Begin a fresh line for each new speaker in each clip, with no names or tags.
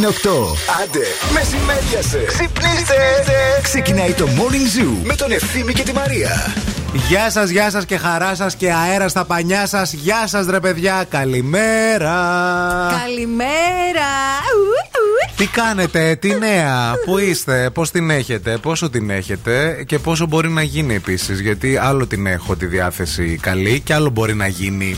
Η ώρα είναι 8. Άντε, μεσημέριασε. Ξυπνήστε. Ξεκινάει το Morning Zoo με τον Ευθύμη και τη Μαρία.
Γεια σας, γεια σας και χαρά σας και αέρα στα πανιά σας. Γεια σας, ρε παιδιά. Καλημέρα.
Καλημέρα.
Τι κάνετε, τι νέα, πού είστε, πώς την έχετε, πόσο την έχετε και πόσο μπορεί να γίνει επίσης. Γιατί άλλο την έχω τη διάθεση καλή και άλλο μπορεί να γίνει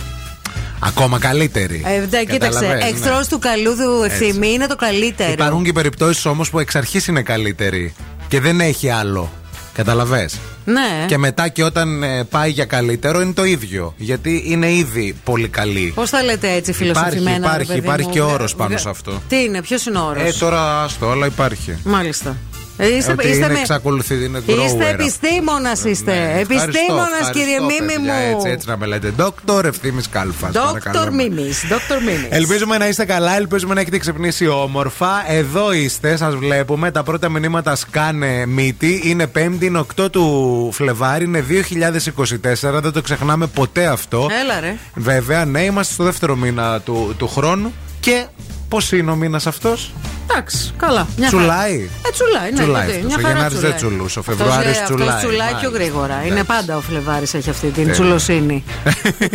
ακόμα καλύτερη.
Ε, δε, κοίταξε,
Καταλαβαίνεις,
εχθρός
ναι.
του καλούδου ευθυμή είναι το καλύτερο.
Υπάρχουν και περιπτώσεις όμως που εξ αρχής είναι καλύτερη και δεν έχει άλλο. Καταλαβες;
Ναι.
Και μετά και όταν ε, πάει για καλύτερο είναι το ίδιο. Γιατί είναι ήδη πολύ καλή.
Πώς θα λέτε έτσι φιλοσοφημένα.
υπάρχει,
ρε παιδί
υπάρχει
μου;
και όρος πάνω
Βγα-
σε αυτό.
Τι είναι, ποιος είναι ο όρος;
Ε, τώρα άστο, αλλά υπάρχει.
Μάλιστα. Ε, είστε,
Ότι
είστε
είναι
με-
εξακολουθεί, είναι grower
Είστε
αυτό.
επιστήμονας, είστε.
Ναι,
Επιστήμονας,
ευχαριστώ,
κύριε
ευχαριστώ,
Μίμη
παιδιά,
μου.
Έτσι, έτσι να με λέτε. Δόκτωρ ευθύνη Κάλφας.
Δόκτωρ Μίμης. Δόκτωρ Μίμης.
Ελπίζουμε να είστε καλά, ελπίζουμε να έχετε ξυπνήσει όμορφα. Εδώ είστε, σας βλέπουμε. Τα πρώτα μηνύματα σκάνε μύτη. Είναι 5η, είναι 8 του Φλεβάρι, είναι 2024. Δεν το ξεχνάμε ποτέ αυτό.
Έλα ρε.
Βέβαια, ναι, είμαστε στο δεύτερο μήνα του, του χρόνου. Και πώς είναι ο μήνας αυτός,
Εντάξει, καλά. Μια χαρά.
Τσουλάει.
Ε, τσουλάει, ναι.
Τσουλάει
γιατί,
αυτός.
μια
Ο
χαρά
Γενάρης δεν
τσουλάει.
τσουλούσε, ο
Αυτός,
Φεβρουάρης
ε, αυτός
τσουλάει.
τσουλάει πιο
Μάλιστα.
γρήγορα. Είναι
Εντάξει.
πάντα ο Φλεβάρης έχει αυτή την
Ναι.
τσουλοσύνη.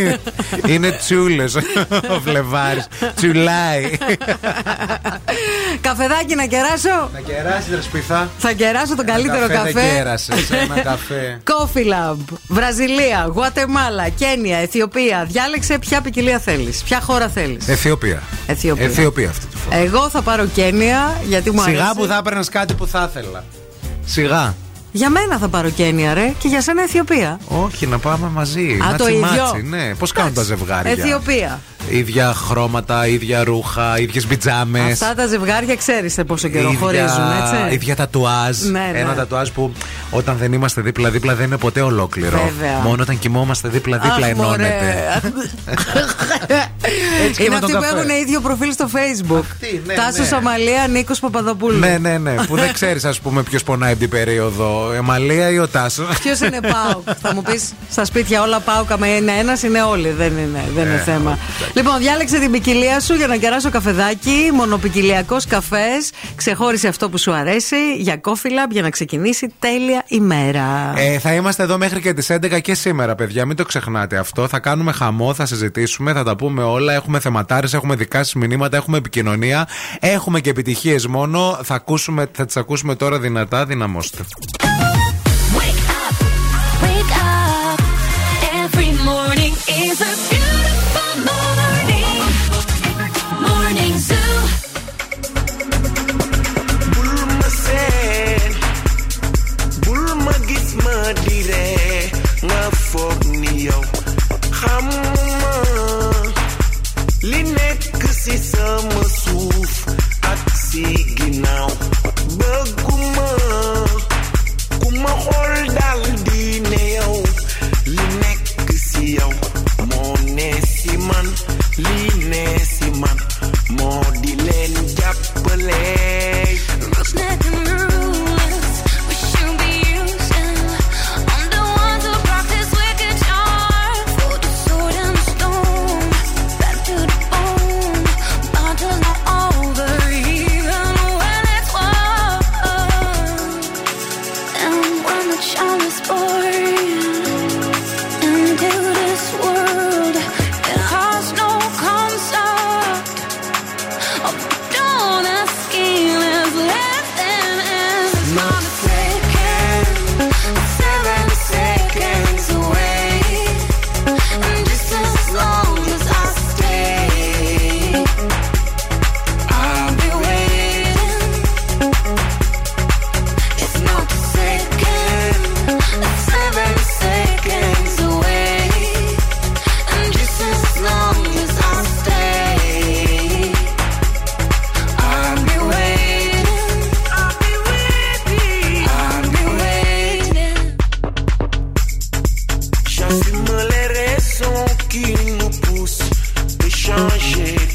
είναι τσούλες ο Φλεβάρης. Τσουλάει.
Καφεδάκι να κεράσω.
Να κεράσει, ρε σπιθά.
Θα κεράσω τον καλύτερο
Ένα καφέ.
καφέ.
Δεν κέρασες, ένα καφέ.
Coffee Lab, Βραζιλία, Γουατεμάλα, Κένια, Αιθιοπία. Διάλεξε ποια ποικιλία θέλεις. Ποια χώρα θέλεις.
Αιθιοπία.
Αιθιοπία.
Αιθιοπία αυτή τη φορά.
Εγώ θα πάρω Κένια γιατί μου αρέσει.
Σιγά που θα έπαιρνες κάτι που θα ήθελα. Σιγά.
Για μένα θα πάρω Κένια, ρε, και για σένα Αιθιοπία.
Όχι, να πάμε μαζί.
Α, το
matchy,
ίδιο.
matchy, ναι. Πώς κάνουν τα ζευγάρια;
Αιθιοπία.
Ίδια χρώματα, ίδια ρούχα, ίδιες πιτζάμες.
Αυτά τα ζευγάρια ξέρεις σε πόσο καιρό χωρίζουν, έτσι;
ίδια τατουάζ.
Ναι, ναι.
Ένα τατουάζ που όταν δεν είμαστε δίπλα-δίπλα δεν είναι ποτέ ολόκληρο.
Βέβαια.
Μόνο όταν κοιμόμαστε δίπλα-δίπλα
Αχ,
ενώνεται. Έτσι και
Είναι
με τον
αυτοί που
καφέ.
έχουν ίδιο προφίλ στο facebook.
Αυτοί, ναι,
Τάσος
ναι.
Αμαλία, Νίκος Παπαδοπούλου.
Ναι, ναι, ναι. που δεν ξέρεις, ας πούμε, ποιος πονάει από την περίοδο. Η Αμαλία ή ο Τάσος;
Ποιος είναι Πάουκ, θα μου πεις στα σπίτια όλα Πάουκ, άμα είναι ένας, είναι όλοι. Δεν είναι, δεν είναι
Ε,
θέμα. Λοιπόν, διάλεξε την ποικιλία σου για να κεράσω καφεδάκι. Μονοπικιλιακός καφές. Ξεχώρισε αυτό που σου αρέσει για Coffee Lab για να ξεκινήσει τέλεια ημέρα.
Ε, θα είμαστε εδώ μέχρι και τις 11 και σήμερα, παιδιά. Μην το ξεχνάτε αυτό. Θα κάνουμε χαμό, θα συζητήσουμε, θα τα πούμε όλα. Έχουμε θεματάρες, έχουμε δικά σας μηνύματα, έχουμε επικοινωνία. Έχουμε και επιτυχίες μόνο. Θα, ακούσουμε, θα τις ακούσουμε τώρα δυνατά. Δυναμώστε.
Wake up. Every morning is a
nekk ci sama suuf ak ci ginnaaw bëgguma ku ma dal di ne yow li nekk ci yow moo ne ci man. Li ne ci man moo di leen jàppale shit.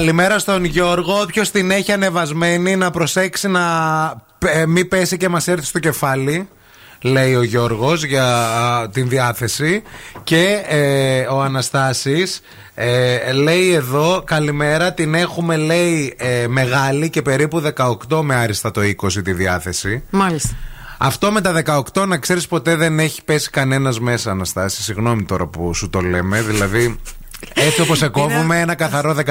Καλημέρα στον Γιώργο. Όποιος την έχει ανεβασμένη να προσέξει να ε, μην πέσει και μας έρθει στο κεφάλι. Λέει ο Γιώργος για α, την διάθεση Και ε, ο Αναστάσης ε, Λέει εδώ Καλημέρα την έχουμε λέει ε, Μεγάλη και περίπου 18 με άριστα το 20 τη διάθεση
Μάλιστα.
αυτό με τα 18 να ξέρεις ποτέ δεν έχει πέσει κανένας μέσα Αναστάση Συγγνώμη τώρα που σου το λέμε Δηλαδή έτσι όπως σε κόβουμε ένα καθαρό 14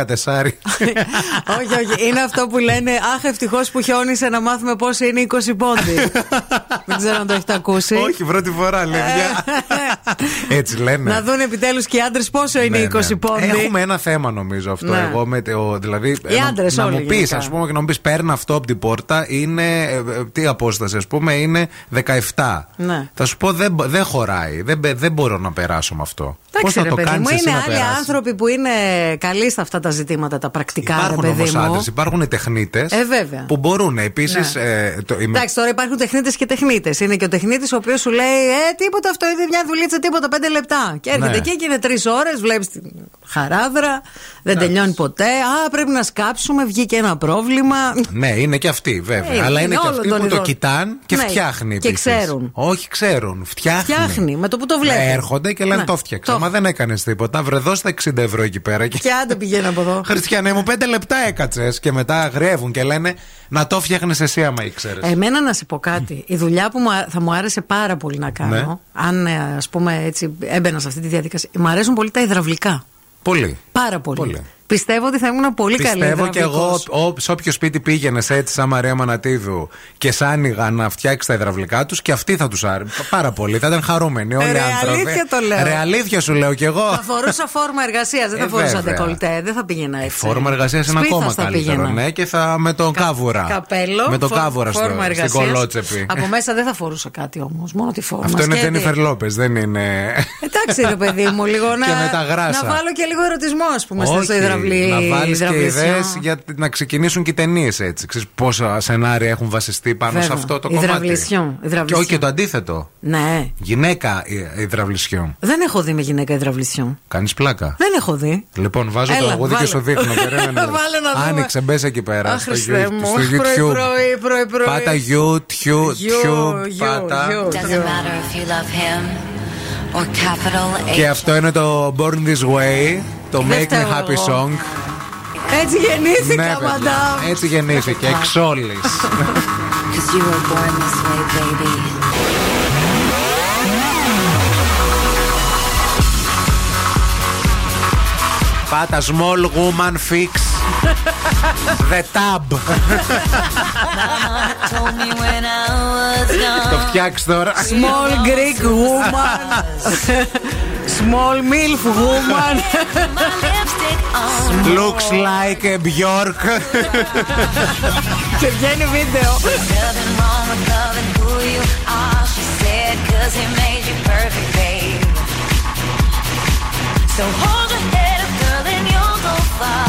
όχι, όχι. Είναι αυτό που λένε Αχ, ευτυχώς που χιόνισε να μάθουμε πόσο είναι 20 πόντι. Δεν ξέρω αν το έχετε ακούσει.
Όχι πρώτη φορά λέει μια. Έτσι λένε
Να δουν επιτέλους και οι άντρες πόσο είναι
Ναι,
20
ναι.
πόντι.
Έχουμε ένα θέμα νομίζω αυτό.
Ναι.
Εγώ με το, δηλαδή,
Οι
να-
άντρες
να,
όλοι
μου πεις,
γενικά.
ας πούμε, και να μου πεις, παίρνει αυτό από την πόρτα, είναι. ε, ε, τι απόσταση, ας πούμε, είναι 17.
Ναι.
Θα σου πω, δεν, μπο- δεν χωράει. Δεν, μπε- δεν μπορώ να περάσω με αυτό. Πώς
Εντάξει,
θα
ρε
το
παιδί
κάνεις
μου,
εσύ
είναι
να
άλλοι
περάσεις;
Άνθρωποι που είναι καλοί στα αυτά τα ζητήματα, τα πρακτικά,
Υπάρχουν
ρε παιδί
όμως
μου.
άντρες, υπάρχουν τεχνίτες
Ε, βέβαια.
που μπορούν επίσης.
Ναι.
Ε, το, η-
Εντάξει, τώρα υπάρχουν τεχνίτες και τεχνίτες. Είναι και ο τεχνίτης ο οποίος σου λέει Ε, τίποτα αυτό είναι μια δουλίτσα, τίποτα, πέντε λεπτά. Και έρχεται
Ναι.
εκεί και είναι τρεις ώρες, βλέπεις την χαράδρα, δεν τελειώνει ποτέ. Α, πρέπει να σκάψουμε, βγήκε ένα πρόβλημα.
Ναι, είναι και αυτοί βέβαια.
Ε,
Αλλά
είναι
είναι και
όλων
αυτοί
των
που το
ειδών.
κοιτάνε και
Ναι,
φτιάχνει.
και
επίσης.
ξέρουν.
Όχι, ξέρουν. Φτιάχνει.
Φτιάχνει, με το που το βλέπει.
Έρχονται και λένε
Ναι,
το φτιάξα.
το-
Μα δεν έκανες τίποτα. Βρεδώ στα 60 ευρώ εκεί πέρα. Και...
Και άντε πηγαίνει από εδώ.
Χριστιανέ μου, πέντε λεπτά έκατσες. Και μετά γρεύουν και λένε να το φτιάχνεις εσύ άμα ήξερες.
Εμένα να σε πω κάτι. Η δουλειά που μου α- θα μου άρεσε πάρα πολύ να κάνω,
Ναι.
αν ε, ας πούμε έτσι έμπαινα σε αυτή τη διαδικασία. Μου αρέσουν πολύ τα υδραυλικά.
Πολύ.
Πάρα πολύ.
Πολύ.
Πιστεύω ότι θα ήμουν πολύ καλή.
Πιστεύω και εγώ,
υδραυλικός.
ο, σε όποιος σπίτι πήγαινε έτσι, σαν Μαρία Μανατίδου, και σ' άνοιγαν να φτιάξει τα υδραυλικά τους, και αυτοί θα τους άρεσαν. Πάρα πολύ. Θα ήταν χαρούμενοι όλοι οι
Ρε,
άνθρωποι.
αλήθεια το λέω.
Ρε, αλήθεια σου λέω κι εγώ.
Θα φορούσα φόρμα εργασίας, δεν θα
Ε,
φορούσα
βέβαια.
ντεκολτέ, δεν θα πήγαινα έτσι.
Φόρμα εργασίας είναι
Σπίθας
ακόμα
θα
καλύτερο.
πήγαινα.
Ναι, και θα με τον κάβουρα.
Καπέλο.
Με τον
φο-
κάβουρα στο,
φόρμα
στην
εργασίας.
κολότσεπη.
Από μέσα δεν θα φορούσα κάτι όμως, μόνο τη φόρμα.
Αυτό είναι
Σκέτη.
Τζένιφερ Λόπες, δεν είναι.
Εντάξει, ρε παιδί μου, λίγο να.
Και με τα γράσα.
Να βάλω και λίγο ερωτισμό, ας πούμε, στο
Όχι,
υδραυλί.
να βάλεις και
υδραυλισιό.
ιδέες για να ξεκινήσουν και οι ταινίες έτσι. Ξέρεις πόσα σενάρια έχουν βασιστεί πάνω
Βέβαια.
σε αυτό το κομμάτι.
Υδραυλισιό,
Και
υδραυλισιό.
όχι και το αντίθετο.
Ναι.
Γυναίκα υ- υδραυλισιών.
Δεν έχω δει με γυναίκα υδραυλισιό.
Κάνεις πλάκα.
Δεν έχω δει.
Λοιπόν, βάζω
Έλα,
το αγούδι και
βάλε.
σου δείχνω. Περίμενε.
Βάλε να δούμε.
Άνοιξε, μπες εκεί πέρα.
Αχ,
στο,
Χριστέ
You-
μου.
στο
Πρωί,
YouTube.
πρωί, πρωί, πρωί.
Πάτα YouTube.
You, you,
Πάτα.
you.
Doesn't matter if you love him or capital H.
Και αυτό είναι το Born This Way. Το
Δεν
Make Me
φταίω
Happy
εγώ.
Song.
Έτσι γεννήθηκα,
Ναι, παιδιά.
μαντάμ.
Έτσι γεννήθηκε. Εξ όλης. Πάτα Small Woman Fix. The Tab.
Told me when I was young.
Το φτιάξει τώρα.
Small Greek woman. Small MILF woman.
My lipstick on.
Looks like a Bjork.
Και βγαίνει βίντεο.
Nothing wrong with loving who you are, she said, cause he made you perfect, babe. So hold your head far.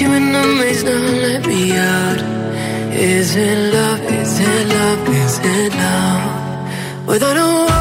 Lost you in the maze, now let me out. Is it love? Is it love? Is it love? Without a warning,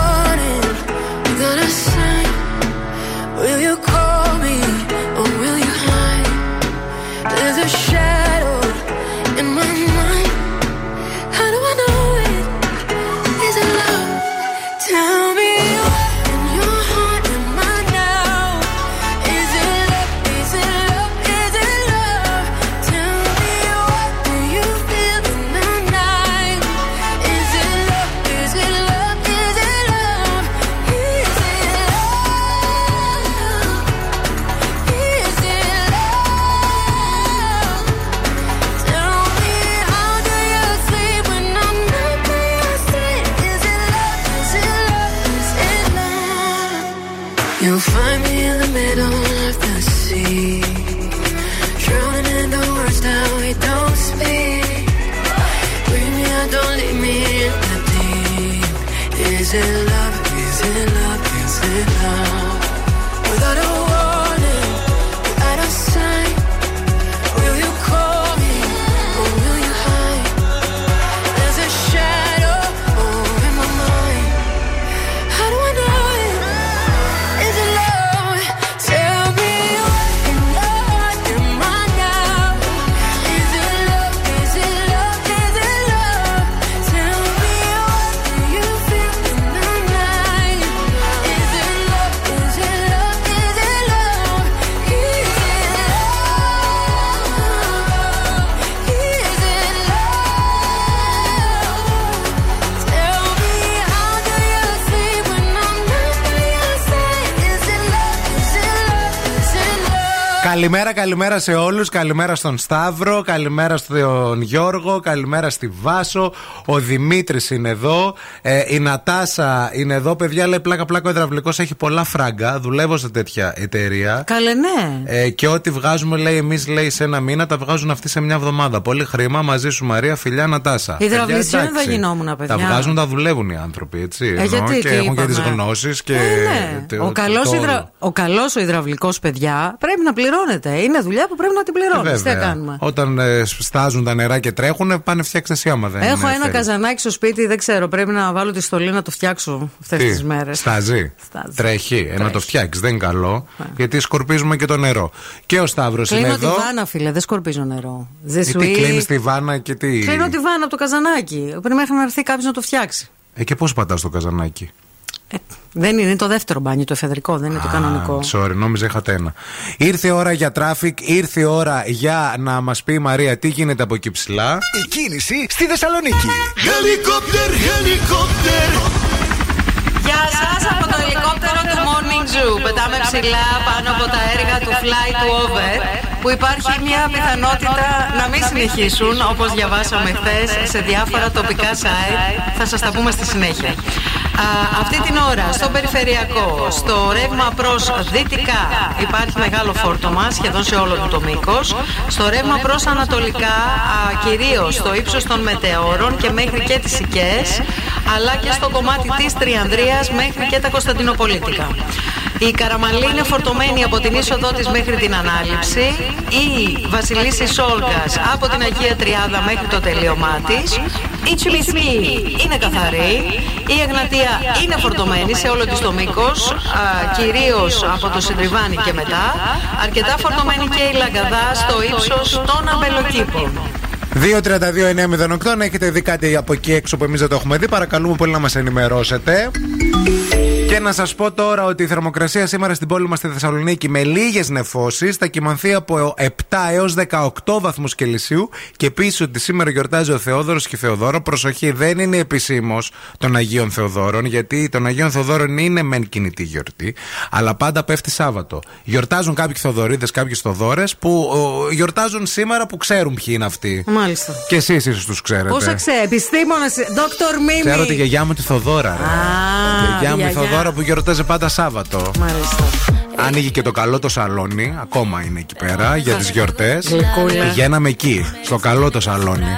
Καλημέρα, καλημέρα σε όλους. Καλημέρα στον Σταύρο, καλημέρα στον Γιώργο, καλημέρα στη Βάσο. Ο Δημήτρης είναι εδώ. Ε, η Νατάσα είναι εδώ. Παιδιά, λέει πλάκα-πλάκα ο υδραυλικός έχει πολλά φράγκα. Δουλεύω σε τέτοια εταιρεία.
Καλέ, ναι.
Ε, και ό,τι βγάζουμε, λέει, εμείς λέει σε ένα μήνα, τα βγάζουν αυτοί σε μια εβδομάδα. Πολύ χρήμα μαζί σου, Μαρία, φιλιά, Νατάσα.
Υδραυλισιών
Παιδιά,
δεν θα
εντάξει.
γινόμουν, παιδιά.
Τα βγάζουν, τα δουλεύουν οι άνθρωποι, έτσι.
Ε,
Ενώ
γιατί,
και
τι
έχουν και τις
είπαμε.
γνώσεις και.
Ε, ναι.
το-
ο
το-
καλός
το
υδρα...
όλο.
ο καλός ο υδραυλικός παιδιά πρέπει να πληρώνεται. Είναι δουλειά που πρέπει να την πληρώνεις. Τι θα
Βέβαια.
κάνουμε;
Όταν ε, στάζουν τα νερά και τρέχουν, πάνε φτιάξτε εσύ άμα δεν
Έχω
είναι
ένα
θέλει.
Καζανάκι στο σπίτι, δεν ξέρω. Πρέπει να βάλω τη στολή να το φτιάξω αυτές
Τι,
τις μέρες.
Στάζει;
Στάζει.
Τρέχει. Ε, να το
Τρέχει.
φτιάξεις. Δεν είναι καλό. Γιατί σκορπίζουμε και το νερό. Και ο Σταύρος είναι
Κλείνω τη
εδώ.
βάνα, φίλε, δεν σκορπίζω νερό.
Ε,
Δεν
Τι
σου
κλείνεις τη βάνα και τι.
Κλείνω τη βάνα από το καζανάκι. Πρέπει μέχρι να έρθει κάποιος να το φτιάξει.
Ε, και πώς πατάς το καζανάκι;
Ε, δεν είναι, είναι το δεύτερο μπάνιο, το εφεδρικό, δεν είναι το κανονικό.
Α, Sorry, νόμιζα είχατε ένα. Ήρθε η ώρα για traffic, ήρθε η ώρα για να μας πει η Μαρία τι γίνεται από εκεί ψηλά.
Η κίνηση στη Θεσσαλονίκη.
Helicopter, helicopter.
Γεια σας από το ελικόπτερο του Morning Zoo. Πετάμε ψηλά πάνω από τα έργα του Flyover που υπάρχει μια πιθανότητα να μην συνεχίσουν όπως διαβάσαμε χθες σε διάφορα τοπικά site. Θα σας τα πούμε στη συνέχεια. Α, αυτή την ώρα στο περιφερειακό, στο ρεύμα προς δυτικά υπάρχει μεγάλο φόρτωμα σχεδόν σε όλο του το μήκος. Στο ρεύμα προς ανατολικά, α, κυρίως στο ύψος των μετεώρων και μέχρι και τις Σικές, αλλά και στο κομμάτι της Τριανδρίας μέχρι και τα Κωνσταντινοπολίτικα. Η Καραμαλή είναι φορτωμένη από την είσοδό της μέχρι την Ανάληψη. Η Βασιλίση Σόλγας από την Αγία Τριάδα μέχρι το τελείωμά της. Η Τσιμισκή είναι καθαρή. Η Εγνατία είναι φορτωμένη σε όλο της το μήκος, α, κυρίως από το Συντριβάνι και μετά. Αρκετά φορτωμένη και η Λαγκαδά στο ύψος των αμπελοκήπων.
2-32-908, αν έχετε δει κάτι από εκεί έξω που εμείς δεν το έχουμε δει, παρακαλούμε πολύ να μας ενημερώσετε. Και να σας πω τώρα ότι η θερμοκρασία σήμερα στην πόλη μας στη Θεσσαλονίκη με λίγες νεφώσεις θα κοιμανθεί από 7 έως 18 βαθμούς Κελσίου. Και επίση ότι σήμερα γιορτάζει ο Θεόδωρος και η Θεοδόρο. Προσοχή, δεν είναι επισήμως των Αγίων Θεοδόρων, γιατί των Αγίων Θεοδόρων είναι μεν κινητή γιορτή, αλλά πάντα πέφτει Σάββατο. Γιορτάζουν κάποιοι Θεοδωρίδες, κάποιοι Θεοδόρες που ο, γιορτάζουν σήμερα που ξέρουν ποιοι είναι αυτοί.
Μάλιστα.
Και εσείς ίσως τους ξέρετε.
Πόσα ξέρει, επιστήμονα, Δόκτωρ Μίμη.
Ξέρω τη γιαγιά μου τη Θοδόρα. Ρε.
Α,
η γιαγιά μου η τώρα που πάντα Σάββατο.
Μάλιστα.
Και το καλό το σαλόνι, ακόμα είναι εκεί πέρα για τις
γιορτές.
Πηγαίναμε εκεί, στο καλό το σαλόνι.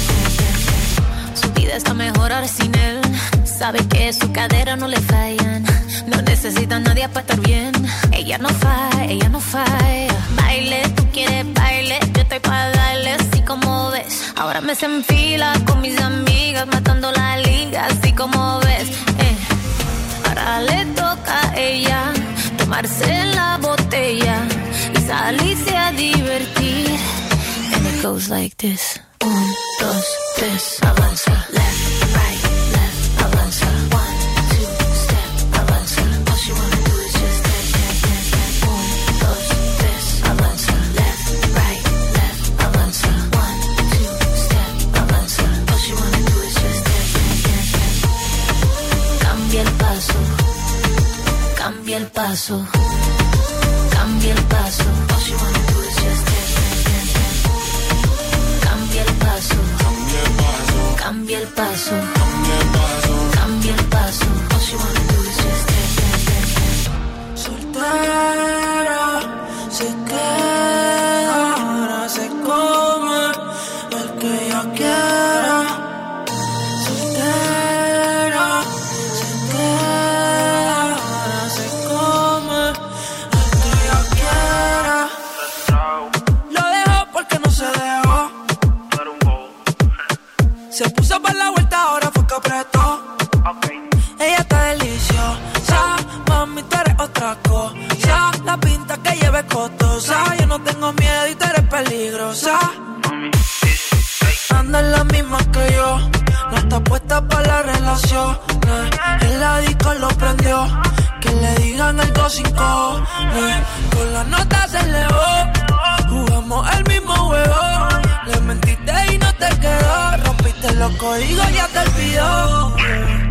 está mejor ahora sin él. Sabe que su cadera no le fallan. No necesita a nadie para estar bien. Ella no falla, ella no falla. Baile, tú quieres baile. Yo estoy para darle así como ves. Ahora me se enfila con mis amigas, matando la liga, así como ves. Eh. Ahora le toca a ella tomarse la botella y salirse a divertir. Goes like this. Un, dos, tres, avanza. Left, right, left, avanza. One, two, step, avanza. All she wanna do is just dos, tres. Left, right, left, avanza. One, two, step, avanza. All she wanna do is just. Cambia el paso, cambia el paso, cambia el paso. Cambia el paso, cambia el paso. Wanna do is just step, step, step, step.
Soltera, se queda, puesta para la relación. eh. El disco lo prendió, que le digan algo sin cojones. Con la nota se elevó, jugamos el mismo juego. Le mentiste y no te quedó, rompiste los códigos, ya te olvidó.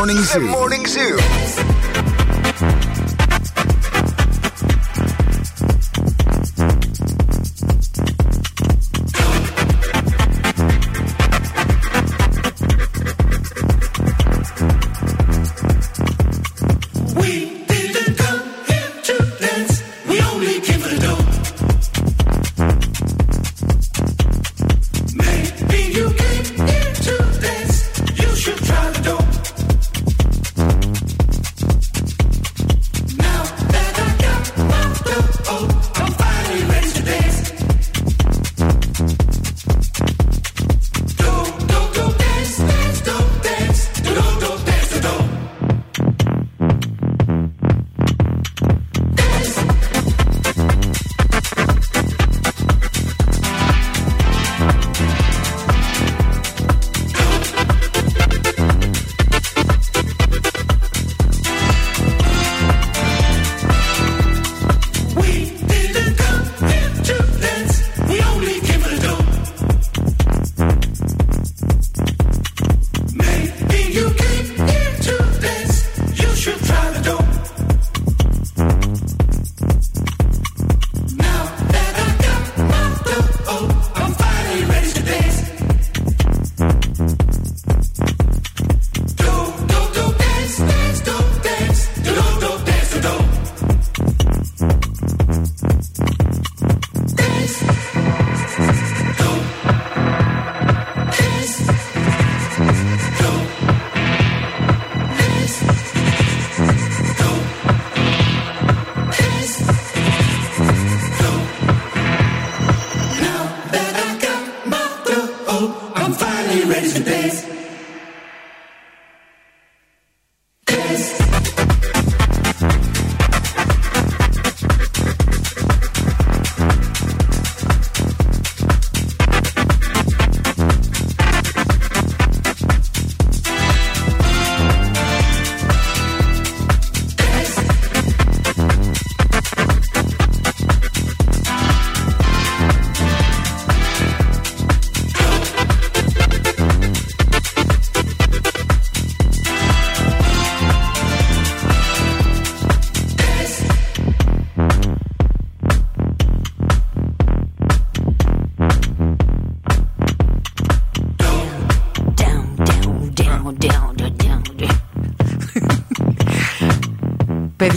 Morning Zoo. The Morning Zoo.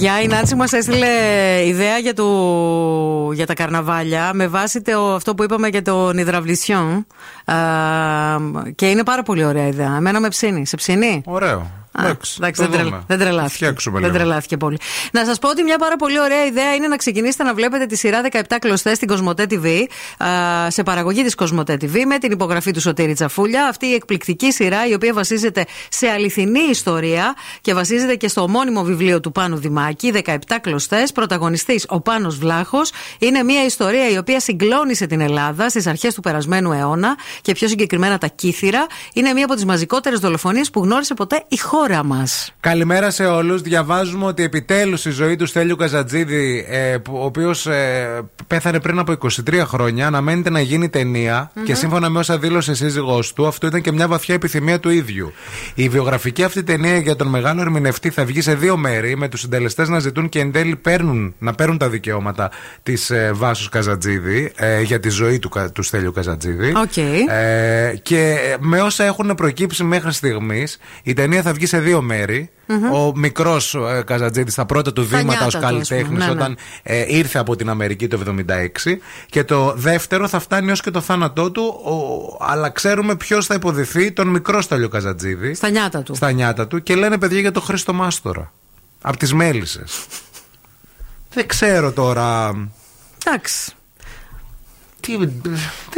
Παιδιά, η Νάνση μας έστειλε ιδέα για, το, για τα καρναβάλια με βάση το, αυτό που είπαμε για τον υδραυλισιόν. Α, και είναι πάρα πολύ ωραία ιδέα. Εμένα με ψήνει. Σε ψήνει;
Ωραίο.
Α,
Εντάξει,
εντάξει,
το
δεν, τρελ,
δούμε.
δεν τρελάθηκε.
Φτιάξουμε
δεν
λίγο.
τρελάθηκε πολύ. Να σας πω ότι μια πάρα πολύ ωραία ιδέα είναι να ξεκινήσετε να βλέπετε τη σειρά 17 κλωστές στην Κοσμοτέ TV, α, σε παραγωγή της Κοσμοτέ TV, με την υπογραφή του Σωτήρη Τσαφούλια. Αυτή η εκπληκτική σειρά, η οποία βασίζεται σε αληθινή ιστορία και βασίζεται και στο ομώνυμο βιβλίο του Πάνου Δημάκη, 17 κλωστές. Πρωταγωνιστής ο Πάνος Βλάχος. Είναι μια ιστορία η οποία συγκλώνησε την Ελλάδα στις αρχές του περασμένου αιώνα και πιο συγκεκριμένα τα Κύθυρα. Είναι μία από τις μαζικότερες δολοφονίες που γνώρισε ποτέ η χώρα μας.
Καλημέρα σε όλους. Διαβάζουμε ότι επιτέλους η ζωή του Στέλιου Καζατζίδη, ε, που- ο οποίος πέθανε πριν από 23 χρόνια, αναμένεται να γίνει ταινία και σύμφωνα με όσα δήλωσε η σύζυγός του, αυτό ήταν και μια βαθιά επιθυμία του ίδιου. Η βιογραφική αυτή ταινία για τον μεγάλο ερμηνευτή θα βγει σε δύο μέρη, με τους συντελεστές να ζητούν και εν τέλει παίρνουν, να παίρνουν τα δικαιώματα της ε, Βάσως Καζαντζίδη ε, για τη ζωή του, Κα- του Στέλιου Καζαντζίδη.
Οκ.
Ε, και με όσα έχουν προκύψει μέχρι στιγμής, η ταινία θα βγει σε δύο μέρη. Ο μικρός ε, Καζαντζίδης στα πρώτα του
Τα
βήματα
νιάτα
ως
του, ας πούμε.
καλλιτέχνης
Ναι, ναι.
όταν ε, ήρθε από την Αμερική το 76. Και το δεύτερο θα φτάνει ως και το θάνατό του. Ο, αλλά ξέρουμε ποιος θα υποδυθεί τον μικρό Στέλιο Καζαντζίδη.
Στα νιάτα του.
Στα νιάτα του. Και λένε παιδιά για τον Χρήστο Μάστορα. Από τις Μέλισσες. Δεν ξέρω τώρα.
Εντάξει.
Τι,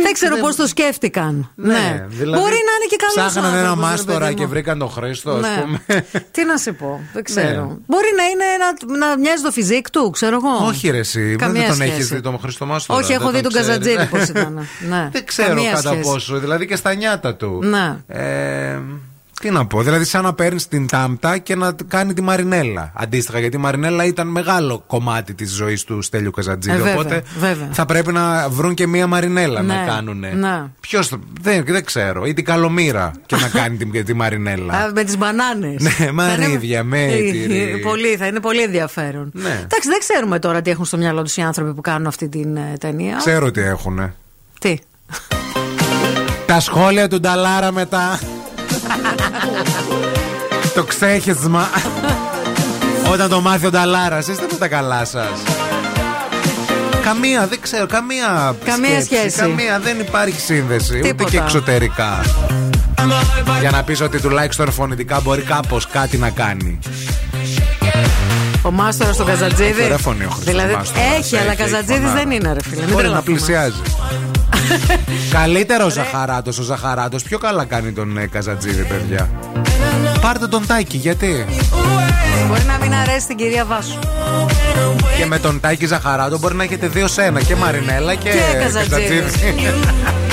Δεν ξέρω πώς το σκέφτηκαν. Ναι.
δηλαδή,
Μπορεί να είναι και καλός
Ψάχναν ένα μάστορα και βρήκαν τον Χρήστο, ας
Ναι.
πούμε.
Τι να σε πω, δεν ξέρω.
Ναι.
Μπορεί να είναι να, να μοιάζει το φυσικ του, ξέρω εγώ.
Όχι, ρε, εσύ.
Καμία
δεν τον
σχέση.
έχει δει τον Χρήστο Μάστορα.
Όχι, έχω
δεν
δει τον
ξέρεις.
Καζατζίδη πώς ήταν. Ναι.
Δεν ξέρω
Καμία
κατά
σχέση.
πόσο. Δηλαδή και στα νιάτα του.
Ναι.
Ε, Τι να πω, δηλαδή σαν να παίρνεις την τάμπτα και να κάνει τη Μαρινέλα. Αντίστοιχα, γιατί η Μαρινέλα ήταν μεγάλο κομμάτι της ζωής του Στέλιου Καζατζίδη.
Ε, βέβαια,
οπότε
βέβαια.
θα πρέπει να βρουν και μία Μαρινέλα να
Ναι,
κάνουν.
ναι.
Ποιος, δεν, δεν ξέρω. Ή την Καλομήρα και να κάνει τη, τη Μαρινέλα.
Α, με τις μπανάνες.
Ναι, μαρίδια, μέτρη.
Πολύ, θα είναι πολύ ενδιαφέρον.
Ναι.
Εντάξει, δεν ξέρουμε τώρα τι έχουν στο μυαλό τους οι άνθρωποι που κάνουν αυτή την ε, ταινία.
Ξέρω τι έχουνε.
Τι;
Τα σχόλια του Νταλάρα μετά. Το ξέχεσμα. Όταν το μάθει ο Νταλάρας, είστε με τα καλά σας. Καμία, δεν ξέρω, καμία,
Καμία
σκέψη,
σχέση.
Καμία, δεν υπάρχει σύνδεση. Ούτε
Τίποτα.
και εξωτερικά. Για να πεις ότι τουλάχιστον φωνητικά μπορεί κάπως κάτι να κάνει.
Ο Μάστορας στον Καζατζίδη.
Ωραία φωνή ο Χρήστος
Δηλαδή
Μάστορας.
έχει, αλλά
Έχει, έχει
Καζατζίδης
φωνάρα.
δεν είναι, ρε φίλε. Μην
Μπορεί να
τρελαθούμε.
πλησιάζει. Καλύτερο ο Ζαχαράτος. Ο Ζαχαράτος πιο καλά κάνει τον ε, Καζατζίδη, παιδιά. Πάρτε τον Τάκη, γιατί;
Μπορεί να μην αρέσει την κυρία Βάσου.
Και με τον Τάκη Ζαχαράτο μπορεί να έχετε δύο σε ένα. Και Μαρινέλα και,
Και Καζατζίδη.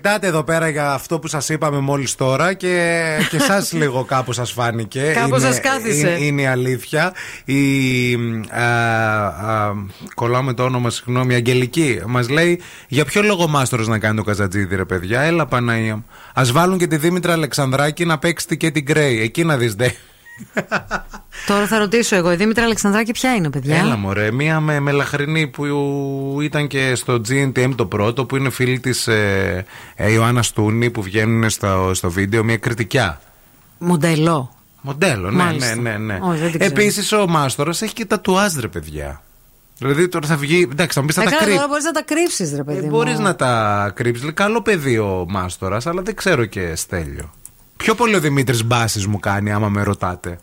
Συζητάτε εδώ πέρα για αυτό που σας είπαμε μόλις τώρα και, και εσάς λίγο κάπου σας φάνηκε.
Κάπως
Είναι-
σας κάθισε.
Είναι, είναι η αλήθεια. Η, α, α, κολλάμε το όνομα, συγγνώμη, η Αγγελική. Μας λέει για ποιο λόγο ο Μάστορος να κάνει το Καζατζίδι ρε παιδιά. Έλα Παναία μου. Ας βάλουν και τη Δήμητρα Αλεξανδράκη να παίξει και την Γκρέι. Εκεί να δεις δε.
Τώρα θα ρωτήσω εγώ, η Δήμητρα Αλεξανδράκη ποια είναι, παιδιά;
Έλα μωρέ, μία με μελαχρινή που ήταν και στο GNTM το πρώτο που είναι φίλη της ε, ε, Ιωάννα Στούνη που βγαίνουν στο, στο βίντεο, μία κριτικιά.
Μοντελό.
Μοντέλο, ναι,
Μάλιστα.
ναι, ναι. ναι.
Όχι, δεν την ξέρω.
Επίσης ο Μάστορας έχει και τα ρε παιδιά. Δηλαδή τώρα θα βγει. Εντάξει, θα μου πεις θα
Ε,
τα
καλά,
κρύψει.
τώρα μπορείς να τα κρύψεις, ρε παιδί. μου.
Μπορεί να τα κρύψεις. Καλό παιδί ο Μάστορας, αλλά δεν ξέρω και Στέλιο. Πιο πολύ ο Δημήτρης Μπάσης μου κάνει, άμα με ρωτάτε;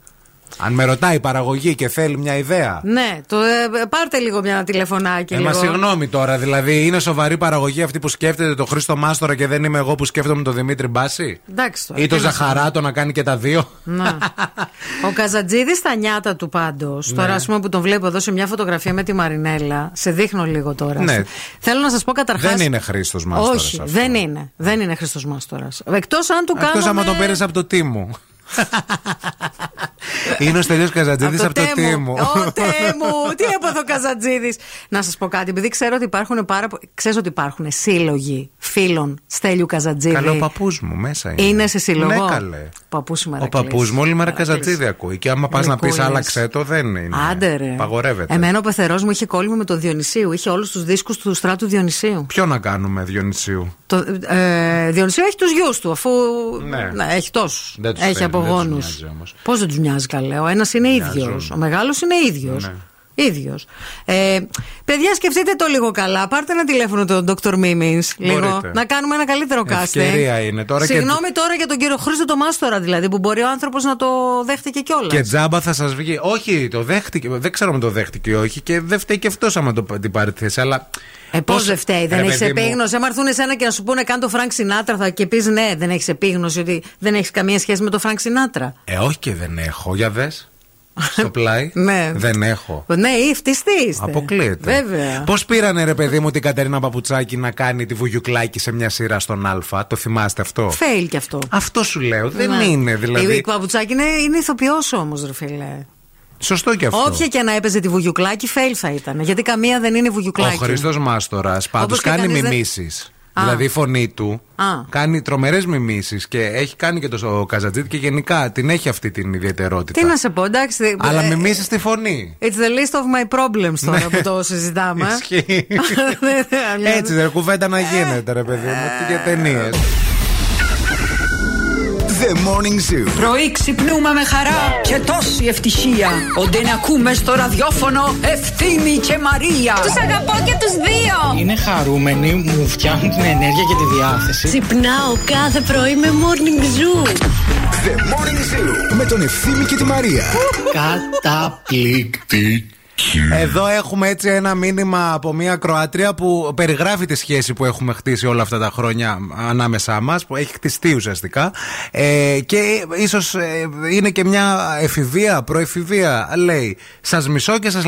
Αν με ρωτάει η παραγωγή και θέλει μια ιδέα.
Ναι, το, ε, πάρτε λίγο μια τηλεφωνάκι.
Ε,
λίγο.
μα συγγνώμη τώρα, δηλαδή είναι σοβαρή παραγωγή αυτή που σκέφτεται το Χρήστο Μάστορα και δεν είμαι εγώ που σκέφτομαι τον Δημήτρη Μπάση;
Εντάξει τώρα.
Ή το
τι να σου πω.
Ζαχαράτο να κάνει και τα δύο;
Να. Ο Καζατζίδη στα νιάτα του πάντως.
Ναι.
Τώρα, ας πούμε, που τον βλέπω εδώ σε μια φωτογραφία με τη Μαρινέλα. Σε δείχνω λίγο τώρα.
Ναι.
Θέλω να σας πω καταρχά.
Δεν είναι Χρήστος Μάστορας.
Όχι, δεν είναι. Δεν είναι Χριστό Μάστορας. Εκτός αν του
Εκτός
κάνουμε...
άμα τον παίρνει από το τίμου. Είναι ο Στέλιος Καζατζίδης από το
Τέμου.
Τίμου.
Ω, Τέμου. Τι έπαθε ο Καζατζίδης; Να σας πω κάτι, επειδή ξέρω ότι υπάρχουν πάρα πο- Ξέρεις ότι υπάρχουν σύλλογοι φίλων Στέλιου Καζατζίδη.
Καλό ο παππούς μου μέσα είναι.
Είναι σε σύλλογο;
Ναι, καλέ.
Παππούς σου
Ο παππούς μου όλη μέρα
Μερακλής.
Καζατζίδη ακούει. Και άμα πας να πεις
Γλυκούλης.
άλλαξε το, δεν είναι.
Άντε ρε.
Παγορεύεται.
Εμένα ο πεθερός μου είχε κόλλημα με τον Διονυσίου. Είχε όλους τους δίσκους του στράτου Διονυσίου.
Ποιο να κάνουμε, Διονυσίου;
Το, ε, Διονυσίου έχει τους γιους του, αφού.
Ναι.
έχει τόσους.
Δεν τους
Έχει
θέλει,
από
δεν τους
γόνου.
νοιάζει όμως.
Πώς δεν τους νοιάζει καλέ. Ο ένας είναι ίδιος.
Μοιάζουν.
Ο μεγάλος είναι ίδιος.
Ναι.
Ίδιος. Ε, παιδιά, σκεφτείτε το λίγο καλά. Πάρτε ένα τηλέφωνο τον Dr. Mimins. Λίγο.
Μπορείτε.
Να κάνουμε ένα καλύτερο casting.
Ευκαιρία είναι τώρα και-
Συγγνώμη τώρα για τον κύριο Χρήστο το Μάστορα, δηλαδή, που μπορεί ο άνθρωπος να το δέχτηκε κιόλας.
Και τζάμπα θα σας βγει. Όχι, το δέχτηκε. Δεν ξέρω αν το δέχτηκε ή όχι. Και δεν φταίει και αυτός άμα το, την πάρει τη θέση. Αλλά.
Ε, πώς
πώς-
δεν φταίει, δεν
Ρε,
έχεις
παιδί μου,
επίγνωση. Άμα έρθουν εσένα και να σου πούνε καν το Φρανκ Σινάτρα, θα και πεις ναι, δεν έχεις επίγνωση ότι δεν έχεις καμία σχέση με το Φρανκ Σινάτρα.
Ε, όχι και δεν έχω. Για δες. Στο πλάι.
Ναι.
Δεν έχω.
Ναι, ή φτιστή είστε.
Αποκλείεται.
Βέβαια.
Πώς πήρανε ρε παιδί μου την Κατερίνα Παπουτσάκη να κάνει τη βουγιουκλάκη σε μια σειρά στον Α. Το θυμάστε αυτό;
Fail κι αυτό.
Αυτό σου λέω. Δεν
Ναι.
είναι
Η,
δηλαδή.
η Παπουτσάκη είναι, είναι ηθοποιός όμως, ρε φίλε.
Σωστό και αυτό.
Όποια και να έπαιζε τη βουγιουκλάκη, fail θα ήταν. Γιατί καμία δεν είναι
Ο
βουγιουκλάκη.
Χρήστος Μάστορας πάντως
Όπως και
κάνει
κανείς δεν-
μιμήσεις.
Α.
Δηλαδή η φωνή του
Α.
κάνει τρομερές μιμήσεις και έχει κάνει και το ο Καζατζίτη και γενικά την έχει αυτή την ιδιαιτερότητα.
Τι να σε πω, εντάξει.
Αλλά
ε,
μιμήσεις στη φωνή.
It's the list of my problems τώρα
Ναι.
που το συζητάμε.
Ισχύει.
Αλλιώς-
Έτσι, ρε κουβέντα να γίνεται, ρε παιδί μου. Τι για ταινίες.
The Morning Zoo.
Πρωί ξυπνούμε με χαρά και τόση ευτυχία. Όντε να ακούμε στο ραδιόφωνο Ευθύμη και Μαρία.
Τους αγαπώ και τους δύο.
Είναι χαρούμενοι, μου φτιάχνουν την ενέργεια και τη διάθεση.
Ξυπνάω κάθε πρωί με Morning Zoo.
The Morning Zoo. Με τον Ευθύμη και τη Μαρία.
Καταπληκτική.
Εδώ έχουμε έτσι ένα μήνυμα από μια Κροάτρια που περιγράφει τη σχέση που έχουμε χτίσει όλα αυτά τα χρόνια ανάμεσά μας, που έχει χτιστεί ουσιαστικά. Ε, και ίσως είναι και μια εφηβεία, προεφηβεία. Λέει, Σας μισώ και σας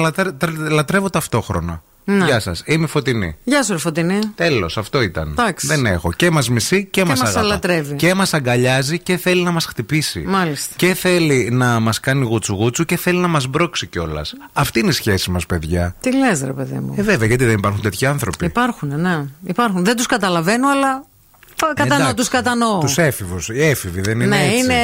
λατρεύω ταυτόχρονα.
Ναι.
Γεια σας, είμαι φωτεινή.
Γεια σου, ρε Φωτεινή.
Τέλος, αυτό ήταν.
Εντάξει.
Δεν έχω. Και μας μισεί και, μας
μας
αγαπά.
αλατρεύει.
Και μας αγκαλιάζει και θέλει να μας χτυπήσει.
Μάλιστα.
Και θέλει να μας κάνει γουτσουγούτσου και θέλει να μας μπρώξει κιόλας. Αυτή είναι η σχέση μας, παιδιά.
Τι λες, ρε παιδί μου;
Ε, βέβαια, γιατί δεν υπάρχουν τέτοιοι άνθρωποι;
Υπάρχουν, ναι. Υπάρχουν. Δεν τους καταλαβαίνω, αλλά. Κατανοώ, τους κατανοώ.
Τους έφηβους. Οι έφηβοι δεν είναι
ναι,
έτσι.
είναι.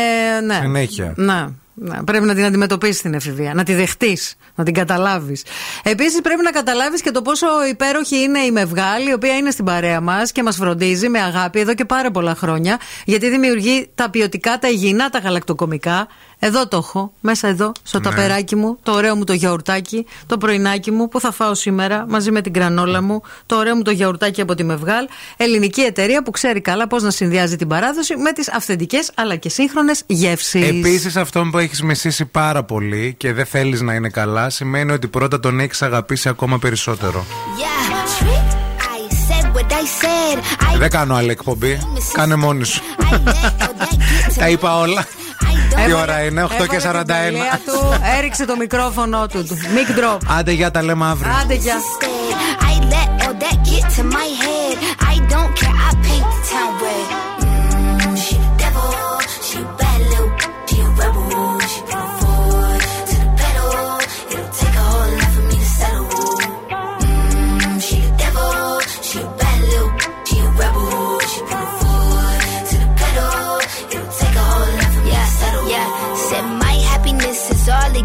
Ναι.
Συνέχεια.
Ναι. Ναι, πρέπει να την αντιμετωπίσεις την εφηβεία, να τη δεχτείς, να την καταλάβεις. Επίσης, πρέπει να καταλάβεις και το πόσο υπέροχη είναι η Μευγάλη, η οποία είναι στην παρέα μας και μας φροντίζει με αγάπη εδώ και πάρα πολλά χρόνια, γιατί δημιουργεί τα ποιοτικά, τα υγιεινά, τα γαλακτοκομικά. Εδώ το έχω, μέσα εδώ, στο
Ναι.
ταπεράκι μου, το ωραίο μου το γιαουρτάκι, το πρωινάκι μου που θα φάω σήμερα μαζί με την κρανόλα μου, το ωραίο μου το γιαουρτάκι από τη Μευγάλ. Ελληνική εταιρεία που ξέρει καλά πώς να συνδυάζει την παράδοση με τις αυθεντικές αλλά και σύγχρονες γεύσεις.
Επίσης, αυτό που έχεις μισήσει πάρα πολύ και δεν θέλεις να είναι καλά, σημαίνει ότι πρώτα τον έχεις αγαπήσει ακόμα περισσότερο.
Yeah, trick. I said what I said. I
Δεν κάνω άλλη εκπομπή. Κάνε μόνη σου.
I let all that get to
Τα είπα όλα.
I don't
Τι ώρα είναι, 8 και
Έβαλε την
41.
τελεία του, έριξε το μικρόφωνο του. του. Mic drop.
Άντε, για τα λέμε αύριο.
Άντε, γεια.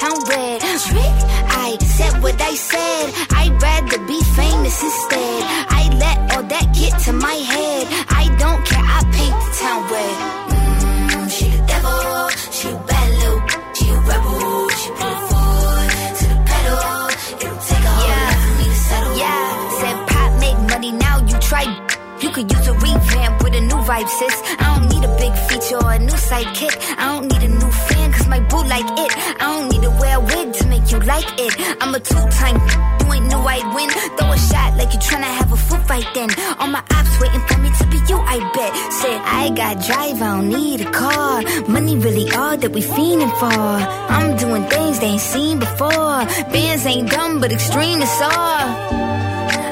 town red. Trick, I said what I said. I'd rather be famous instead. I let all that get to my head. I don't care, I paint the town red. Mm, she the devil, she a bad little, she a rebel, she put a foot to the pedal. It'll take a whole for me to settle. Yeah, said pop make money, now you try. You could use a revamp with a new vibe, sis. I don't need a big feature or a new sidekick. I don't need a new fan my boo like it. I don't need to wear a wig to make you like it. I'm a two-time, you ain't know I'd win. Throw a shot like you tryna have a foot fight then. All my ops waiting for me to be you, I bet. Said, I got drive, I don't need a car. Money really all that we fiending for. I'm doing things they ain't seen before. Bands ain't dumb, but extreme is all.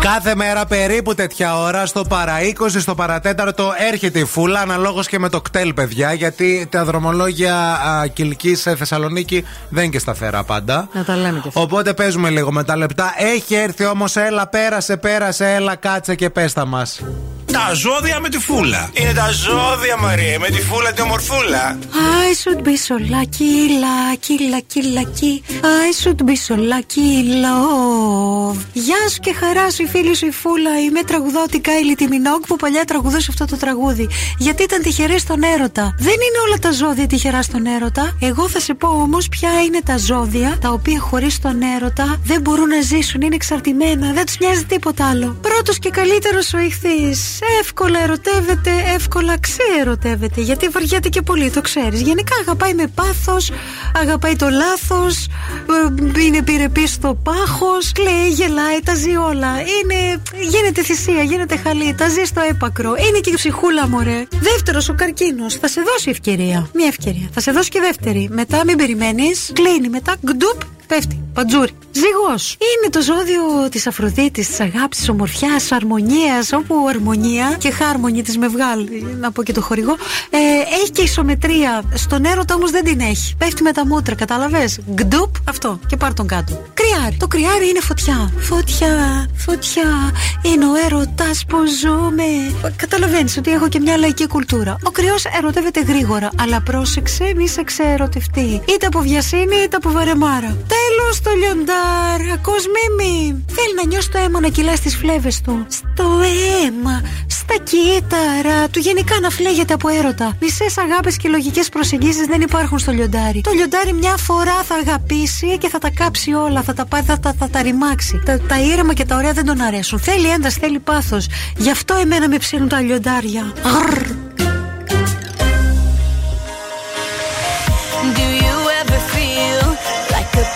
Κάθε μέρα περίπου τέτοια ώρα στο παρα 20, στο παρατέταρτο έρχεται η φούλα αναλόγως και με το κτέλ, παιδιά. Γιατί τα δρομολόγια Κυλικής σε Θεσσαλονίκη δεν είναι και σταθερά πάντα.
Να τα λέμε και αυτά.
Οπότε παίζουμε λίγο με τα λεπτά. Έχει έρθει όμως, έλα, πέρασε, πέρασε, έλα, κάτσε και πέστα μας.
Τα ζώδια με τη φούλα. Είναι τα ζώδια, Μαρία, με τη φούλα τη ομορφούλα.
I should be so lucky, lucky, lucky, lucky. I should be so lucky, love. Γεια σου και χαρά σου, η φίλη σου η Φούλα. Είμαι τραγουδάω την Κάιλι τη Μινόγκ που παλιά τραγουδούσε αυτό το τραγούδι. Γιατί ήταν τυχερή στον έρωτα. Δεν είναι όλα τα ζώδια τυχερά στον έρωτα. Εγώ θα σε πω όμως ποια είναι τα ζώδια τα οποία χωρίς τον έρωτα δεν μπορούν να ζήσουν. Είναι εξαρτημένα, δεν τους νοιάζει τίποτα άλλο. Πρώτος και καλύτερος ο ηχθής. Εύκολα ερωτεύεται, εύκολα ξεερωτεύεται. Γιατί βαριέται και πολύ, το ξέρεις. Γενικά αγαπάει με πάθος, αγαπάει το λάθος, είναι πυρεπή στο πάχος, κλαίει, γελάει, τα ζει όλα. Είναι, γίνεται θυσία, γίνεται χαλή, τα ζει στο έπακρο. Είναι και η ψυχούλα, μωρέ. Δεύτερος, ο καρκίνος. Θα σε δώσει ευκαιρία. Μια ευκαιρία. Θα σε δώσει και δεύτερη. Μετά μην περιμένεις, κλείνει. Μετά γκντουπ, πέφτει. Πατζούρι. Ζυγός. Είναι το ζώδιο της Αφροδίτης, της αγάπης, τη ομορφιάς, αρμονίας. Όπου αρμονία και χάρμονη της με βγάλει, να πω και το χορηγό. Ε, έχει και ισομετρία. Στον έρωτα όμως δεν την έχει. Πέφτει με τα μούτρα, κατάλαβες; Γκντουπ, αυτό. Και πάρ τον κάτω. Κρυάρι. Το κρυάρι είναι φωτιά. Φωτιά, φωτιά. Είναι ο έρωτας που ζούμε. Καταλαβαίνεις ότι έχω και μια λαϊκή κουλτούρα. Ο κρυός ερωτεύεται γρήγορα. Αλλά πρόσεξε, μη σε ξεερωτευτεί. Είτε από βιασύνη είτε από βαρεμάρα. Τέλο το λιοντάρ. Ακούς μίμη. Θέλει να νιώσει το αίμα να κυλά στις φλέβες του. Στο αίμα, στα κύτταρα του. Γενικά να φλέγεται από έρωτα. Μισές αγάπες και λογικές προσεγγίσεις δεν υπάρχουν στο λιοντάρι. Το λιοντάρι μια φορά θα αγαπήσει και θα τα κάψει όλα. Θα τα πάρει, θα, θα, θα τα ρημάξει. Τα, τα ήρεμα και τα ωραία δεν τον αρέσουν. Θέλει ένταση, θέλει πάθος. Γι' αυτό εμένα με ψήνουν τα λιοντάρια. Γρρρ.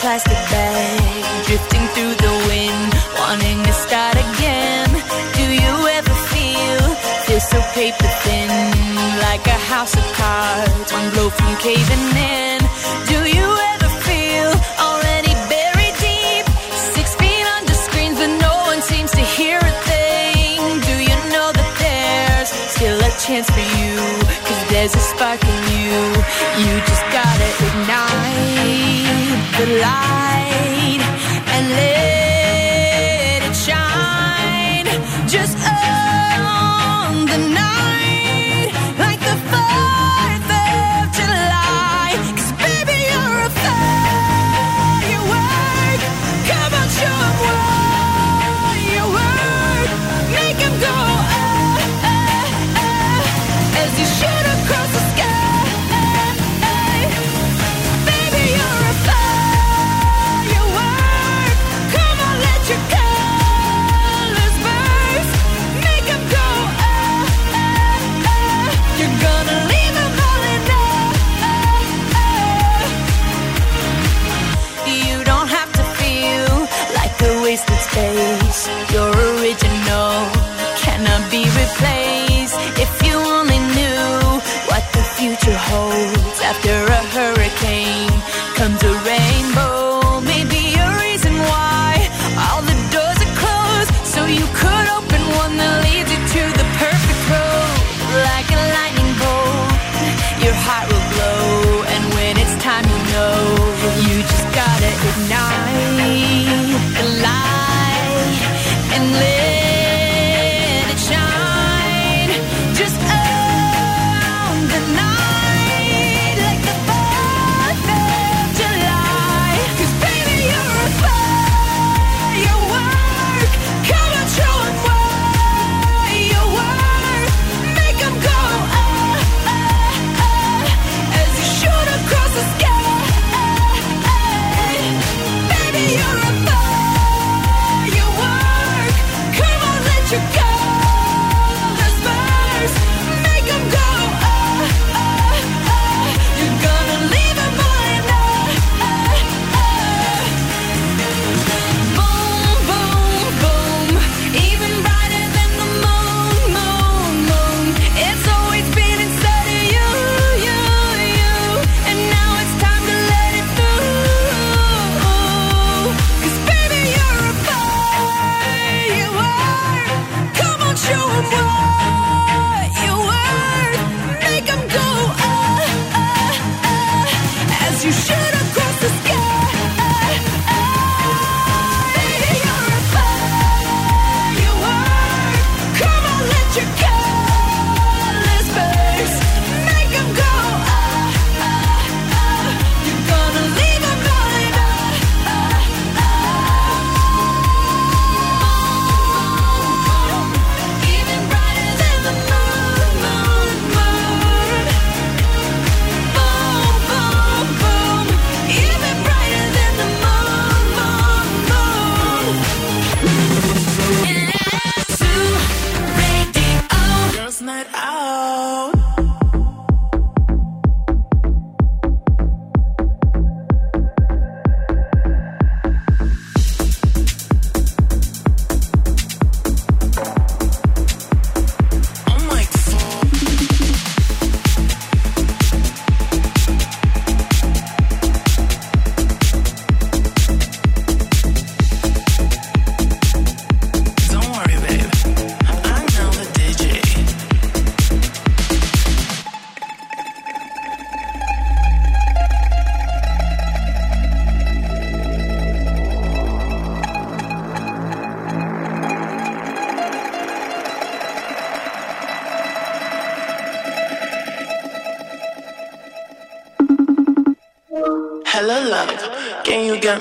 Plastic bag drifting through the wind, wanting to start again? Do you ever feel feel so paper thin, like a house of cards, one blow from caving in? Do you ever feel already buried deep, six feet under screens, but no one seems to hear a thing? Do you know that there's still a chance for you? Cause there's a spark in you. You the light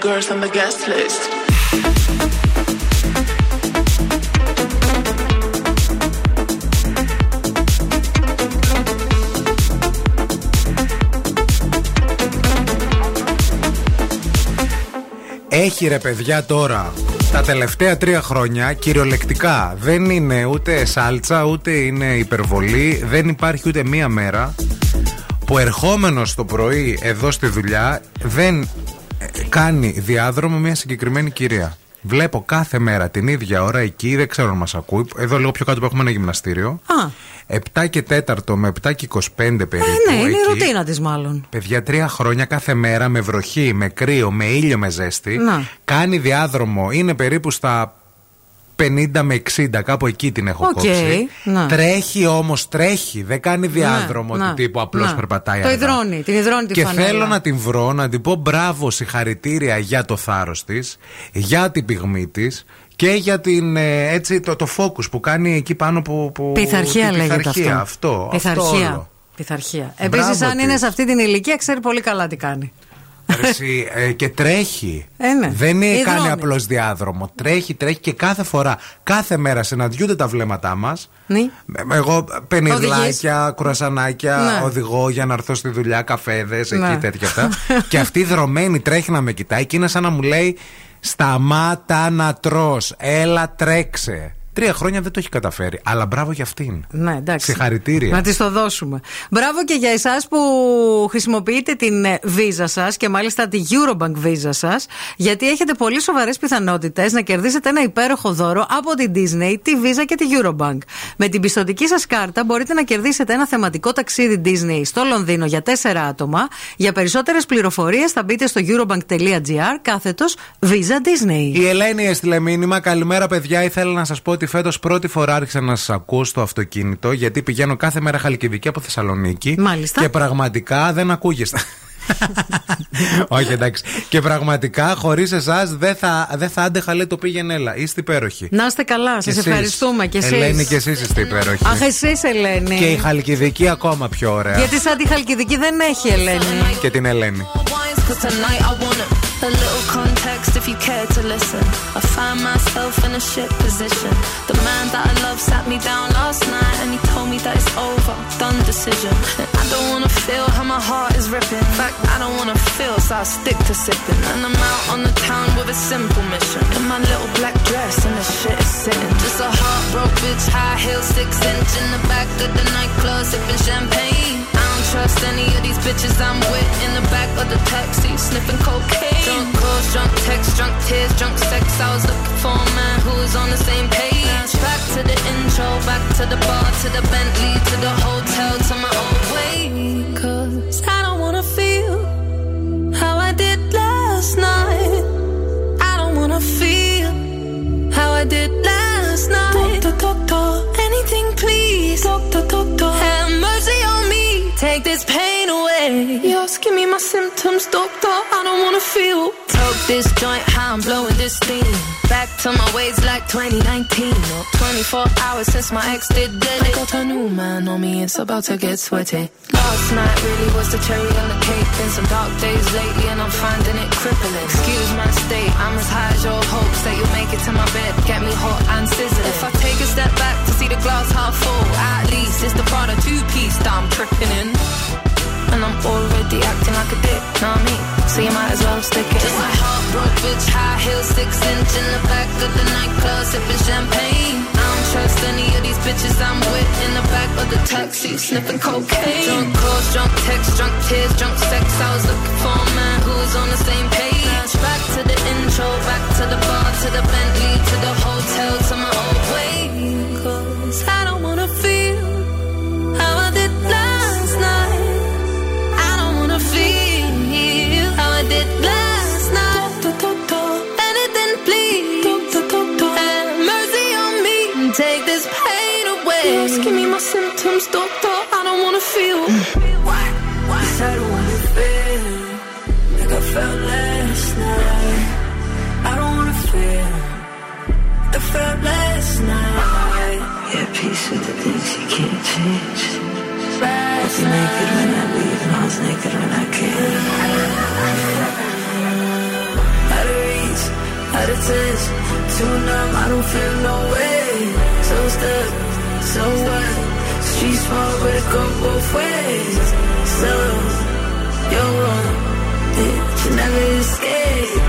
Girls on the guest list?
Έχει ρε παιδιά τώρα τα τελευταία τρία χρόνια κυριολεκτικά δεν είναι ούτε σάλτσα ούτε είναι υπερβολή δεν υπάρχει ούτε μία μέρα που ερχόμενος το πρωί εδώ στη δουλειά δεν ε, κάνει διάδρομο μια συγκεκριμένη κυρία. Βλέπω κάθε μέρα την ίδια ώρα εκεί, δεν ξέρω αν μας ακούει. Εδώ λίγο πιο κάτω που έχουμε ένα γυμναστήριο.
Α,
7 και 4 με 7 και 25 περίπου.
ε, ναι, είναι η
εκεί.
ρουτίνα της μάλλον.
Παιδιά, τρία χρόνια κάθε μέρα με βροχή, με κρύο, με ήλιο, με ζέστη.
Να.
Κάνει διάδρομο, είναι περίπου στα 50 με 60, κάπου εκεί την έχω
Οκ,
κόψει.
να.
Τρέχει όμως, τρέχει. Δεν κάνει διάδρομο
Ναι,
του
να,
τύπου απλώς
να.
περπατάει.
Το
αργά.
υδρώνει, την υδρώνει τη
Και
φανέλα.
θέλω να την βρω, να την πω μπράβο, συγχαρητήρια για το θάρρος της, για την πυγμή της και για την, ε, έτσι, το, το focus που κάνει εκεί πάνω που. που
Πειθαρχία
την
λέγεται
πειθαρχία,
αυτό.
αυτό.
Πειθαρχία.
αυτό όλο.
Πειθαρχία.
Μπράβο
Επίσης, αν
της.
είναι σε αυτή την ηλικία, ξέρει πολύ καλά τι κάνει.
Εσύ, ε, και τρέχει.
Ε, ναι.
Δεν είναι
Υδρώνει.
κάνει απλώ διάδρομο. Τρέχει, τρέχει και κάθε φορά, κάθε μέρα συναντιούνται τα βλέμματά μας.
Ναι.
Εγώ πενιδλάκια, κουρασανάκια,
Ναι.
οδηγώ για να έρθω στη δουλειά, καφέδες,
Ναι.
εκεί τέτοια αυτά. και αυτή δρομένη τρέχει να με κοιτάει και είναι σαν να μου λέει: Σταμάτα να τρως, έλα τρέξε. Τρία χρόνια δεν το έχει καταφέρει. Αλλά μπράβο για αυτήν.
Ναι, εντάξει.
Συγχαρητήρια.
Να της το δώσουμε. Μπράβο και για εσάς που χρησιμοποιείτε την ε, βίζα σας και μάλιστα τη Eurobank βίζα σας, γιατί έχετε πολύ σοβαρές πιθανότητες να κερδίσετε ένα υπέροχο δώρο από την Disney, τη Visa και τη Eurobank. Με την πιστοτική σας κάρτα μπορείτε να κερδίσετε ένα θεματικό ταξίδι Disney στο Λονδίνο για 4 άτομα. Για περισσότερες πληροφορίες θα μπείτε στο eurobank.gr κάθετος Visa Disney.
Η Ελένη έστειλε μήνυμα. Καλημέρα, παιδιά. Ήθελα να σας πω ότι φέτος πρώτη φορά άρχισα να σας ακούω στο αυτοκίνητο, γιατί πηγαίνω κάθε μέρα χαλκιδική από Θεσσαλονίκη.
Μάλιστα.
Και πραγματικά δεν ακούγεστε. Όχι, εντάξει. Και πραγματικά χωρίς εσάς δεν θα, δεν θα άντεχα, λέει το πήγαινε έλα. Είστε υπέροχοι.
Να είστε καλά,
Και
σας
εσείς.
ευχαριστούμε και εσείς.
Ελένη, και εσείς είστε υπέροχοι.
Αχ, εσείς, Ελένη.
Και η Χαλκιδική ακόμα πιο ωραία.
Γιατί σαν τη Χαλκιδική δεν έχει Ελένη.
Και την Ελένη.
Cause tonight I want it. A little context if you care to listen. I find myself in a shit position. The man that I love sat me down last night and he told me that it's over, done decision. And I don't wanna feel how my heart is ripping. In fact, I don't wanna feel, so I stick to sipping. And I'm out on the town with a simple mission. In my little black dress and the shit is sitting. Just a heartbroken bitch, high heel, six inch in the back of the nightclub, sipping champagne. I don't trust any of these bitches I'm with in the back of the taxi, sniffing cocaine. Drunk calls, drunk texts, drunk tears, drunk sex. I was looking for a man who was on the same page. Back to the intro, back to the bar, to the Bentley, to the hotel, to my old way. Cause I did last night. Talk, talk, talk, feel how I did last night. Doctor, doctor, anything please. Doctor, doctor, have mercy on me. Take this pain away. You're asking me my symptoms, doctor. I don't wanna feel. Toke this joint, how I'm blowing this steam. Back to my ways like 2019. Or 24 hours since my ex did dead. I got a new man on me, it's about to get sweaty. Last night really was the cherry on the cake. Been some dark days lately, and I'm finding it crippling. Excuse my state, I'm as high as your hopes that you'll make it to my bed. Get me hot and sizzling. If I take step back to see the glass half full, at least it's the Prada two piece that I'm tripping in. And I'm already acting like a dick, know what I mean? So you might as well stick it. Just a heartbroken bitch, high heels, six inch in the back of the nightclub, sipping champagne. I don't trust any of these bitches I'm with in the back of the taxi, sniffing cocaine. Drunk calls, drunk texts, drunk tears, drunk sex. I was looking for a man who was on the same page. Back to the intro, back to the bar, to the Bentley, to the my symptoms, doctor. I don't wanna feel. Why? Why? I don't wanna feel like I felt last night. I don't wanna feel like I felt last night. Yeah, peace with the things you can't change. I was naked when I leave, and I was naked when I came. Out of reach, out of touch, too numb, I don't feel no way. So stuck, so what? Street small, but it go both ways. So, you're wrong, yeah, you never escape.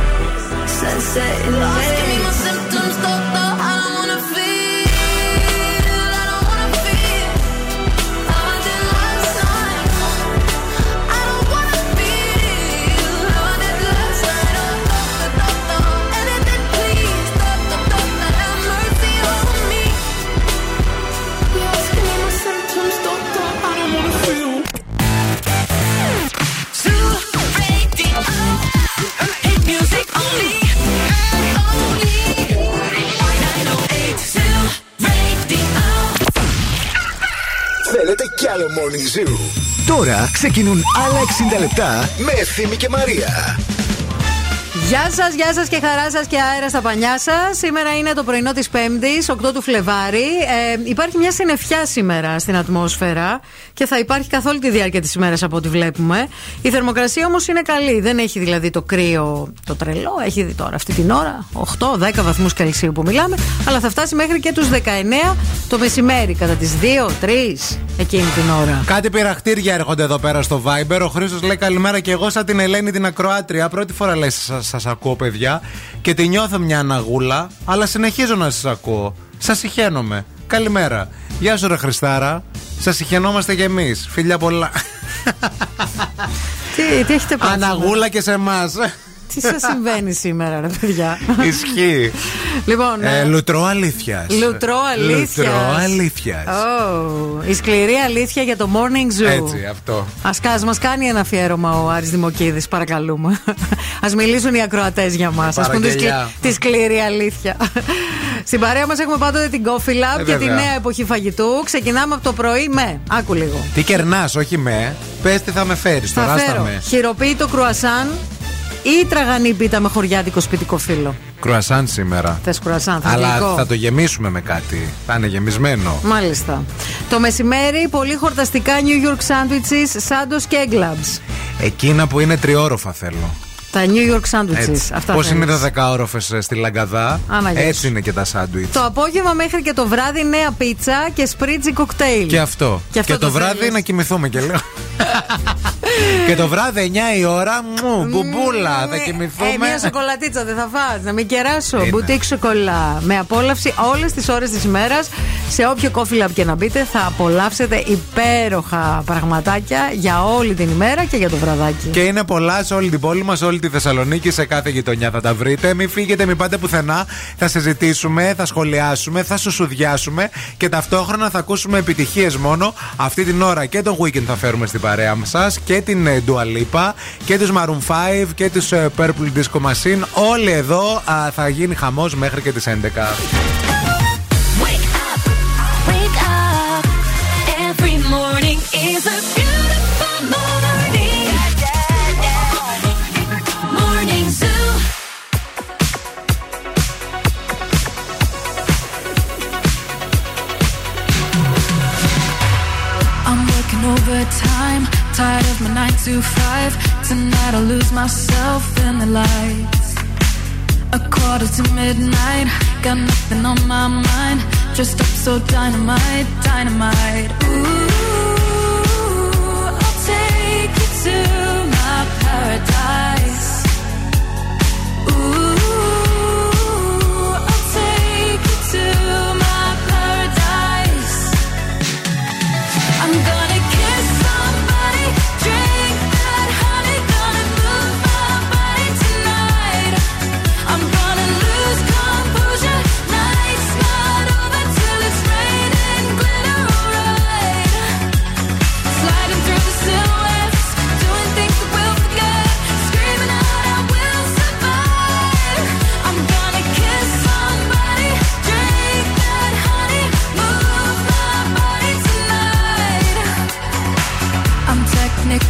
Sunset in the Lost, give me my symptoms,
Morning Zoo. Τώρα ξεκινούν άλλα 60 λεπτά με Ευθύμη και Μαρία.
Γεια σας, γεια σας και χαρά σας και αέρα στα πανιά σας. Σήμερα είναι το πρωινό της Πέμπτης, 8 του Φλεβάρι. Ε, υπάρχει μια συννεφιά σήμερα στην ατμόσφαιρα και θα υπάρχει καθ' όλη τη διάρκεια της ημέρας από ό,τι βλέπουμε. Η θερμοκρασία όμως είναι καλή. Δεν έχει δηλαδή το κρύο το τρελό. Έχει δει τώρα αυτή την ώρα 8-10 βαθμούς Κελσίου που μιλάμε. Αλλά θα φτάσει μέχρι και τους 19 το μεσημέρι κατά τις 2-3 εκείνη την ώρα.
Κάτι πειραχτήρια έρχονται εδώ πέρα στο Viber. Ο Χρήστος λέει καλημέρα και εγώ σαν την Ελένη την Ακροάτρια. Πρώτη φορά λέει σας σας ακούω, παιδιά. Και τη νιώθω μια αναγούλα, αλλά συνεχίζω να σας ακούω. Σας συχαίνομαι. Καλημέρα. Γεια σου, ρε Χριστάρα. Σας συχαινόμαστε κι εμείς. Φιλιά πολλά.
Τι, τι έχετε πάθει.
Αναγούλα και σε εμάς.
Τι σας συμβαίνει σήμερα, ρε παιδιά;
Ισχύει.
Λοιπόν,
Ε, λουτρό αλήθειας.
Λουτρό αλήθεια.
Λουτρό αλήθειας.
Oh, η σκληρή αλήθεια για το morning zoo.
Έτσι, αυτό.
Α μας κάνει ένα αφιέρωμα ο Άρης Δημοκίδης, παρακαλούμε. Α μιλήσουν οι ακροατές για μας. Α πούν τη, σκλη...
Παραγγελιά.
τη σκληρή αλήθεια. Στην παρέα μας έχουμε πάντοτε την Coffee Lab
Ε,
και τη
βέβαια.
νέα εποχή φαγητού. Ξεκινάμε από το πρωί με. Άκου λίγο.
Τι κερνάς, όχι με. Πες τι θα με φέρεις.
Θα
Τώρα άστα
φέρω
με.
χειροποίητο κρουασάν ή τραγανή πίτα με χωριάτικο σπιτικό φύλλο.
Κρουασάν σήμερα.
Θες κρουασάν, θα
Αλλά
γλυκό.
θα το γεμίσουμε με κάτι. Θα είναι γεμισμένο.
Μάλιστα. Το μεσημέρι πολύ χορταστικά New York sandwiches, σάντος και έγκλαμπς.
Εκείνα που είναι τριόροφα θέλω.
Τα New York sandwiches. Αυτά
Πώς
θέλεις.
είναι τα δεκαόροφε στη Λαγκαδά,
Αναγιά
έτσι
σου.
είναι και τα σάντουιτ.
Το απόγευμα μέχρι και το βράδυ νέα πίτσα και σπρίτζι κοκτέιλ.
Και αυτό.
Και αυτό
το,
το
βράδυ
θέλεις.
να κοιμηθούμε και λέω. και το βράδυ 9 η ώρα, μου, μπουμπούλα, θα κοιμηθούμε.
Ε, μια σοκολατίτσα δεν θα φας, να μην κεράσω.
Είναι.
Μπουτίκ σοκολά. Με απόλαυση όλες τις ώρες της ημέρας. Σε όποιο coffee lab και να μπείτε, θα απολαύσετε υπέροχα πραγματάκια για όλη την ημέρα και για το βραδάκι.
Και είναι πολλά σε όλη την πόλη μας, όλη τη Θεσσαλονίκη, σε κάθε γειτονιά θα τα βρείτε. Μην φύγετε, μην πάτε πουθενά. Θα συζητήσουμε, θα σχολιάσουμε, θα σουσουδιάσουμε και ταυτόχρονα θα ακούσουμε επιτυχίες μόνο. Αυτή την ώρα και τον weekend θα φέρουμε στην παρέα σα και την ε, Dua Lipa και τους Maroon 5 και τους ε, Purple Disco Machine. Όλοι εδώ α, θα γίνει χαμός μέχρι και τις 11.
tired of my 9 to 5 Tonight I'll lose myself in the lights. A quarter to midnight Got nothing on my mind. Dressed up so dynamite, dynamite. Ooh, I'll take you to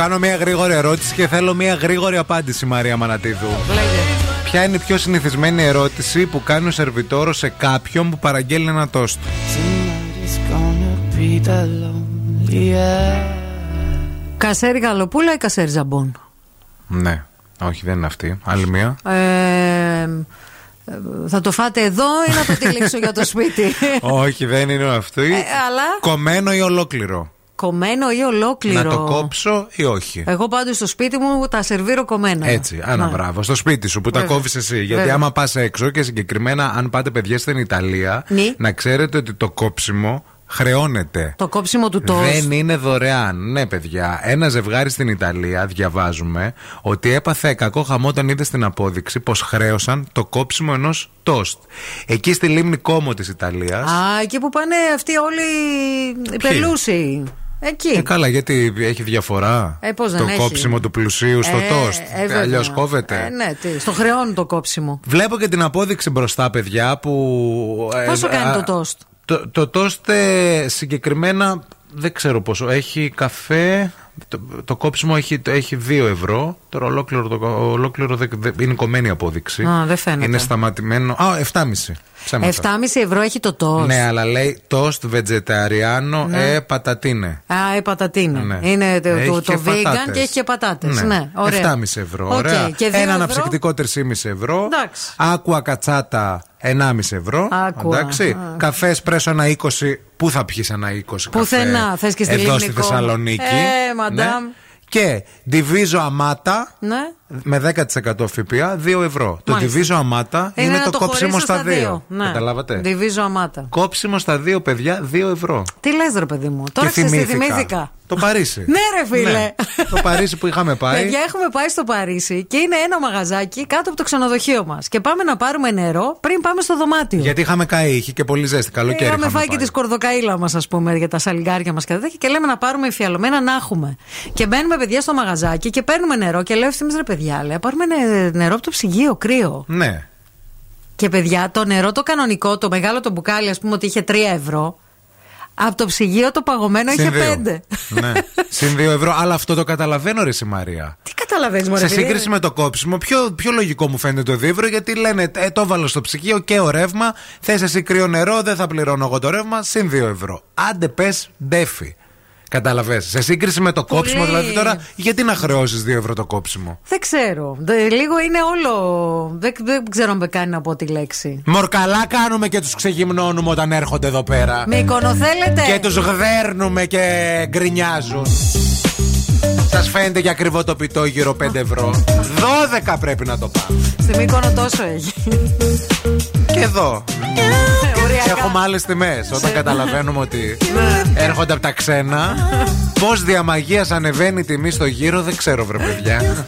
κάνω μια γρήγορη ερώτηση και θέλω μια γρήγορη απάντηση, Μαρία Μανατίδου. Ποια είναι η πιο συνηθισμένη ερώτηση που κάνει ο σερβιτόρο σε κάποιον που παραγγέλνει ένα τόστ.
It's gonna be the loneliest.
Κασέρι γαλοπούλα ή κασέρι ζαμπόν.
Ναι, όχι, δεν είναι αυτή. Άλλη μία.
Ε, ε, θα το φάτε εδώ ή να το τυλίξω για το σπίτι;
όχι, δεν είναι αυτή.
Ε, αλλά
Κομμένο ή ολόκληρο;
Κομμένο ή ολόκληρο;
Να το κόψω ή όχι;
Εγώ πάντως στο σπίτι μου τα σερβίρω κομμένα.
Έτσι, άνα
Ναι.
μπράβο. Στο σπίτι σου που τα
Βέβαια.
κόβεις εσύ. Γιατί
Βέβαια.
άμα πας έξω και συγκεκριμένα αν πάτε παιδιά στην Ιταλία,
Ναι.
να ξέρετε ότι το κόψιμο χρεώνεται.
Το κόψιμο του τόστ.
Δεν είναι δωρεάν. Ναι, παιδιά. Ένα ζευγάρι στην Ιταλία, διαβάζουμε, ότι έπαθε κακό χαμό όταν είδε στην απόδειξη πως χρέωσαν το κόψιμο ενός τόστ. Εκεί στη λίμνη Κόμο της Ιταλίας.
Α, εκεί που πάνε αυτοί όλοι οι πελούσιοι. Εκεί.
Ε, καλά, γιατί έχει διαφορά
Ε, πώς δεν
το
έχει;
κόψιμο του πλουσίου στο
Ε,
τόστ.
ε, βέβαια.
Αλλιώς κόβεται.
Ε, ναι, τι, στο χρεώνουν το κόψιμο.
Βλέπω και την απόδειξη μπροστά, παιδιά, που. ε,
Πόσο κάνει
α,
το τόστ;
Το, το τόστ ε, συγκεκριμένα δεν ξέρω πόσο. Έχει καφέ. Το, το κόψιμο έχει, το έχει 2 ευρώ. Τώρα ολόκληρο, το, ολόκληρο δε- δε- είναι κομμένη απόδειξη.
Α, δεν φαίνεται.
Είναι σταματημένο. Α, 7,5. Ψέματα.
7,5 ευρώ έχει το τόστ.
Ναι, αλλά λέει τόστ βετζεταριάνο
Ναι.
ε πατατίνε.
Α, η πατατίνα.
Ναι.
Είναι το,
Έχει
το,
και
το vegan
πατάτες.
και έχει και πατάτες. Ναι.
Ναι.
ωραία.
7,5 ευρώ.
Οκ,
Ωραία.
Και δύο
Ένα
ευρώ.
αναψυκτικό 3,5 ευρώ.
Εντάξει.
Άκουα κατσάτα 1,5 ευρώ.
Άκουα.
Εντάξει.
Α.
Καφέ εσπρέσο ένα 20. Πού θα πιεις ένα 20
Πουθενά.
καφέ;
Θες και στη
Εδώ
Λίμνη
στη
Κόμο.
Θεσσαλονίκη;
Ε, μαντάμ.
Και διβίζω αμάτα
Ναι.
Με 10% ΦΠΑ 2 ευρώ. Το
Μάλιστα.
διβίζω αμάτα είναι,
να
το, κόψιμο
χωρίσω
στα 2.
Ναι.
Καταλάβατε.
Διβίζω αμάτα.
Κόψιμο στα 2 παιδιά 2 ευρώ.
Τι λες ρε παιδί μου. Τώρα
και
ξέρεις τι
θυμήθηκα.
θυμήθηκα.
Το Παρίσι.
Ναι, ρε φίλε.
Ναι. Το Παρίσι που είχαμε πάει.
Παιδιά, έχουμε πάει στο Παρίσι και είναι ένα μαγαζάκι κάτω από το ξενοδοχείο μας. Και πάμε να πάρουμε νερό πριν πάμε στο δωμάτιο.
Γιατί είχαμε καεί, είχε και πολύ ζέστη. Καλοκαίρι.
Είχαμε
είχαμε
φάει και τη σκορδοκαίλα μας, ας πούμε, για τα σαλιγκάρια μας και τέτοια. Και λέμε να πάρουμε εφιαλωμένα να έχουμε. Και μπαίνουμε, παιδιά, στο μαγαζάκι και παίρνουμε νερό. Και λέω ευθύνη ρε παιδιά, λέει, πάρουμε νε- νερό από το ψυγείο, κρύο.
Ναι.
Και παιδιά, το νερό το κανονικό, το μεγάλο το μπουκάλι, ας πούμε, ότι είχε 3 ευρώ. Από το ψυγείο το παγωμένο είχε
Συν δύο.
5.
ναι. Συν 2 ευρώ. Αλλά αυτό το καταλαβαίνω, ρε εσύ, Μαρία.
Τι καταλαβαίνεις, Μωρέ.
Σε
φίλε;
σύγκριση με το κόψιμο, πιο, πιο λογικό μου φαίνεται το 2 ευρώ γιατί λένε ε, το έβαλα στο ψυγείο και ο ρεύμα. Θες εσύ κρύο νερό, δεν θα πληρώνω εγώ το ρεύμα. Συν 2 ευρώ. Άντε πες ντέφι. Καταλαβες. Σε σύγκριση με το
Πολύ.
κόψιμο, δηλαδή τώρα, γιατί να χρεώσεις 2 ευρώ το κόψιμο;
Δεν ξέρω. Δε- λίγο είναι όλο. Δεν, δεν ξέρω αν με κάνει να πω τη λέξη.
Μορκαλά κάνουμε και τους ξεγυμνώνουμε όταν έρχονται εδώ πέρα.
Με θέλετε.
Και τους γδέρνουμε και γκρινιάζουν. Σας φαίνεται για ακριβό το πιτόγυρο 5 ευρώ. 12 πρέπει να το πάμε.
Στη Μύκονο τόσο έχει.
Και εδώ.
Οριακά.
Έχουμε άλλες τιμές. Όταν καταλαβαίνουμε ότι έρχονται από τα ξένα. Πώς διαμαγείας ανεβαίνει η τιμή στο γύρο, δεν ξέρω, βρε παιδιά.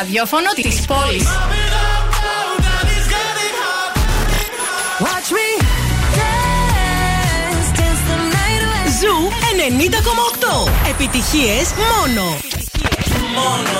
Ραδιόφωνο της πόλης.
Watch me dance, dance the night away. Ζου 90,8. Επιτυχίες μόνο. Μόνο.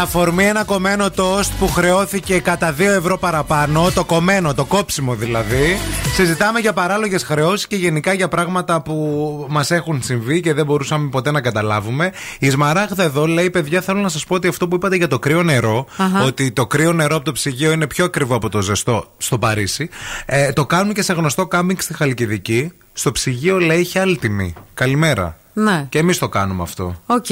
αφορμή ένα κομμένο τόστ που χρεώθηκε κατά 2 ευρώ παραπάνω, το κομμένο, το κόψιμο δηλαδή. Συζητάμε για παράλογες χρεώσεις και γενικά για πράγματα που μας έχουν συμβεί και δεν μπορούσαμε ποτέ να καταλάβουμε. Η Σμαράγδα εδώ λέει: Παιδιά, θέλω να σας πω ότι αυτό που είπατε για το κρύο νερό,
Αχα.
ότι το κρύο νερό από το ψυγείο είναι πιο ακριβό από το ζεστό στο Παρίσι. Ε, το κάνουν και σε γνωστό κάμπινγκ στη Χαλκιδική. Στο ψυγείο λέει έχει άλλη τιμή. Καλημέρα.
Ναι.
Και εμείς το κάνουμε αυτό.
Οκ.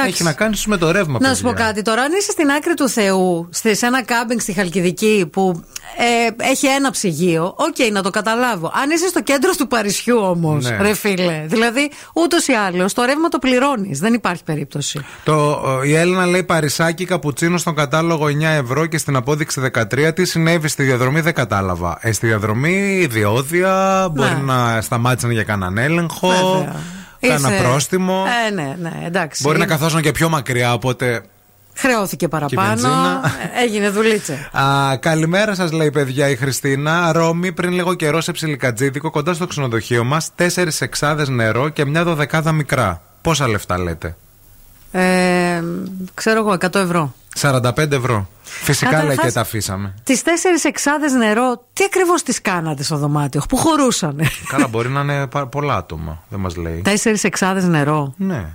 Εντάξει.
Έχει να κάνει με το ρεύμα,
Να σου πω
παιδιά.
κάτι τώρα. Αν είσαι στην άκρη του Θεού, στη- σε ένα κάμπινγκ στη Χαλκιδική που ε, έχει ένα ψυγείο, οκ, να το καταλάβω. Αν είσαι στο κέντρο του Παρισιού όμως,
Ναι.
ρε φίλε. Δηλαδή, ούτως ή άλλως, το ρεύμα το πληρώνεις. Δεν υπάρχει περίπτωση.
Το, ε, η Έλενα λέει Παρισάκι καπουτσίνο στον κατάλογο 9 ευρώ και στην απόδειξη 13. Τι συνέβη στη διαδρομή δεν κατάλαβα. Ε, στη διαδρομή διόδια, μπορεί
Ναι.
να σταμάτησαν για κανέναν έλεγχο,
Βέβαια.
Κάνα
Είσαι-
πρόστιμο.
Ε, ναι, ναι, εντάξει.
Μπορεί να καθόσουν και πιο μακριά, οπότε.
Χρεώθηκε παραπάνω.
βενζίνα.
Ε, Έγινε δουλίτσε.
Α, καλημέρα σας, λέει παιδιά η Χριστίνα. Ρώμη, πριν λίγο καιρό σε ψιλικατζίδικο, κοντά στο ξενοδοχείο μας, τέσσερις εξάδες νερό και μια δωδεκάδα μικρά. Πόσα λεφτά λέτε;
Ε, ξέρω εγώ, 100 ευρώ.
45 ευρώ. Φυσικά λέει
Καταρχάς,
και τα αφήσαμε.
Τις τέσσερις εξάδες νερό, τι ακριβώς τις κάνατε στο δωμάτιο, που χωρούσαν.
Καλά, μπορεί να είναι πα- πολλά άτομα. Δεν μας λέει.
Τέσσερις εξάδες νερό.
Ναι.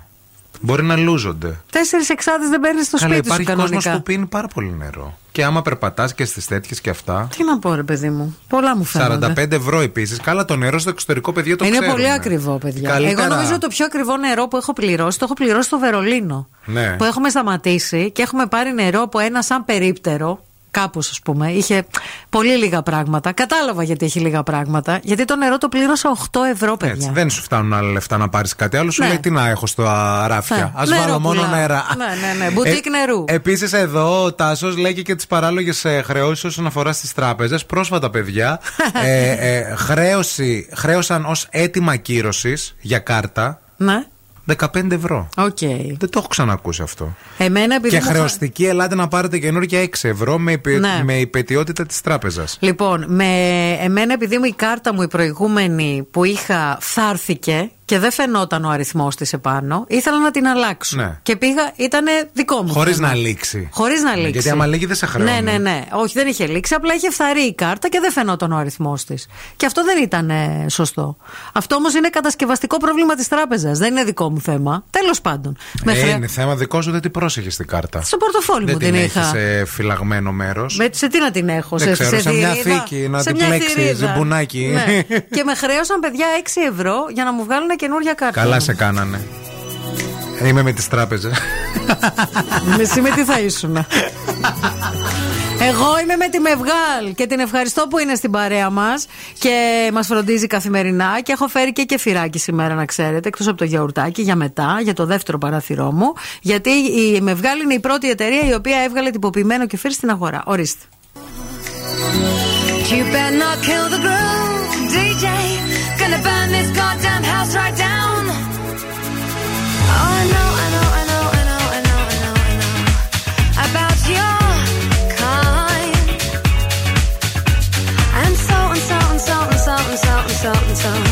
Μπορεί να λούζονται.
Τέσσερις εξάδες δεν παίρνεις στο
Καλά,
σπίτι σου
υπάρχει κόσμος
κανονικά.
που πίνει πάρα πολύ νερό. Και άμα περπατάς και στις τέτοιες και αυτά.
Τι να πω, ρε παιδί μου. Πολλά μου φαίνονται.
45 ευρώ επίσης. Καλά, το νερό στο εξωτερικό παιδί το
Είναι
ξέρουμε.
πολύ ακριβό, παιδιά.
Καλύτερα-
Εγώ νομίζω το πιο ακριβό νερό που έχω πληρώσει το έχω πληρώσει στο Βερολίνο.
Ναι.
Που έχουμε σταματήσει και έχουμε πάρει νερό από ένα σαν περίπτερο. Κάπως, ας πούμε. Είχε πολύ λίγα πράγματα. Κατάλαβα γιατί έχει λίγα πράγματα. Γιατί το νερό το πλήρωσα 8 ευρώ, παιδιά.
Έτσι, δεν σου φτάνουν άλλα λεφτά να πάρεις κάτι άλλο. Σου
Ναι.
λέει τι να έχω στα ράφια;
Ναι,
Α
νερό
βάλω μόνο
πουλάω.
νερά.
Ναι, ναι, ναι. Μπουτίκ νερού.
Επίσης, εδώ ο Τάσος λέει και τις παράλογες χρεώσεις όσον αφορά στις τράπεζες. Πρόσφατα, παιδιά, ε, ε, χρέωση, χρέωσαν ως αίτημα ακύρωσης για κάρτα
Ναι.
15 ευρώ.
Οκ.
Δεν το έχω ξανακούσει αυτό.
Εμένα επειδή.
και
μου είχα-
χρεωστική, ελάτε να πάρετε καινούργια 6 ευρώ με, υπε...
Ναι.
με υπετιότητα της τράπεζας.
Λοιπόν, με εμένα επειδή μου η κάρτα μου η προηγούμενη που είχα φθάρθηκε και δεν φαινόταν ο αριθμός της επάνω, ήθελα να την αλλάξω.
Ναι.
Και πήγα, ήταν δικό μου.
Χωρίς
θέμα.
να λήξει.
Χωρίς να λήξει.
Γιατί άμα λύγει δεν σε χρεώνει.
Ναι, ναι, ναι. Όχι, δεν είχε λήξει. Απλά είχε φθαρεί η κάρτα και δεν φαινόταν ο αριθμός της. Και αυτό δεν ήταν ε, σωστό. Αυτό όμως είναι κατασκευαστικό πρόβλημα της τράπεζας. Δεν είναι δικό μου θέμα. Τέλος πάντων. Με
Ε,
χρεώ-
Είναι θέμα δικό σου, δεν την πρόσεχες την κάρτα.
Στο πορτοφόλι
δεν
μου την
την
είχα.
έχεις σε φυλαγμένο μέρος.
Με, σε τι να την έχω,
Δεν
σε,
ξέρω, σε μια
θηρίδα;
θήκη, να
σε
την
μια
πλέξεις,
θηρίδα.
ζυμπουνάκι.
Ναι. και με χρέωσαν παιδιά 6 ευρώ για να μου βγάλουν καινούργια κάρτα.
Καλά σε κάνανε. Είμαι με τις τράπεζες.
Εσύ με τι θα ήσουν. Εγώ είμαι με τη Μευγάλ και την ευχαριστώ που είναι στην παρέα μας και μας φροντίζει καθημερινά. Και έχω φέρει και κεφυράκι σήμερα, να ξέρετε, εκτός από το γιαουρτάκι για μετά, για το δεύτερο παράθυρό μου. Γιατί η Μευγάλ είναι η πρώτη εταιρεία η οποία έβγαλε τυποποιημένο κεφίρι στην αγορά. Ορίστε.
You better not kill the groove, DJ. Gonna burn this goddamn right down. Oh, I know, I know, I know, I know, I know, I know, I know about your kind. And so and so and so and so and so and so and so.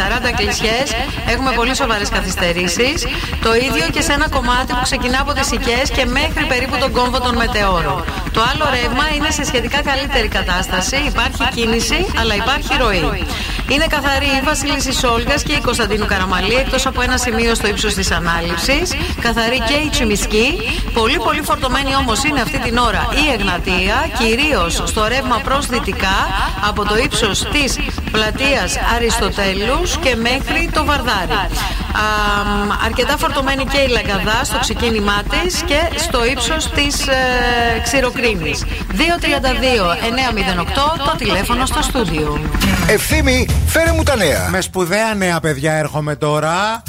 40 κλισιές, έχουμε πολύ σοβαρές καθυστερήσεις. Το ίδιο και σε ένα κομμάτι που ξεκινά από τις Οικέ και μέχρι περίπου τον κόμβο των Μετεώρων. Το άλλο ρεύμα είναι σε σχετικά καλύτερη κατάσταση. Υπάρχει κίνηση, αλλά υπάρχει ροή. Είναι καθαρή η Βασίλισσα Σόλγα και η Κωνσταντίνου Καραμαλή, εκτός από ένα σημείο στο ύψος της ανάληψη. Καθαρή και η Τσιμισκή. Πολύ πολύ φορτωμένη όμως είναι αυτή την ώρα η Εγνατία, κυρίως στο ρεύμα προς δυτικά, από το ύψο τη πλατείας Αριστοτέλους και μέχρι το Βαρδάρι. Α, αρκετά φορτωμένη και η Λαγκαδά στο ξεκίνημά της και στο ύψος της ε, Ξηροκρίνης. 232-908 το τηλέφωνο στο στούντιο.
Ευθύμη, φέρε μου τα νέα.
Με σπουδαία νέα παιδιά έρχομαι τώρα.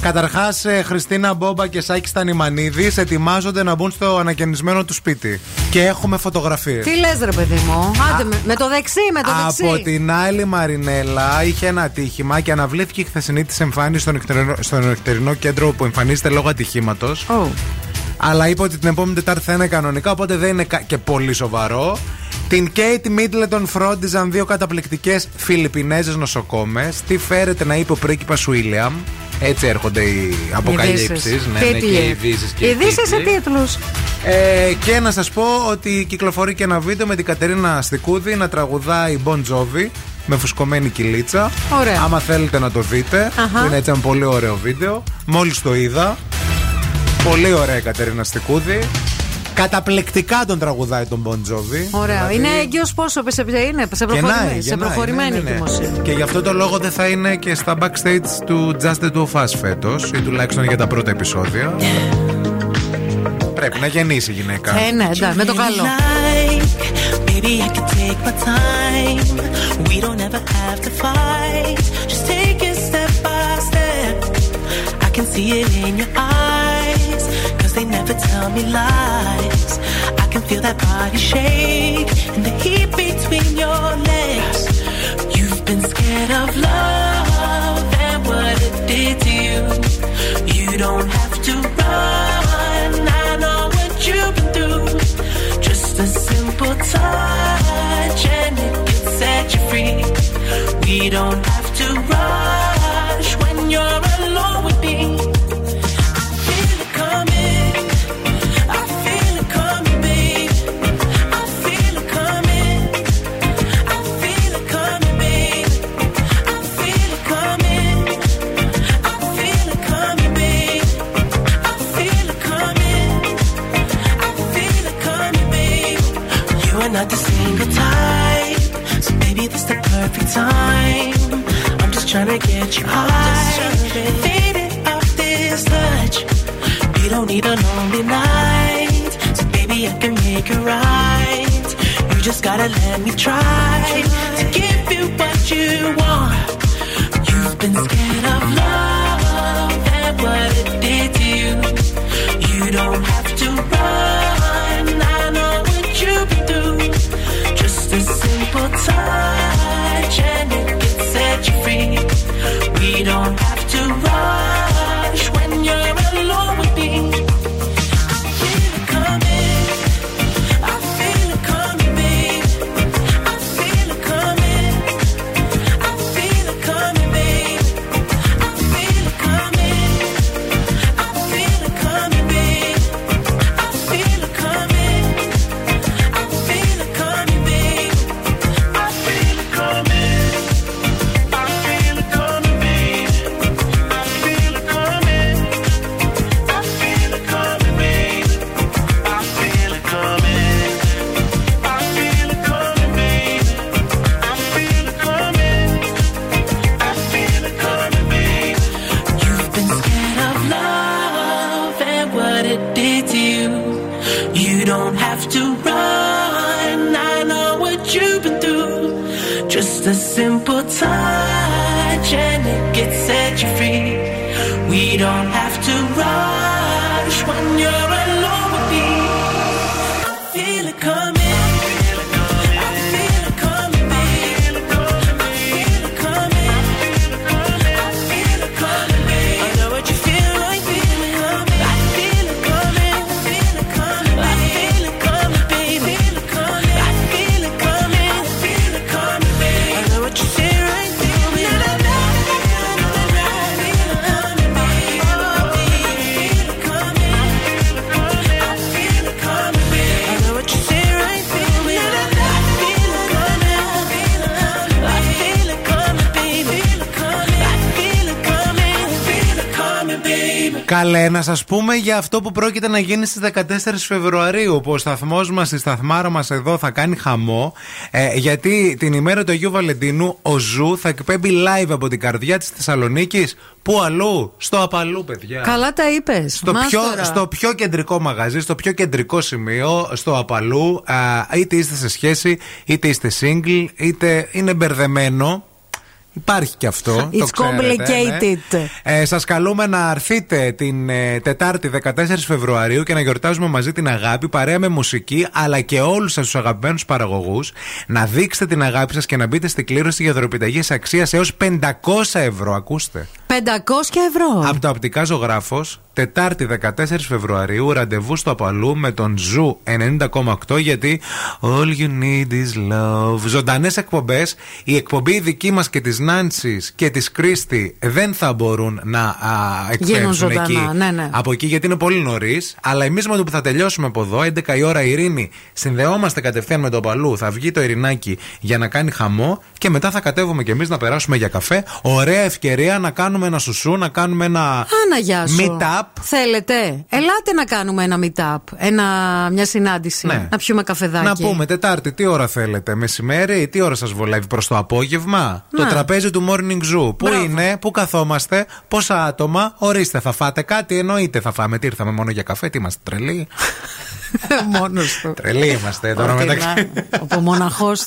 Καταρχάς, Χριστίνα Μπόμπα και Σάκη Στανιμανίδη ετοιμάζονται να μπουν στο ανακαινισμένο του σπίτι. Και έχουμε φωτογραφίες.
Τι λες, ρε παιδί μου; Άντε, με, με το δεξί, με το δεξί.
Από την άλλη Μαρινέλα είχε ένα ατύχημα και αναβλήθηκε η χθεσινή της εμφάνιση στο νυχτερινό, στο νυχτερινό κέντρο που εμφανίζεται λόγω ατυχήματος.
Oh.
Αλλά είπε ότι την επόμενη Τετάρτη θα είναι κανονικά, οπότε δεν είναι κα- και πολύ σοβαρό. Την Κέιτ Μίτλετον φρόντιζαν δύο καταπληκτικές Φιλιππινέζες νοσοκόμες. Τι φέρεται να είπε ο πρίγκιπας Βίλιαμ. Έτσι έρχονται οι αποκαλύψεις.
Ειδήσεις.
Ναι, ναι, και οι
Τίτλοι.
ειδήσεις και οι
Ειδήσεις σε
τίτλοι.
τίτλους.
Ε, και να σας πω ότι κυκλοφορεί και ένα βίντεο με την Κατερίνα Στικούδη να τραγουδάει Bon Jovi με φουσκωμένη κυλίτσα.
Ωραία.
Άμα θέλετε να το δείτε.
Αχα.
Είναι έτσι ένα πολύ ωραίο βίντεο. Μόλις το είδα. Πολύ ωραία η Κατερίνα Στικούδη. Καταπληκτικά τον τραγουδάει τον Bon Jovi.
Ωραία.
Δηλαδή,
Είναι έγκυος πόσο, σε, είναι, σε
γεννάει,
προχωρημένη, σε
γεννάει,
προχωρημένη
ναι, ναι, ναι.
εγκυμοσύνη.
Και γι' αυτό το λόγο δεν θα είναι και στα backstage του Just the Two of Us φέτος, ή τουλάχιστον για τα πρώτα επεισόδια. Πρέπει να γεννήσει η γυναίκα.
Ε, ναι, εντάξει, με το καλό.
Like, maybe I could take my time. We don't ever have to fight. Just take it step by step. I can see it in your eyes. They never tell me lies. I can feel that body shake and the heat between your legs. You've been scared of love and what it did to you. You don't have to run. I know what you've been through. Just a simple touch and it can set you free. We don't have to rush when you're you faded touch. Don't need a lonely night, so baby I can make it right. You just gotta let me try to give you what you want. You've been scared of love and what it did to you. You don't have to run. I know what you've been through. Just a simple touch and it can set you free don't
Καλέ, να σας πούμε για αυτό που πρόκειται να γίνει στις 14 Φεβρουαρίου. Που ο σταθμός μας, η σταθμάρα μας εδώ θα κάνει χαμό. Ε, γιατί την ημέρα του Αγίου Βαλεντίνου ο Zoo θα εκπέμπει live από την καρδιά της Θεσσαλονίκης. Πού αλλού, στο Απαλού, παιδιά.
Καλά τα είπες.
Στο πιο, στο πιο κεντρικό μαγαζί, στο πιο κεντρικό σημείο, στο Απαλού, α, είτε είστε σε σχέση, είτε είστε single, είτε είναι μπερδεμένο. Υπάρχει και αυτό. το
It's
ξέρετε,
complicated.
ναι. Ε, Σας καλούμε να έρθετε την ε, Τετάρτη 14 Φεβρουαρίου και να γιορτάζουμε μαζί την αγάπη, παρέα με μουσική, αλλά και όλους σας τους αγαπημένους παραγωγούς. Να δείξετε την αγάπη σας και να μπείτε στην κλήρωση για δωροεπιταγές αξίας έως 500 ευρώ. Ακούστε.
500 ευρώ.
Από το Οπτικά Ζωγράφος, Τετάρτη 14 Φεβρουαρίου, ραντεβού στο Απαλού με τον Ζου 90,8 γιατί All you need is love. Ζωντανές εκπομπές. Η εκπομπή δική μας και της Νάνσης και της Κρίστη δεν θα μπορούν να α,
Γίνουν
εκπέμψουν
ζωντανά,
εκεί.
ναι, ναι.
Από εκεί γιατί είναι πολύ νωρίς. Αλλά εμείς με το που θα τελειώσουμε από εδώ, 11 η ώρα Ειρήνη, συνδεόμαστε κατευθείαν με το Απαλού. Θα βγει το Ειρηνάκι για να κάνει χαμό και μετά θα κατέβουμε κι εμείς να περάσουμε για καφέ. Ωραία ευκαιρία να κάνουμε ένα σουσού, να κάνουμε ένα.
Άνα, γεια σου.
Meet-up.
Θέλετε; Ελάτε να κάνουμε ένα meet-up. Ένα, μια συνάντηση.
Ναι.
Να πιούμε καφεδάκι.
Να πούμε, Τετάρτη, τι ώρα θέλετε, μεσημέρι, τι ώρα σας βολεύει προς το απόγευμα; Το
Ναι.
τραπέζι του Morning Zoo. Πού είναι, πού καθόμαστε, πόσα άτομα, ορίστε, θα φάτε κάτι, εννοείται θα φάμε. Τι ήρθαμε μόνο για καφέ, τι είμαστε τρελοί;
Μόνος του.
τρελοί είμαστε τώρα
Ό,τι
μεταξύ.
να- Ο μοναχός.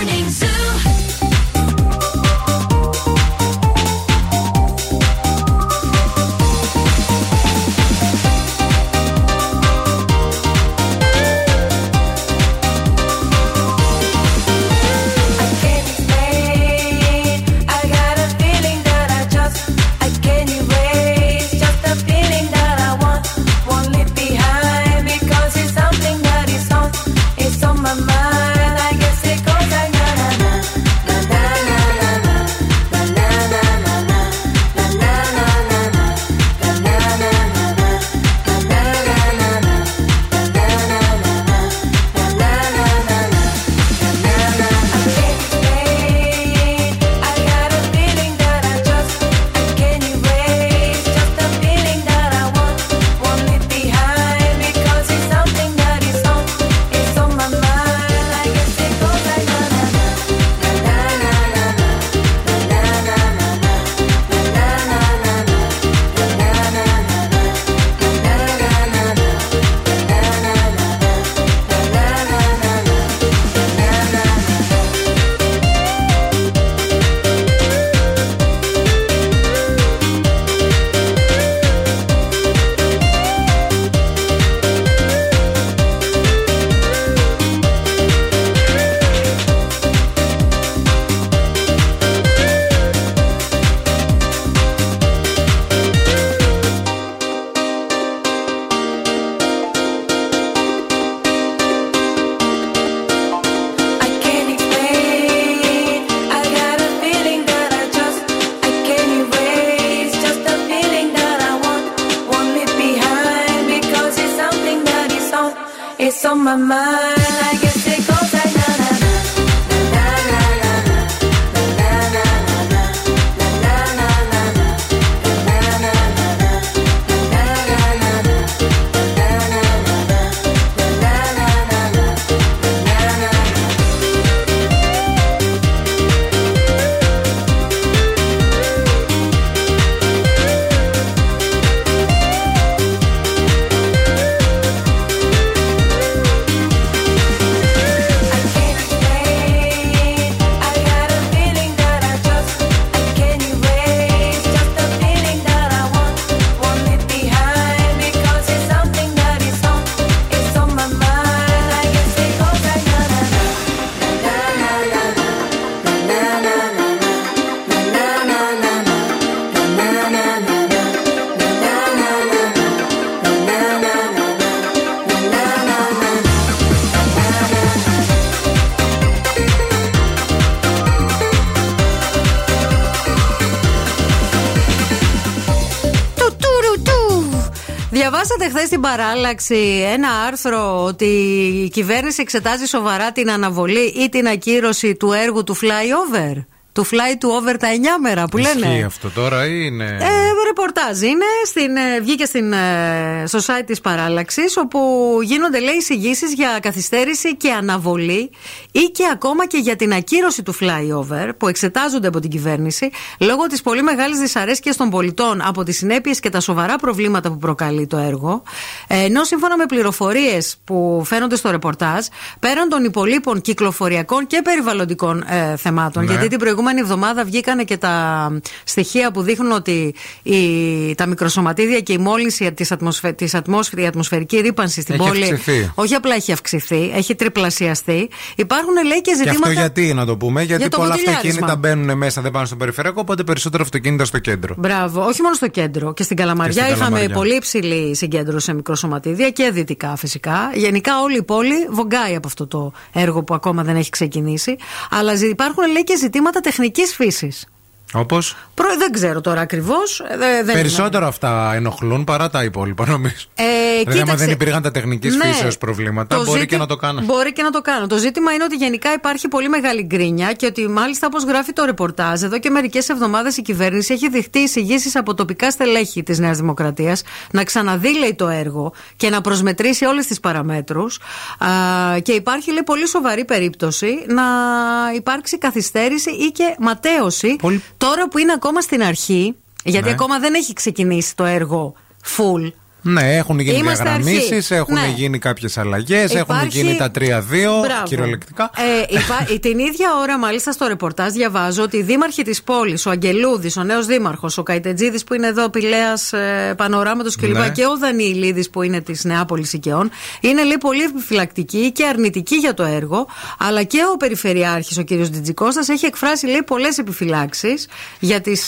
My.
Χθες στην παράλλαξη ένα άρθρο ότι η κυβέρνηση εξετάζει σοβαρά την αναβολή ή την ακύρωση του έργου του flyover. Του fly to over τα 9 μέρα που λένε.
Ισχύει αυτό τώρα ή είναι.
Ε, ρεπορτάζ είναι. Στην, ε, βγήκε στην, ε, στο site της παράλλαξη, όπου γίνονται λέει εισηγήσεις για καθυστέρηση και αναβολή ή και ακόμα και για την ακύρωση του flyover που εξετάζονται από την κυβέρνηση λόγω της πολύ μεγάλης δυσαρέσκειας των πολιτών από τις συνέπειες και τα σοβαρά προβλήματα που προκαλεί το έργο. Ε, ενώ σύμφωνα με πληροφορίες που φαίνονται στο ρεπορτάζ, πέραν των υπολείπων κυκλοφοριακών και περιβαλλοντικών ε, θεμάτων,
Ναι.
γιατί την προηγούμενη προηγούμενη εβδομάδα βγήκανε και τα στοιχεία που δείχνουν ότι η, τα μικροσωματίδια και η μόλυνση της ατμοσφαι, της ατμόσφαιρη, η ατμοσφαιρική ρήπανση στην
Έχει
πόλη.
αυξηθεί.
Όχι απλά έχει αυξηθεί, έχει τριπλασιαστεί. Υπάρχουν λέει και
Και
ζητήματα.
αυτό γιατί να το πούμε, γιατί
Για το
πολλά
ποτηλιάρισμα.
αυτοκίνητα μπαίνουν μέσα, δεν πάνε στο περιφερειακό, οπότε περισσότερο αυτοκίνητα στο κέντρο.
Μπράβο, όχι μόνο στο κέντρο. Και στην Καλαμαριά
Και στην
είχαμε
Καλαμαριά.
πολύ υψηλή συγκέντρωση σε μικροσωματίδια και δυτικά φυσικά. Γενικά όλη η πόλη βογκάει από αυτό το έργο που ακόμα δεν έχει ξεκινήσει. Αλλά ζη- υπάρχουν λέει και ζητήματα τεχνικής φύσης.
Όπως;
Δεν ξέρω τώρα ακριβώς.
Περισσότερο αυτά ενοχλούν παρά τα υπόλοιπα, νομίζω.
Ε,
δηλαδή, άμα
κοίταξε.
δεν υπήρχαν τα τεχνικής
Ναι.
φύσεως προβλήματα,
Το
μπορεί
ζήτη-
και να το κάνουν.
Μπορεί και να το κάνω. Το ζήτημα είναι ότι γενικά υπάρχει πολύ μεγάλη γκρίνια και ότι μάλιστα όπως γράφει το ρεπορτάζ, εδώ και μερικές εβδομάδες η κυβέρνηση έχει δεχτεί εισηγήσεις από τοπικά στελέχη της Νέας Δημοκρατίας να ξαναδεί λέει, το έργο και να προσμετρήσει όλες τις παραμέτρους. Και υπάρχει λέει, πολύ σοβαρή περίπτωση να υπάρξει καθυστέρηση ή και ματέωση τώρα που είναι ακόμα στην αρχή. Γιατί
Ναι.
ακόμα δεν έχει ξεκινήσει το έργο full.
Ναι, έχουν γίνει
Είμαστε
διαγραμμίσεις,
αρχή.
έχουν
Ναι.
γίνει κάποιες αλλαγές, έχουν
Υπάρχει-
γίνει τα 3-2
Μπράβο.
κυριολεκτικά.
Ε, υπά- την ίδια ώρα, μάλιστα, στο ρεπορτάζ διαβάζω ότι οι δήμαρχοι της πόλης, ο Αγγελούδης, ο νέος δήμαρχος, ο Καϊτετζίδης που είναι εδώ, Πηλέας ε, Πανοράματος κλπ.
Ναι.
και ο Δανιηλίδης που είναι της Νεάπολης Οικαιών, είναι λέει πολύ επιφυλακτικοί και αρνητικοί για το έργο. Αλλά και ο Περιφερειάρχης, ο κ. Τζιτζικώστας, έχει εκφράσει λέει πολλές επιφυλάξεις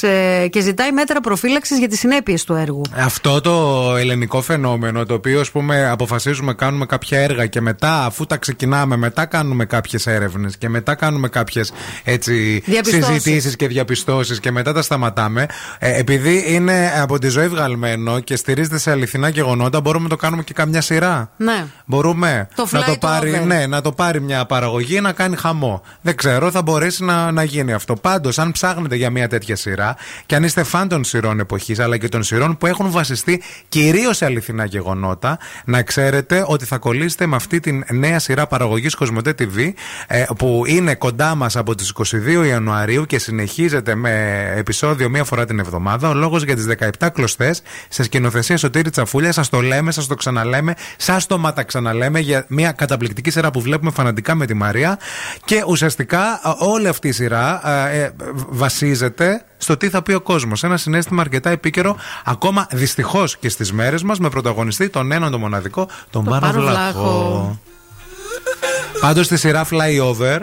ε, και ζητάει μέτρα προφύλαξης για τις συνέπειες του έργου.
Αυτό το ελληνικό φαινόμενο, το οποίο ας πούμε αποφασίζουμε κάνουμε κάποια έργα και μετά, αφού τα ξεκινάμε, μετά κάνουμε κάποιες έρευνες και μετά κάνουμε κάποιες
Διαπιστώσεις.
συζητήσεις και διαπιστώσεις και μετά τα σταματάμε. Ε, επειδή είναι από τη ζωή βγαλμένο και στηρίζεται σε αληθινά γεγονότα, μπορούμε να το κάνουμε και καμιά σειρά.
Ναι.
Μπορούμε
Το
να,
fly
το
to
πάρει,
over.
ναι, να το πάρει μια παραγωγή να κάνει χαμό. Δεν ξέρω, θα μπορέσει να, να γίνει αυτό. Πάντως, αν ψάχνετε για μια τέτοια σειρά και αν είστε φαν των σειρών εποχής αλλά και των σειρών που έχουν βασιστεί κυρίως σε αληθινά γεγονότα, να ξέρετε ότι θα κολλήσετε με αυτή την νέα σειρά παραγωγής Κοσμοτέ TV ε, που είναι κοντά μας από τις 22 Ιανουαρίου και συνεχίζεται με επεισόδιο μία φορά την εβδομάδα. Ο λόγος για τις 17 κλωστές σε σκηνοθεσία Σωτήρη Τσαφούλια. Σας το λέμε, σας το ξαναλέμε, σας το ματαξαναλέμε για μια καταπληκτική σειρά που βλέπουμε φανατικά με τη Μαρία. Και ουσιαστικά α, όλη αυτή η σειρά α, ε, βασίζεται στο τι θα πει ο κόσμος. Ένα συνέστημα αρκετά επίκαιρο, ακόμα δυστυχώς και στις μέρες μας, με πρωταγωνιστή τον έναν τον μοναδικό, τον Πάρο
Πάρο
Βλάχο.
Βλάχο.
Πάντως στη σειρά Flyover,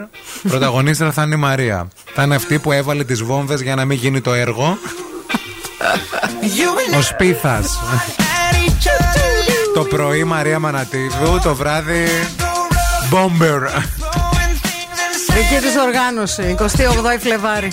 πρωταγωνίστρια θα είναι η Μαρία. Θα είναι αυτή που έβαλε τις βόμβες για να μην γίνει το έργο. Ο Σπίθας. το πρωί Μαρία Μανατίδου, το βράδυ. Μπόμπερ.
Δική της οργάνωση, 28 Φλεβάρι.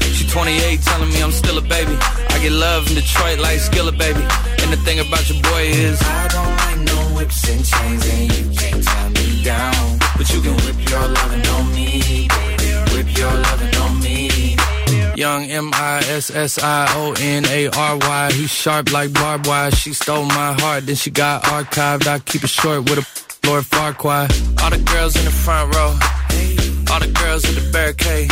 She 28, telling me I'm still a baby. I get love in Detroit like Skilla, baby. And the thing about your boy is I don't like no whips and chains, and you can't tie me down. But you can whip your lovin' on me, baby. Whip your lovin' on me. Young M I S S I O N A R Y. He sharp like barbed wire. She stole my heart, then she got archived. I keep it short with a Lord Farquhar. All the girls in the front row. All the girls in the barricade.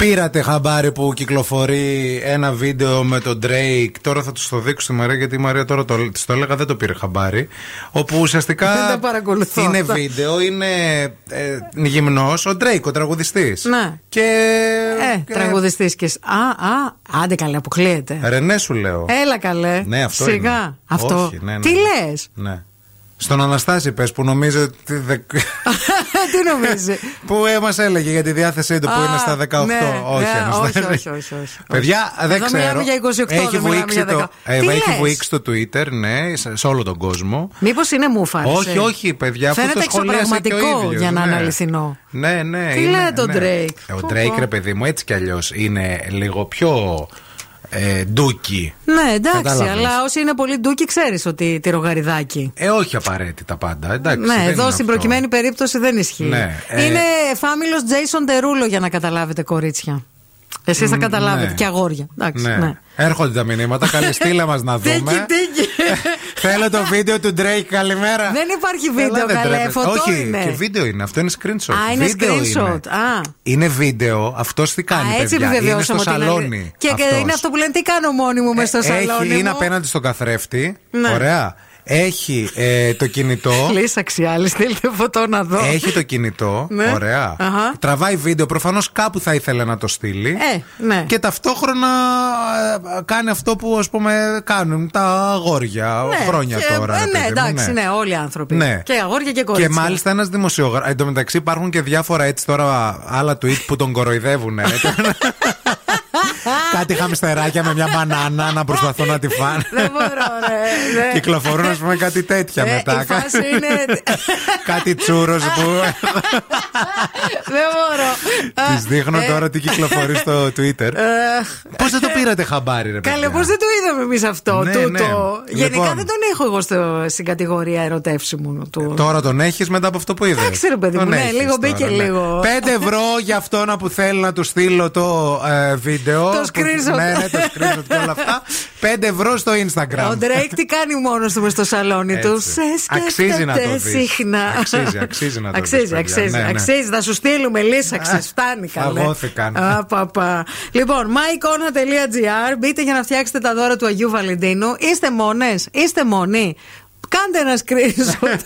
Πήρατε χαμπάρι που κυκλοφορεί ένα βίντεο με τον Drake. Τώρα θα τους το δείξω στη Μαρία γιατί η Μαρία τώρα το, της το έλεγα δεν το πήρε χαμπάρι. Όπου ουσιαστικά
Δεν τα παρακολουθώ
είναι
αυτά.
βίντεο, είναι ε, γυμνός, ο Drake, ο τραγουδιστής.
Ναι.
Και.
Ε, τραγουδιστής και. σ- Α, α, άντε καλέ, αποκλείεται.
Ρενέ σου λέω.
Έλα καλέ.
Ναι, αυτό
Σιγά.
είναι.
Αυτό.
Όχι, ναι, ναι.
Τι λες;
Ναι. Στον Αναστάση πες που νομίζω ότι δε-
Τι νομίζει.
που μα έλεγε για τη διάθεσή του που
Α,
είναι στα 18.
ναι,
όχι,
ναι,
Αναστάση.
όχι, όχι, όχι, όχι.
Παιδιά, δεν
Εδώ
ξέρω.
μιλάμε για 28,
έχει
δεν μιλάμε
βουήξει
για
το,
10.
ε,
Τι
έχει
λες;
βουήξει το Twitter, ναι, σε σε όλο τον κόσμο.
Μήπως είναι μούφα.
Όχι, όχι, παιδιά, αφού
Φαίνεται
το σχολίασε και ο
εξωπραγματικό
ίδιος,
για να
ναι.
είναι αληθινό.
Ναι, ναι.
Τι
είναι,
λέει το
ναι.
Drake?
Ε, Ο
Πω,
Drake,
πω.
ρε παιδί μου, έτσι κι αλλιώς είναι λίγο πιο ε, ντούκι.
Ναι, εντάξει,
Κατάλαβες.
αλλά όσοι είναι πολύ ντούκι, ξέρεις ότι τη ρογαριδάκι.
Ε, όχι απαραίτητα πάντα. Εντάξει,
Ναι,
δεν
εδώ
είναι
στην
αυτό.
προκειμένη περίπτωση δεν ισχύει.
Ναι, ε,
Είναι φάμιλο Jason Derulo για να καταλάβετε, κορίτσια. Εσείς θα
Μ,
καταλάβετε
ναι.
και αγόρια. Εντάξει,
Ναι.
ναι.
Έρχονται τα μηνύματα. Καλή στείλε μας να
Τίκι,
δούμε.
τίκι.
Θέλω το βίντεο του Drake. Καλημέρα.
Δεν υπάρχει
Έλα,
βίντεο,
δεν
καλέ.
τρέπεσαι.
Φωτό
Όχι,
είναι.
και βίντεο είναι. Αυτό είναι screenshot.
Α, είναι
Βίντεο
screenshot.
Είναι.
Α.
Είναι βίντεο. Αυτός τι κάνει,
Α, έτσι
παιδιά; Είναι στο
επιβεβαιώσαμε ότι είναι
σαλόνι.
αλήθεια. Και, και
αυτός.
είναι αυτός που λένε τι κάνω μόνη μου μες στο
Έχει,
σαλόνι.
είναι
μου.
απέναντι στον καθρέφτη.
Ναι.
Ωραία. Έχει ε, το κινητό.
Λύσα αξιάλη, στείλτε φωτό να δω.
Έχει το κινητό.
Ναι.
Ωραία.
Αχα.
Τραβάει βίντεο. Προφανώς κάπου θα ήθελε να το στείλει.
Ε, ναι.
Και ταυτόχρονα ε, κάνει αυτό που ας πούμε κάνουν τα αγόρια
Ναι,
χρόνια
και-
τώρα.
ε,
ρε
ναι,
παιδί μου,
εντάξει, ναι, όλοι οι άνθρωποι.
Ναι.
Και αγόρια και
Και
κορίτσια.
μάλιστα ένας δημοσιογράφος. Εν τω μεταξύ υπάρχουν και διάφορα έτσι τώρα άλλα tweet που τον κοροϊδεύουν. ε. Κάτι χαμστεράκια με μια μπανάνα να προσπαθούν να τη φάνε.
Δεν μπορώ, ρε. ναι.
Κυκλοφορούν, ας πούμε, κάτι τέτοια
Ε,
μετά.
η φάση είναι.
κάτι τσούρος που.
Δεν μπορώ.
Της δείχνω
Ε,
τώρα τι κυκλοφορεί στο Twitter.
ε,
Πώς δεν το πήρατε χαμπάρι, ρε
Καλέ,
παιδιά.
πώς δεν το είδαμε εμείς αυτό.
Ναι,
τούτο.
ναι.
Γενικά
Λοιπόν.
δεν τον έχω εγώ στο, στην κατηγορία ερωτεύσιμου. Του.
Τώρα τον έχεις μετά από αυτό που είδες;
Εντάξει, ρε παιδί μου, ναι, λίγο μπήκε λίγο.
5 ευρώ για αυτόν που θέλει να του στείλω το ε, βίντεο.
Το
που-
screenshot.
Ναι, ναι, το screenshot και όλα αυτά. 5 ευρώ στο Instagram.
Ο Ντρέικ τι κάνει μόνος του μες στο σαλόνι
Έτσι.
του. Σε
Αξίζει να το
σκέφτεται
δεις.
συχνά.
Αξίζει, αξίζει να το
Αξίζει,
δεις, παιδιά.
αξίζει,
Ναι, ναι.
αξίζει. Θα σου στείλουμε λύσαξε. Φτάνει καλέ.
Φαγώθηκαν.
Α, πα, πα. Λοιπόν, myicona.gr μπείτε για να φτιάξετε τα δώρα του Αγίου Βαλεντίνου. Είστε μόνες, είστε μόνοι. Κάντε ένα screenshot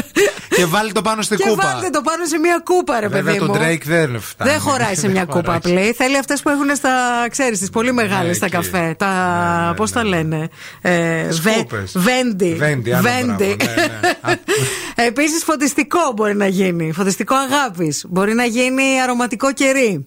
Και βάλει το πάνω στην
και
κούπα.
βάλτε το πάνω σε μια κούπα, ρε
Βέβαια
παιδί
το
μου.
Drake δεν φτάνει.
Δεν χωράει σε μια
Δεν
κούπα
χωράει.
απλή. Θέλει αυτές που έχουν στα, ξέρεις, τις πολύ μεγάλες
Ναι,
στα
εκεί.
καφέ. Τα. Πώς τα λένε. Ε, βε-
κούπες.
Βέντι.
Βέντι, άλλο μπράβο, ναι,
Επίσης φωτιστικό μπορεί να γίνει. Φωτιστικό αγάπης. Μπορεί να γίνει αρωματικό κερί.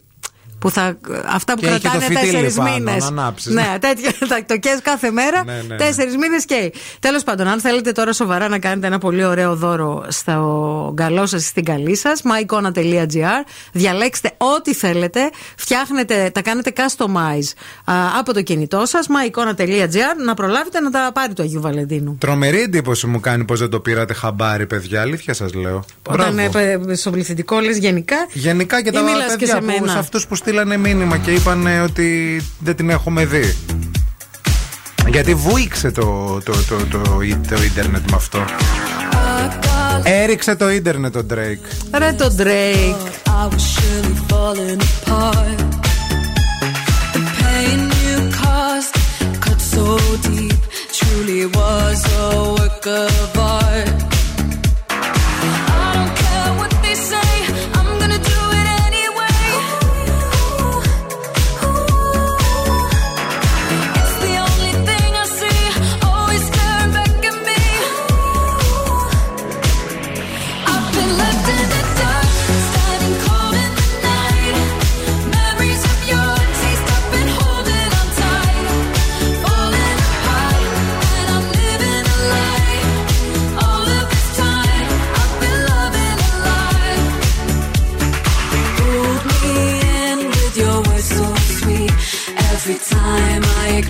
Που θα, αυτά που
Και έχει το
κρατάνε
φυτίλι
τέσσερις
πάνω,
μήνες.
να ανάψεις.
Ναι, τέτοια. θα το καίς κάθε μέρα.
Ναι, ναι, ναι.
Τέσσερις μήνες και. Τέλος πάντων, αν θέλετε τώρα σοβαρά να κάνετε ένα πολύ ωραίο δώρο στο καλό σας ή στην καλή σας, myicona.gr. Διαλέξτε ό,τι θέλετε. Φτιάχνετε, τα κάνετε customize α, από το κινητό σας, myicona.gr, να προλάβετε να τα πάρει το Αγίου Βαλεντίνου.
Τρομερή εντύπωση μου κάνει πως δεν το πήρατε χαμπάρι, παιδιά. Αλήθεια σας λέω.
Όταν
Μπράβο.
ε, παι- στο πληθυντικό λες γενικά.
Γενικά και
Ή
τα
μιλάς και
παιδιά
σε
που,
μένα;
σε αυτούς που στείλανε μήνυμα και είπαν ε, ότι δεν την έχουμε δει. Γιατί βούηξε το, το, το, το, το ίντερνετ με αυτό. Έριξε το ίντερνετ ο Drake.
Ρε το Drake.
I was surely falling apart. The pain you caused cut so deep, truly was a work of art.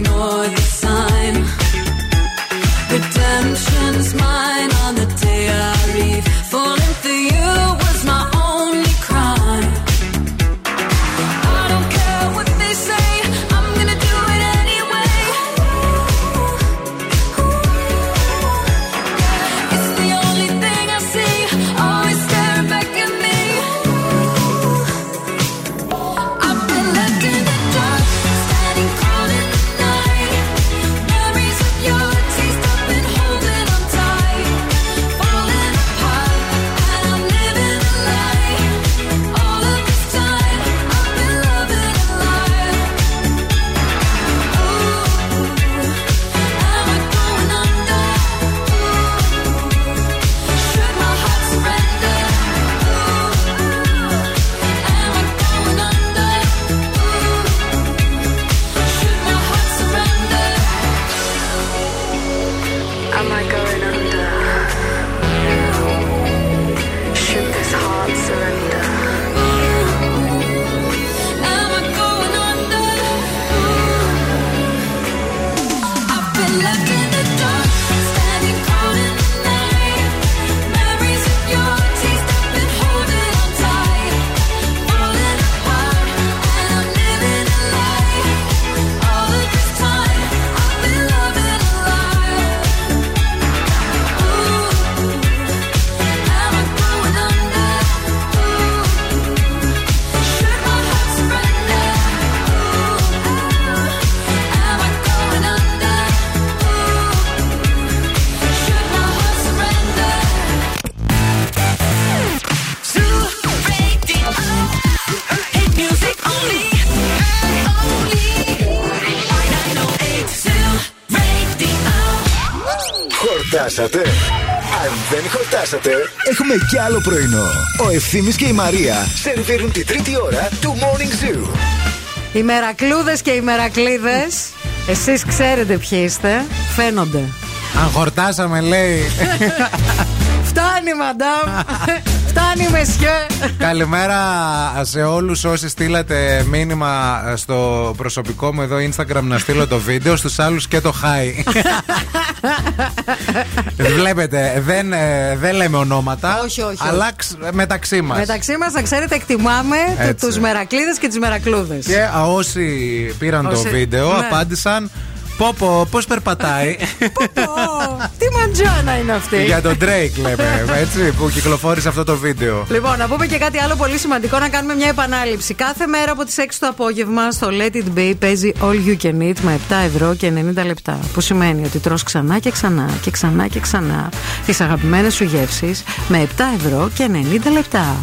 ignore you.
Χορτάσατε; Αν δεν χορτάσατε, έχουμε κι άλλο πρωινό. Ο Ευθύμης και η Μαρία σερβίρουν τη τρίτη ώρα του Morning Zoo.
Οι μερακλούδες και οι μερακλείδες, εσείς ξέρετε ποιοι είστε. Φαίνονται.
Αν χορτάσαμε, λέει.
Φτάνει, μαντάμ. Φτάνει, μεσιέ.
Καλημέρα σε όλους όσοι στείλατε μήνυμα στο προσωπικό μου εδώ Instagram να στείλω το βίντεο. Στους άλλους και το hi. Βλέπετε, δεν, ε, δεν λέμε ονόματα.
Όχι, όχι,
Αλλά ξ- μεταξύ μας.
Μεταξύ μας, να ξέρετε, εκτιμάμε
Έτσι.
τους μερακλείδες και τις μερακλούδες.
Και α, όσοι πήραν
Όσοι-
το βίντεο
ναι.
απάντησαν. Πόπο, πώς περπατάει;
Τι μαντζάνα είναι αυτή.
Για τον Drake λέμε, έτσι, που κυκλοφόρησε αυτό το βίντεο.
Λοιπόν, να πούμε και κάτι άλλο πολύ σημαντικό, να κάνουμε μια επανάληψη. Κάθε μέρα από τις 6 το απόγευμα στο Let It Be παίζει All You Can Eat με 7 ευρώ και 90 λεπτά. Που σημαίνει ότι τρως ξανά και ξανά και ξανά και ξανά τις αγαπημένες σου γεύσεις με 7 ευρώ και 90 λεπτά.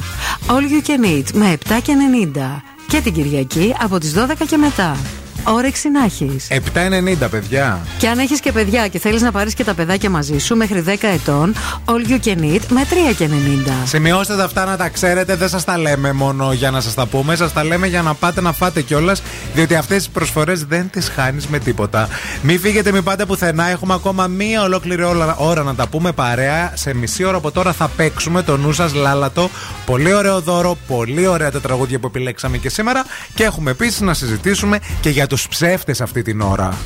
All You Can Eat με 7 και 90. Και την Κυριακή από τις 12 και μετά. Όρεξη να έχεις.
7,90 παιδιά.
Και αν έχεις και παιδιά και θέλεις να πάρεις και τα παιδάκια μαζί σου μέχρι 10 ετών, All You Can Eat με 3 και 90.
Σημειώστε τα αυτά να τα ξέρετε. Δεν σας τα λέμε μόνο για να σας τα πούμε. Σας τα λέμε για να πάτε να φάτε κιόλας. Διότι αυτές τις προσφορές δεν τις χάνεις με τίποτα. Μην φύγετε, μην πάτε πουθενά. Έχουμε ακόμα μία ολόκληρη ώρα, ώρα να τα πούμε παρέα. Σε μισή ώρα από τώρα θα παίξουμε το νου σας λάλατο. Πολύ ωραίο δώρο, πολύ ωραία τα τραγούδια που επιλέξαμε και σήμερα. Και έχουμε επίσης να συζητήσουμε και για τους ψεύτες αυτή την ώρα.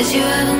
Cause you haven't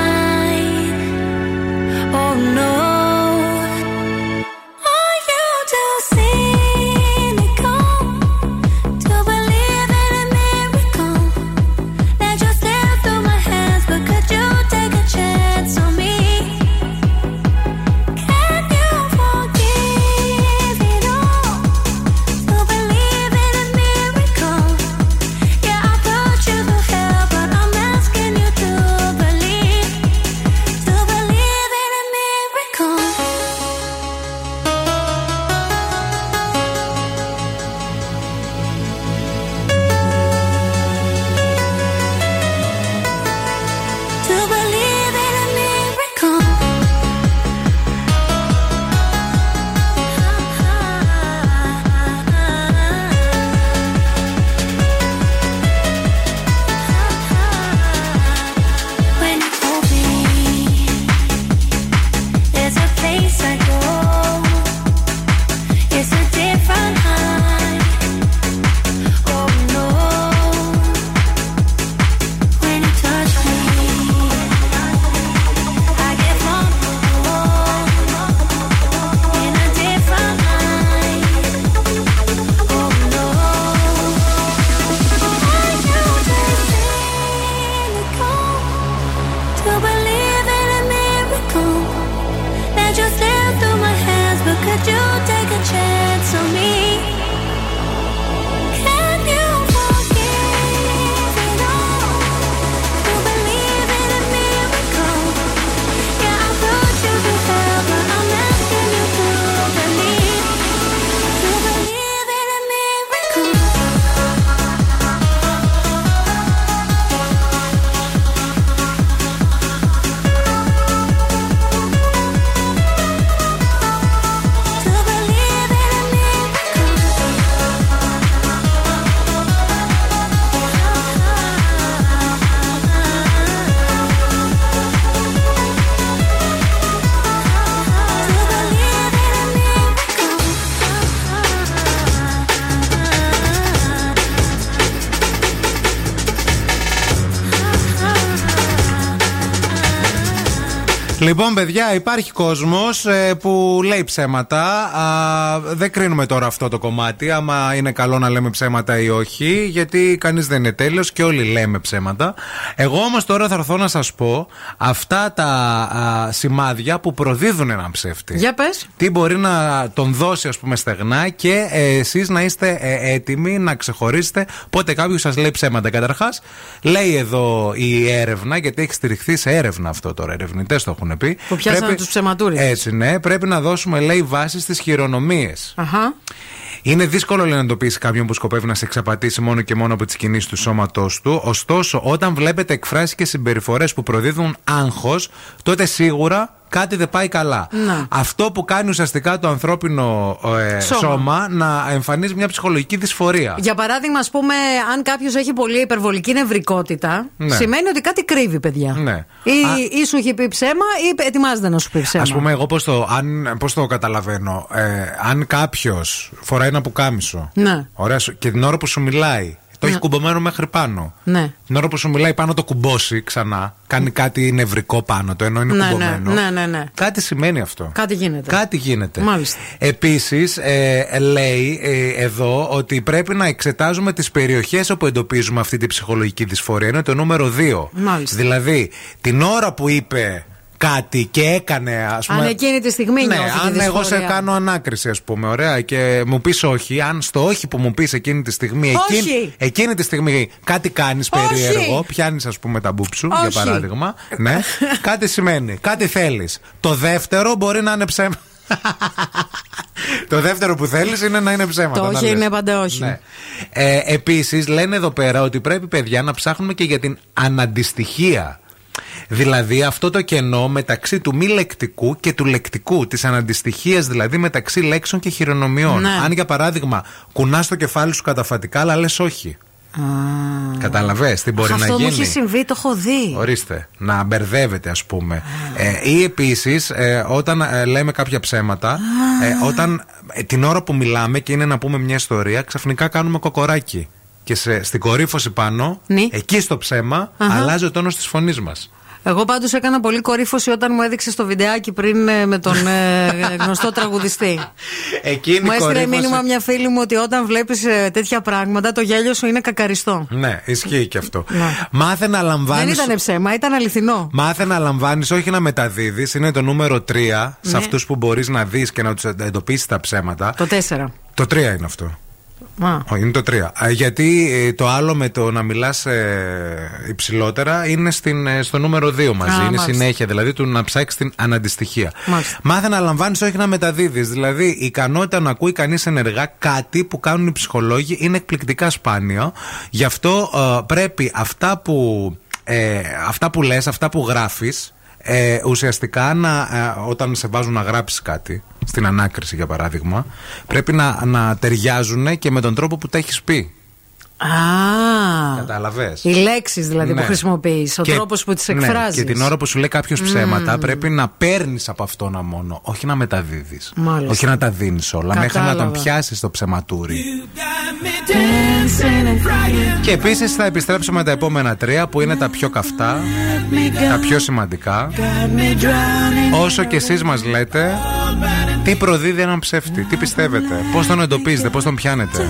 Λοιπόν, παιδιά, υπάρχει κόσμος που λέει ψέματα. Α, δεν κρίνουμε τώρα αυτό το κομμάτι, άμα είναι καλό να λέμε ψέματα ή όχι, γιατί κανείς δεν είναι τέλειος και όλοι λέμε ψέματα. Εγώ όμως τώρα θα έρθω να σας πω αυτά τα α, σημάδια που προδίδουν έναν ψεύτη.
Για πες.
Τι μπορεί να τον δώσει, ας πούμε, στεγνά και ε, εσείς να είστε ε, έτοιμοι να ξεχωρίσετε πότε κάποιος σας λέει ψέματα. Καταρχάς, λέει εδώ η έρευνα, γιατί έχει στηριχθεί σε έρευνα αυτό τώρα, ερευνητές το έχουν πει.
Που πιάσανε τους ψεματούριδες.
Έτσι, ναι, πρέπει να δώσουμε, λέει, βάση στις χειρονομίες.
Αχα.
Είναι δύσκολο λέει, να εντοπίσει κάποιον που σκοπεύει να σε εξαπατήσει μόνο και μόνο από τις κινήσεις του σώματός του. Ωστόσο, όταν βλέπετε εκφράσεις και συμπεριφορές που προδίδουν άγχος, τότε σίγουρα κάτι δεν πάει καλά.
Να.
Αυτό που κάνει ουσιαστικά το ανθρώπινο ε,
Σώμα.
σώμα. να εμφανίζει μια ψυχολογική δυσφορία.
Για παράδειγμα, ας πούμε, αν κάποιος έχει πολύ υπερβολική νευρικότητα,
Ναι.
σημαίνει ότι κάτι κρύβει, παιδιά.
Ναι.
Ή, ή σου έχει πει ψέμα, ή ετοιμάζεται να σου πει ψέμα.
Α πούμε, εγώ πώς το, αν- πώς το καταλαβαίνω. Ε, αν κάποιος φοράει ένα πουκάμισο.
Ναι.
Ωραία, σου- και την ώρα που σου μιλάει, το έχεις κουμπωμένο μέχρι πάνω.
Ναι.
Την ώρα που σου μιλάει πάνω το κουμπώσει ξανά. Κάνει κάτι νευρικό πάνω το, ενώ είναι
ναι, ναι,
κουμπωμένο.
ναι, ναι, ναι.
Κάτι σημαίνει αυτό.
Κάτι γίνεται.
Κάτι γίνεται.
Μάλιστα.
Επίσης, ε, λέει ε, εδώ ότι πρέπει να εξετάζουμε τις περιοχές όπου εντοπίζουμε αυτή τη ψυχολογική δυσφορία. Είναι το νούμερο 2.
Μάλιστα.
Δηλαδή, την ώρα που είπε κάτι και έκανε, ας πούμε.
Αν εκείνη τη στιγμή
Ναι,
νιώθει τη
αν εγώ σε
δυσφορία.
κάνω ανάκριση, ας πούμε, ωραία, και μου πεις όχι, αν στο όχι που μου πεις εκείνη τη στιγμή,
Όχι.
εκείνη, εκείνη τη στιγμή κάτι κάνεις
Όχι.
περίεργο, πιάνεις ας πούμε τα μπούψου, για
Όχι.
παράδειγμα. Ναι, κάτι σημαίνει, κάτι θέλεις. Το δεύτερο μπορεί να είναι ψέμα. Το δεύτερο που θέλεις είναι να είναι ψέματα.
Το
να
όχι
λες.
είναι πάντα όχι.
Ναι. Ε, Επίσης, λένε εδώ πέρα ότι πρέπει, παιδιά, να ψάχνουμε και για την αναντιστοιχία. Δηλαδή αυτό το κενό μεταξύ του μη λεκτικού και του λεκτικού, της αναντιστοιχίας δηλαδή μεταξύ λέξεων και χειρονομιών.
Ναι.
Αν για παράδειγμα κουνάς το κεφάλι σου καταφατικά, αλλά λες όχι. Κατάλαβες τι μπορεί
Αυτό
να
μου
γίνει;
έχει συμβεί, το έχω δει.
Ορίστε, να μπερδεύεται ας πούμε. Ε, ή επίσης ε, όταν ε, λέμε κάποια ψέματα, ε, όταν ε, την ώρα που μιλάμε και είναι να πούμε μια ιστορία, ξαφνικά κάνουμε κοκοράκι. Και σε, στην κορύφωση πάνω,
Ναι.
εκεί στο ψέμα,
Αχα.
αλλάζει ο τόνος της φωνής μας.
Εγώ πάντως έκανα πολύ κορύφωση όταν μου έδειξε το βιντεάκι πριν ε, με τον ε, γνωστό τραγουδιστή.
Εκείνη
μου
η
έστειλε
κορύφωση-
μήνυμα μια φίλη μου ότι όταν βλέπεις τέτοια πράγματα το γέλιο σου είναι κακαριστό.
Ναι, ισχύει και αυτό.
Ναι.
Μάθε να
Δεν
λαμβάνεις
ήταν ψέμα, ήταν αληθινό.
Μάθε να λαμβάνεις, όχι να μεταδίδεις. Είναι το νούμερο 3 σε
Ναι.
αυτούς που μπορείς να δεις και να τους εντοπίσεις τα ψέματα.
Το 4.
Το 3 είναι αυτό.
Α.
Όχι, είναι το 3. Γιατί ε, το άλλο με το να μιλάς υψηλότερα είναι στην, ε, στο νούμερο 2 μαζί.
Α,
είναι
μάλιστα.
συνέχεια, δηλαδή του να ψάξεις την αναντιστοιχεία.
Μάλιστα.
Μάθε να λαμβάνεις, όχι να μεταδίδεις. Δηλαδή, η ικανότητα να ακούει κανείς ενεργά κάτι που κάνουν οι ψυχολόγοι είναι εκπληκτικά σπάνιο. Γι' αυτό ε, πρέπει αυτά που, ε, αυτά που λες, αυτά που γράφεις ε, ουσιαστικά να, ε, όταν σε βάζουν να γράψεις κάτι στην ανάκριση για παράδειγμα πρέπει να, να ταιριάζουν και με τον τρόπο που τα έχεις πει
Α.
Κατάλαβες
Οι λέξεις δηλαδή
Ναι.
που χρησιμοποιείς, ο
Και-
τρόπος που τις
ναι,
εκφράζεις.
και την ώρα που σου λέει κάποιος ψέματα,
Μμμ.
πρέπει να παίρνεις από αυτόν μόνο. Όχι να μεταδίδεις.
Μάλιστα.
Όχι να τα δίνεις όλα. Μέχρι να τον
Κατάλαβα.
πιάσεις το ψεματούρι. Και επίσης θα επιστρέψουμε τα επόμενα τρία που είναι τα πιο καυτά, τα πιο σημαντικά. Όσο και εσείς μας λέτε, τι προδίδει έναν ψεύτη, τι πιστεύετε, πώς τον εντοπίζετε, πώς τον πιάνετε.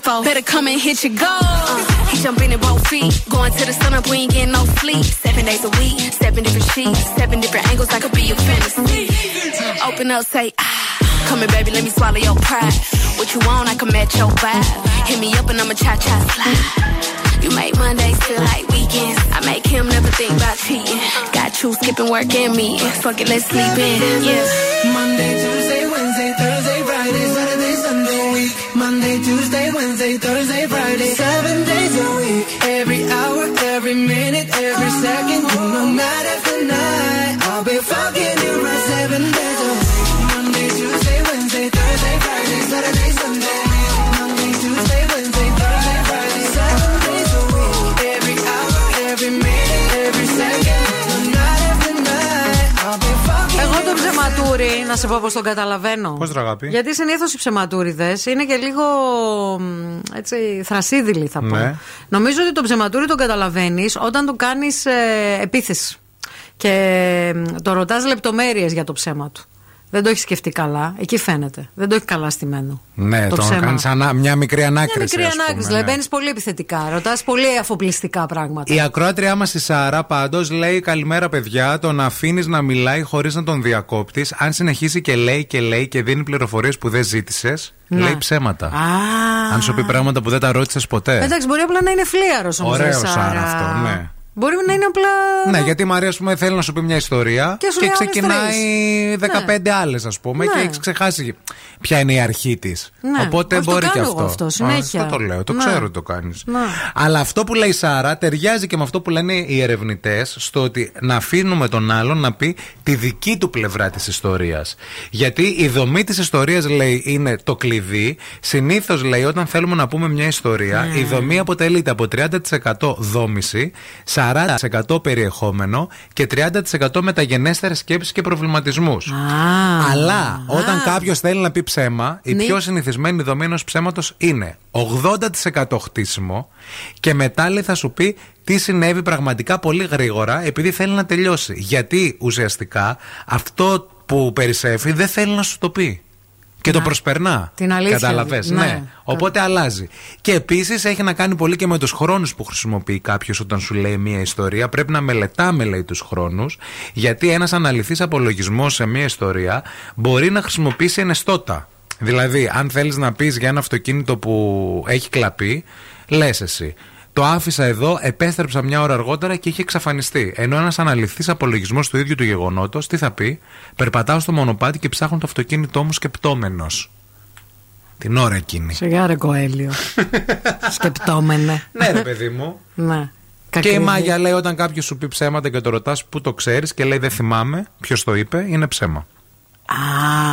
For? Better come and hit your goal. Uh, he jumping in both feet. Going to the sun up, we ain't getting no sleep. Seven days a week, seven different sheets, seven different angles. I could be your fantasy. Open up, say ah. Come here, baby, let me swallow your pride. What you want, I can match your vibe. Hit me up and I'ma cha cha slide. You make Mondays feel like weekends. I make him never think about cheating. Got you skipping work and me. Fuck it, let's sleep in. Yeah.
Monday, Tuesday, Wednesday, Thursday, Friday, Saturday, Sunday, week. Monday, Tuesday, Wednesday, Thursday, Friday, seven days a week. Every hour, every minute, every second. You know, night after night, I'll be fucking you right seven days a week. Monday, Tuesday, Wednesday, Thursday, Friday, Saturday, Sunday. Monday, Tuesday, Wednesday, Thursday, Friday, seven days a week. Every hour, every minute, every second. Night after night, I'll be fucking
Εγώ
you
το
right
ψεματούρι, να σε πω πώ τον καταλαβαίνω.
Πώ τραγάπη.
Γιατί συνήθω οι ψεματούριδε είναι και λίγο μ, έτσι θρασίδηλοι, θα πω.
Ναι.
Νομίζω ότι το ψεματούρι το καταλαβαίνεις όταν του κάνεις επίθεση. Και μ, το ρωτάς λεπτομέρειες για το ψέμα του. Δεν το έχεις σκεφτεί καλά. Εκεί φαίνεται. Δεν το έχει καλά στημένο.
Ναι,
το
το
ψέμα.
κάνεις μια μικρή
Μια
ανάκριση.
μικρή
ας πούμε,
ανάκριση.
ναι.
Δηλαδή μπαίνεις πολύ επιθετικά. Ρωτάς πολύ αφοπλιστικά πράγματα.
Η ακροάτριά μας η Σάρα πάντως λέει: Καλημέρα, παιδιά. Το να αφήνεις να μιλάει χωρίς να τον διακόπτεις, αν συνεχίσει και λέει και λέει και δίνει πληροφορίες που δεν ζήτησες,
Ναι.
λέει ψέματα.
Α,
Αν σου πει πράγματα που δεν τα ρώτησες ποτέ.
Εντάξει, μπορεί απλά να είναι φλίαρος όμως.
Ωραίο Σάρα αυτό, ναι.
Μπορεί να είναι απλά.
Ναι, γιατί η Μαρία, ας πούμε, θέλει να σου πει μια ιστορία
Και σου
και
λέει άλλες
ξεκινάει
τρεις.
15 άλλες, ας πούμε,
Ναι.
και έχει ξεχάσει ποια είναι η αρχή της.
Ναι.
Οπότε
Αυτό
μπορεί
κάνω
και
εγώ
αυτό.
αυτό,
Α,
συνέχεια.
Αυτό το λέω, το
Ναι.
ξέρω ότι το κάνεις.
Ναι.
Αλλά αυτό που λέει η Σάρα ταιριάζει και με αυτό που λένε οι ερευνητές, στο ότι να αφήνουμε τον άλλον να πει τη δική του πλευρά της ιστορίας. Γιατί η δομή της ιστορίας, λέει, είναι το κλειδί. Συνήθως, λέει, όταν θέλουμε να πούμε μια ιστορία,
Ναι.
η δομή αποτελείται από 30% δόμηση, 40% περιεχόμενο και 30% μεταγενέστερες σκέψεις και προβληματισμούς. Αλλά όταν κάποιος θέλει να πει ψέμα, η
Ναι.
πιο συνηθισμένη δομή ενός ψέματος είναι 80% χτίσιμο και μετά λέει θα σου πει τι συνέβη πραγματικά πολύ γρήγορα επειδή θέλει να τελειώσει. Γιατί ουσιαστικά αυτό που περισσεύει δεν θέλει να σου το πει. Και το προσπερνά.
την αλήθεια,
Κατάλαβες,
ναι.
ναι. Οπότε αλλάζει. Και επίσης έχει να κάνει πολύ και με τους χρόνους που χρησιμοποιεί κάποιος όταν σου λέει μια ιστορία. Πρέπει να μελετάμε, λέει, τους χρόνους. Γιατί ένας αναλυθής απολογισμός σε μια ιστορία μπορεί να χρησιμοποιήσει ενεστώτα. Δηλαδή, αν θέλεις να πεις για ένα αυτοκίνητο που έχει κλαπεί, λες εσύ. Το άφησα εδώ, επέστρεψα μια ώρα αργότερα και είχε εξαφανιστεί. Ενώ ένας αναλυθής απολογισμός του ίδιου του γεγονότος, τι θα πει, περπατάω στο μονοπάτι και ψάχνω το αυτοκίνητό μου σκεπτόμενος. Την ώρα εκείνη.
Σιγά ρε Κοέλιο. Σκεπτόμενε.
ναι, ρε παιδί μου.
Ναι.
Και η
Κακρίδι.
Μάγια λέει: Όταν κάποιος σου πει ψέματα και το ρωτάς πού το ξέρεις; και λέει Δεν θυμάμαι ποιος το είπε, είναι ψέμα.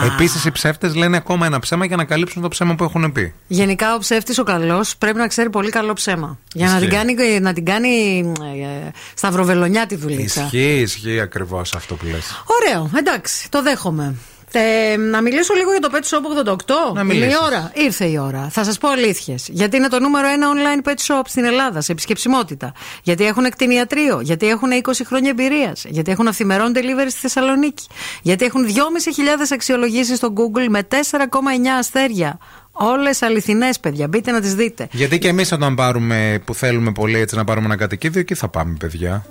Επίσης, οι ψεύτες λένε ακόμα ένα ψέμα για να καλύψουν το ψέμα που έχουν πει.
Γενικά ο ψεύτης ο καλός πρέπει να ξέρει πολύ καλό ψέμα. Για να
Ισχύει.
την κάνει, να την κάνει ε, σταυροβελονιά τη δουλίτσα.
Ισχύει, ισχύει ακριβώς αυτό που λες
Ωραίο, εντάξει, το δέχομαι. Ε, να μιλήσω λίγο για το Pet Shop 88.
Να
Είναι η
μιλήσεις.
ώρα. Ήρθε η ώρα. Θα σας πω αλήθειες. Γιατί είναι το νούμερο ένα online pet shop στην Ελλάδα σε επισκεψιμότητα. Γιατί έχουν κτηνιατρίο. Γιατί έχουν 20 χρόνια εμπειρίας. Γιατί έχουν αυθημερών delivery στη Θεσσαλονίκη. Γιατί έχουν 2.500 αξιολογήσεις στο Google με 4,9 αστέρια. Όλες αληθινές, παιδιά. Μπείτε να τις δείτε.
Γιατί και εμείς όταν πάρουμε που θέλουμε πολύ έτσι να πάρουμε ένα κατοικίδιο, εκεί θα πάμε, παιδιά.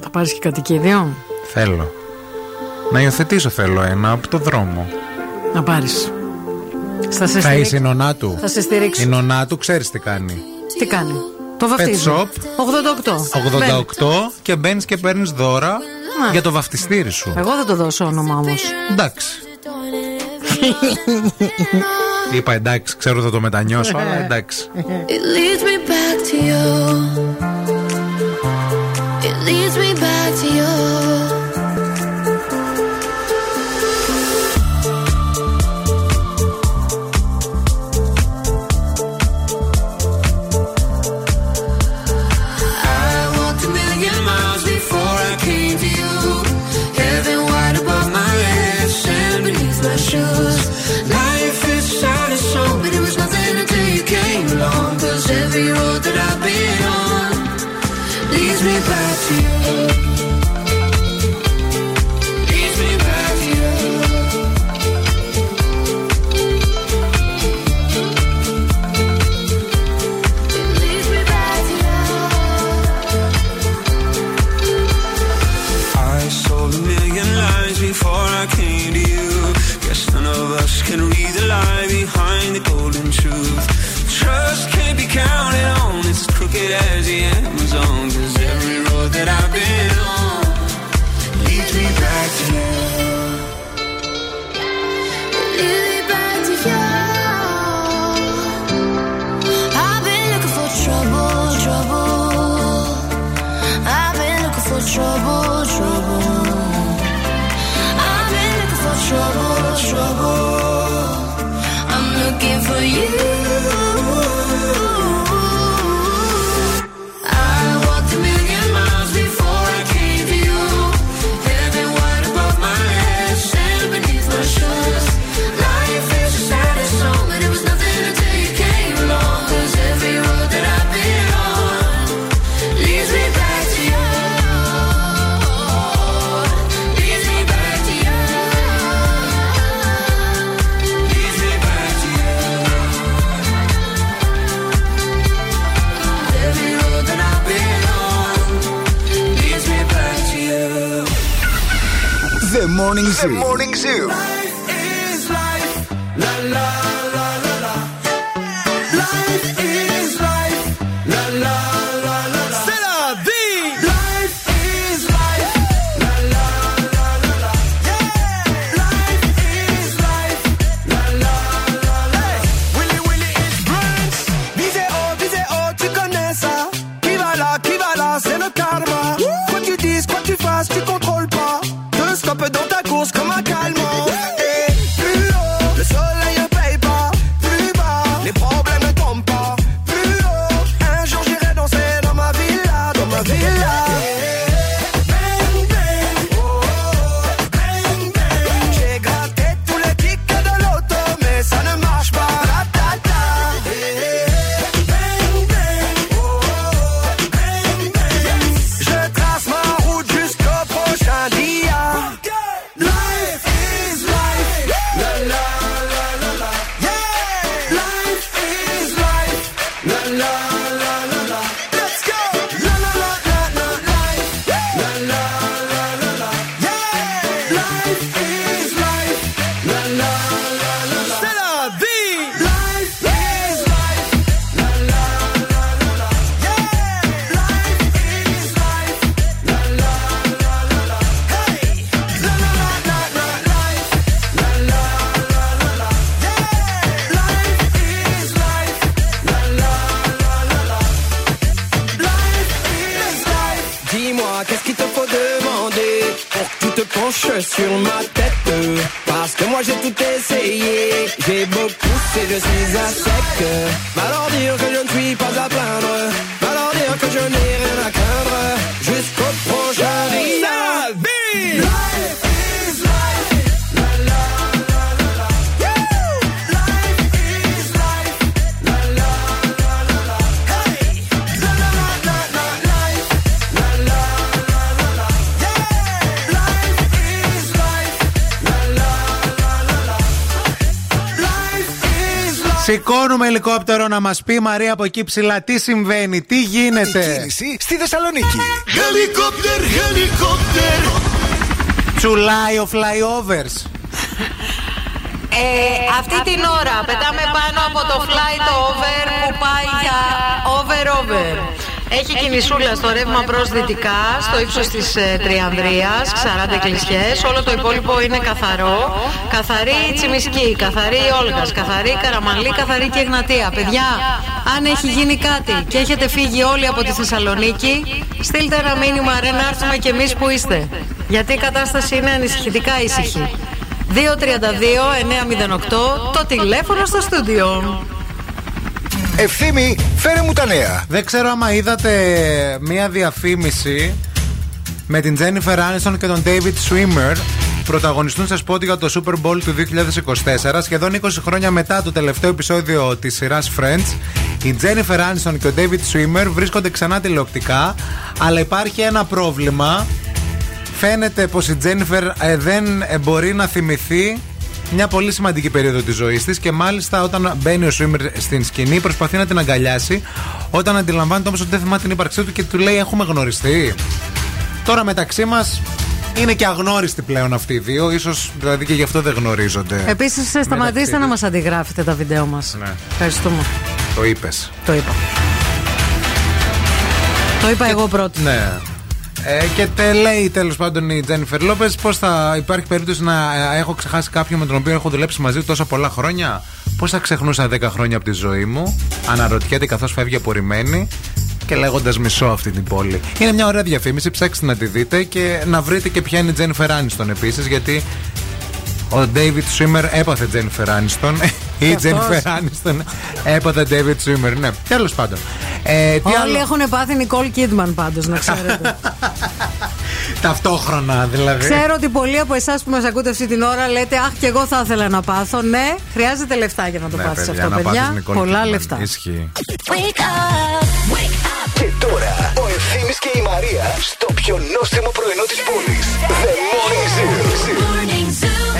Θα πάρεις και κατοικίδιο;
Θέλω. Να υιοθετήσω θέλω ένα από το δρόμο.
Να πάρεις. Θα σε
Θα
στηρίξω.
είσαι η νονά του.
Θα σε στηρίξω.
Η νονά του ξέρεις τι κάνει.
Τι κάνει; Το
Pet
βαφτίζει.
Shop
88.
88 και μπαίνεις και παίρνεις δώρα
Α.
για το βαφτιστήρι σου.
Εγώ δεν το δώσω όνομα όμως.
Εντάξει. Είπα εντάξει, ξέρω θα το μετανιώσω, αλλά εντάξει.
It leads me back to you.
counting on this crooked as you.
Morning Zoo. The Morning Zoo.
is life. La la la la
ελικόπτερο να μας πει η Μαρία από εκεί ψηλά τι συμβαίνει, τι γίνεται.
Η κίνηση στη Θεσσαλονίκη.
Χελικόπτερ, χελικόπτερ.
Τσουλάει ο flyovers.
Ε, αυτή την ώρα πετάμε πάνω από το flight over που πάει για over-over. Έχει κινησούλα στο ρεύμα προς δυτικά, στο ύψος της ε, Τριανδρίας, 40 κλεισιές. Όλο το υπόλοιπο είναι καθαρό. Καθαρή η Τσιμισκή, καθαρή η Όλγας, καθαρή η Καραμαλή, καθαρή και η Εγνατία. Παιδιά, αν έχει γίνει κάτι και έχετε φύγει όλοι από τη Θεσσαλονίκη, στείλτε ένα μήνυμα ρε να έρθουμε κι εμείς που είστε. Γιατί η κατάσταση είναι ανησυχητικά ήσυχη. 232-908 το τηλέφωνο στο στούντιο.
Ευθύμη, φέρε μου τα νέα.
Δεν ξέρω άμα είδατε μία διαφήμιση με την Jennifer Aniston και τον David Swimmer πρωταγωνιστούν σε σπότ για το Super Bowl του 2024 σχεδόν 20 χρόνια μετά το τελευταίο επεισόδιο της σειράς Friends η Jennifer Aniston και ο David Swimmer βρίσκονται ξανά τηλεοπτικά αλλά υπάρχει ένα πρόβλημα φαίνεται πως η Jennifer ε, δεν ε, μπορεί να θυμηθεί μια πολύ σημαντική περίοδο της ζωής της και μάλιστα όταν μπαίνει ο Σουίμερ στην σκηνή προσπαθεί να την αγκαλιάσει. Όταν αντιλαμβάνεται όμως ότι δεν θυμάται την ύπαρξή του και του λέει: Έχουμε γνωριστεί. Τώρα μεταξύ μας είναι και αγνώριστοι πλέον αυτοί οι δύο. σω δηλαδή και γι' αυτό δεν γνωρίζονται.
Επίσης, σταματήστε
μεταξύ
να
τους.
μας αντιγράφετε τα βίντεο μας.
Ναι.
Ευχαριστούμε.
Το είπες.
Το είπα. Το είπα εγώ πρώτη.
Ναι. Ε, και τε, λέει τέλος πάντων η Τζένιφερ Λόπες πώς θα υπάρχει περίπτωση να ε, έχω ξεχάσει κάποιον με τον οποίο έχω δουλέψει μαζί του τόσα πολλά χρόνια; Πώς θα ξεχνούσα 10 χρόνια από τη ζωή μου; Αναρωτιέται καθώς φεύγει απορριμμένη και λέγοντας μισό αυτή την πόλη. Είναι μια ωραία διαφήμιση, ψάξτε να τη δείτε και να βρείτε και ποια είναι η Τζένιφερ Άνιστον επίσης, γιατί ο David Swimmer έπαθε Jennifer Aniston. Ή
Και αυτός.
Jennifer Aniston έπαθε David Swimmer. Ναι, τέλος πάντων. Ε, τι
Όλοι
άλλο;
έχουν πάθει Νικόλ Κίτμαν πάντως, να ξέρετε.
Ταυτόχρονα δηλαδή.
Ξέρω ότι πολλοί από εσάς που μας ακούτε αυτή την ώρα λέτε Αχ, και εγώ θα ήθελα να πάθω. Ναι, χρειάζεται λεφτά για να το
Ναι,
πάθεις
παιδιά,
αυτό,
να
παιδιά.
πάθεις Nicole
Πολλά
Kidman.
λεφτά.
Ισχύει.
Και τώρα ο Ευθύμης και η Μαρία στο πιο νόστιμο πρωινό της πόλης. The Morning Zoo.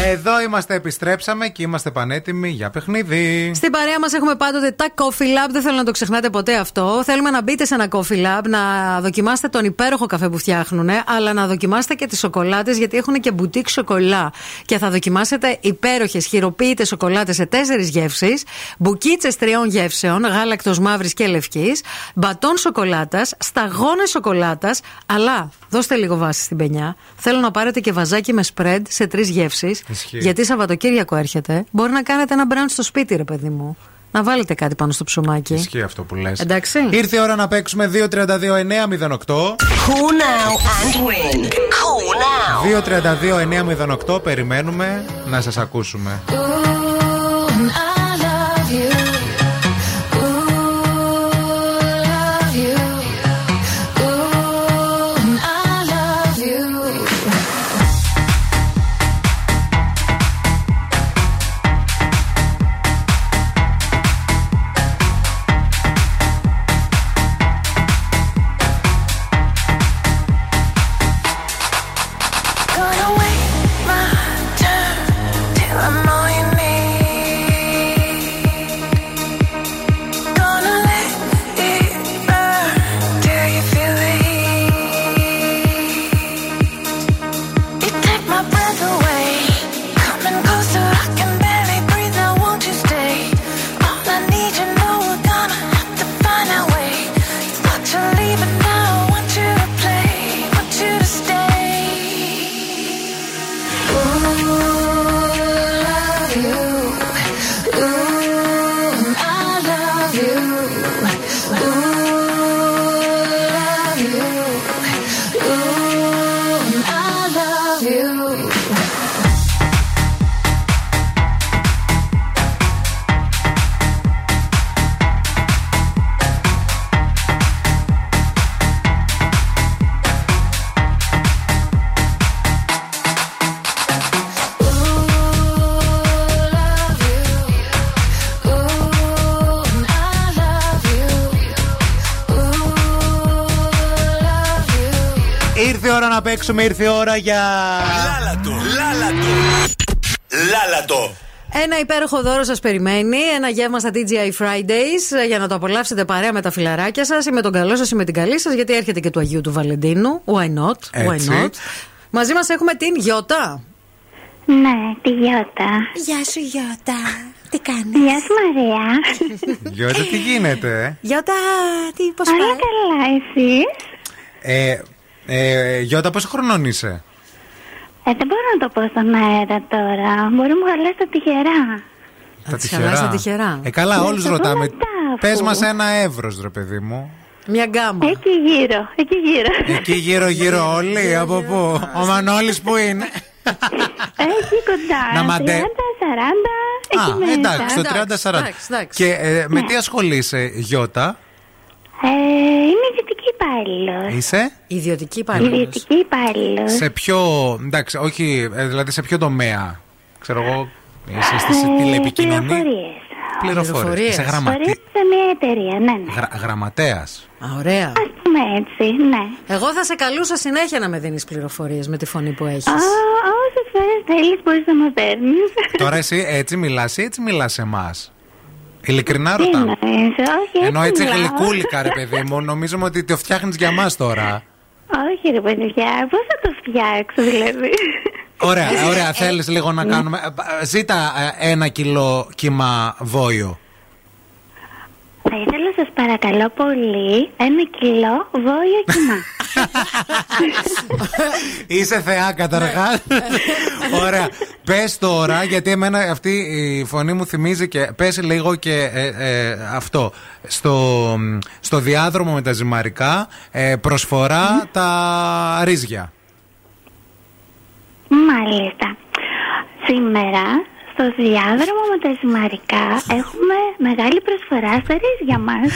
Εδώ είμαστε, επιστρέψαμε και είμαστε πανέτοιμοι για παιχνίδι.
Στην παρέα μας έχουμε πάντοτε τα Coffee Lab. Δεν θέλω να το ξεχνάτε ποτέ αυτό. Θέλουμε να μπείτε σε ένα Coffee Lab, να δοκιμάσετε τον υπέροχο καφέ που φτιάχνουν, αλλά να δοκιμάσετε και τις σοκολάτες, γιατί έχουν και μπουτίκ σοκολά. Και θα δοκιμάσετε υπέροχες χειροποίητες σοκολάτες σε τέσσερις γεύσεις, μπουκίτσες τριών γεύσεων, γάλακτος μαύρης και λευκής, μπατόν σοκολάτας, σταγόνες σοκολάτας, αλλά δώστε λίγο βάση στην πενιά. Θέλω να πάρετε και βαζάκι με spread σε τρεις γεύσεις.
Ισχύει.
Γιατί Σαββατοκύριακο έρχεται. Μπορεί να κάνετε ένα μπραντ στο σπίτι, ρε παιδί μου. Να βάλετε κάτι πάνω στο ψωμάκι.
Ισχύει αυτό που λες.
Εντάξει.
Ήρθε η ώρα να παίξουμε 2-32-908.
Call now and win. Call now.
2-32-908. Περιμένουμε να σας ακούσουμε.
Gonna
παίξουμε, ήρθε η ώρα για.
Λάλατο, λάλατο. Λάλατο.
Ένα υπέροχο δώρο σας περιμένει. Ένα γεύμα στα TGI Fridays ε, για να το απολαύσετε παρέα με τα φιλαράκια σας ή με τον καλό σας ή με την καλή σας, γιατί έρχεται και του Αγίου του Βαλεντίνου. Why not? Why
Έτσι.
not? Μαζί μας έχουμε την Γιώτα.
Ναι, τη Γιώτα.
Γεια σου, Γιώτα. Τι κάνεις;
Γεια σου, Μαρία.
Γιώτα, τι γίνεται, ε;
Γιώτα, τι πώς
Όλα
πάει;
καλά, εσύ.
ε ε, Γιώτα, πόσο χρονών είσαι;
Ε, δεν μπορώ να το πω στον αέρα τώρα. Μπορεί να μου χαλάσει τα τυχερά.
Τα
της χαλάσει τα τυχερά.
Ε, καλά,
Ναι,
όλους
θα πω
ρωτάμε.
μετά, αφού.
Πες μας ένα εύρος, ρε παιδί μου.
Μια γκάμα.
Εκεί γύρω, εκεί γύρω.
Εκεί γύρω-γύρω όλοι, από πού; Ο Μανώλης που είναι.
Εκεί κοντά.
Να μαντε-
30, 40, εκεί
Α,
μέσα.
εντάξει, το 30-40.
εντάξει, εντάξει.
Και ε, με
Ναι.
τι ασχολείσαι, Γιώτα,
Ε, είμαι ιδιωτική υπάλληλος.
είσαι;
Ιδιωτική υπάλληλος.
Ιδιωτική υπάλληλος.
Σε ποιο. Εντάξει, όχι, ε, δηλαδή σε ποιο τομέα. Ξέρω εγώ, είσαι στη
Ε,
τηλεπικοινωνία.
πληροφορίες.
Πληροφορίες.
Πληροφορίες.
Είσαι γραμματι...
Φορείς σε μια εταιρεία, ναι, ναι.
γρα... γραμματέας.
Α, ωραία.
Ας πούμε έτσι, ναι.
Εγώ θα σε καλούσα συνέχεια να με δίνεις πληροφορίες με τη φωνή που έχεις.
Α, όσες φορές θέλεις μπορείς να με παίρνεις.
Τώρα εσύ έτσι μιλάς ή έτσι μιλάς σε εμάς; Ειλικρινά
Τι
ρωτάω.
εννοείς, όχι
Ενώ έτσι
μιλάω.
γλυκούλικα, ρε παιδί μου, νομίζουμε ότι το φτιάχνεις για μας τώρα.
Όχι ρε παιδιά, πώς θα το φτιάξω δηλαδή;
Ωραία, ωραία. Θέλεις λίγο να κάνουμε. ε, Ζήτα ε, ένα κιλό κύμα βόλιο.
Θα ήθελα σας παρακαλώ πολύ ένα κιλό βόλιο κοιμά.
Είσαι θεά καταρχάς. Ωραία. Πες τώρα, γιατί εμένα αυτή η φωνή μου θυμίζει και πες λίγο και ε, ε, αυτό. Στο, στο διάδρομο με τα ζυμαρικά ε, προσφορά τα ρύζια.
Μάλιστα. Σήμερα στο διάδρομο με τα ζυμαρικά έχουμε μεγάλη προσφορά στα ρύζια μας.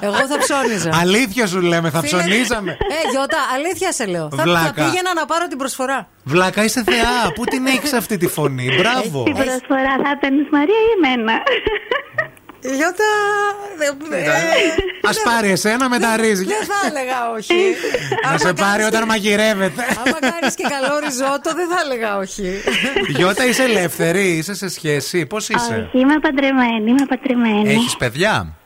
Εγώ θα ψώνιζα.
Αλήθεια σου λέμε, θα
Φίλε,
ψωνίζαμε.
Ε, Γιώτα, αλήθεια σε λέω. Θα, θα
Βλάκα.
πήγαινα να πάρω την προσφορά.
Βλάκα, είσαι θεά. Πού την έχεις αυτή τη φωνή; Μπράβο.
Την προσφορά θα έπαιρνες Μαρία ή εμένα;
Γιώτα.
Α πάρει εσένα με τα ρύζια.
Δεν θα έλεγα όχι.
Να σε πάρει όταν μαγειρεύεται.
Άμα κάνεις και καλό ριζότο, δεν θα έλεγα όχι.
Γιώτα, είσαι ελεύθερη, είσαι σε σχέση. Πώς είσαι;
Όχι, είμαι παντρεμένη, είμαι παντρεμένη.
Έχεις παιδιά;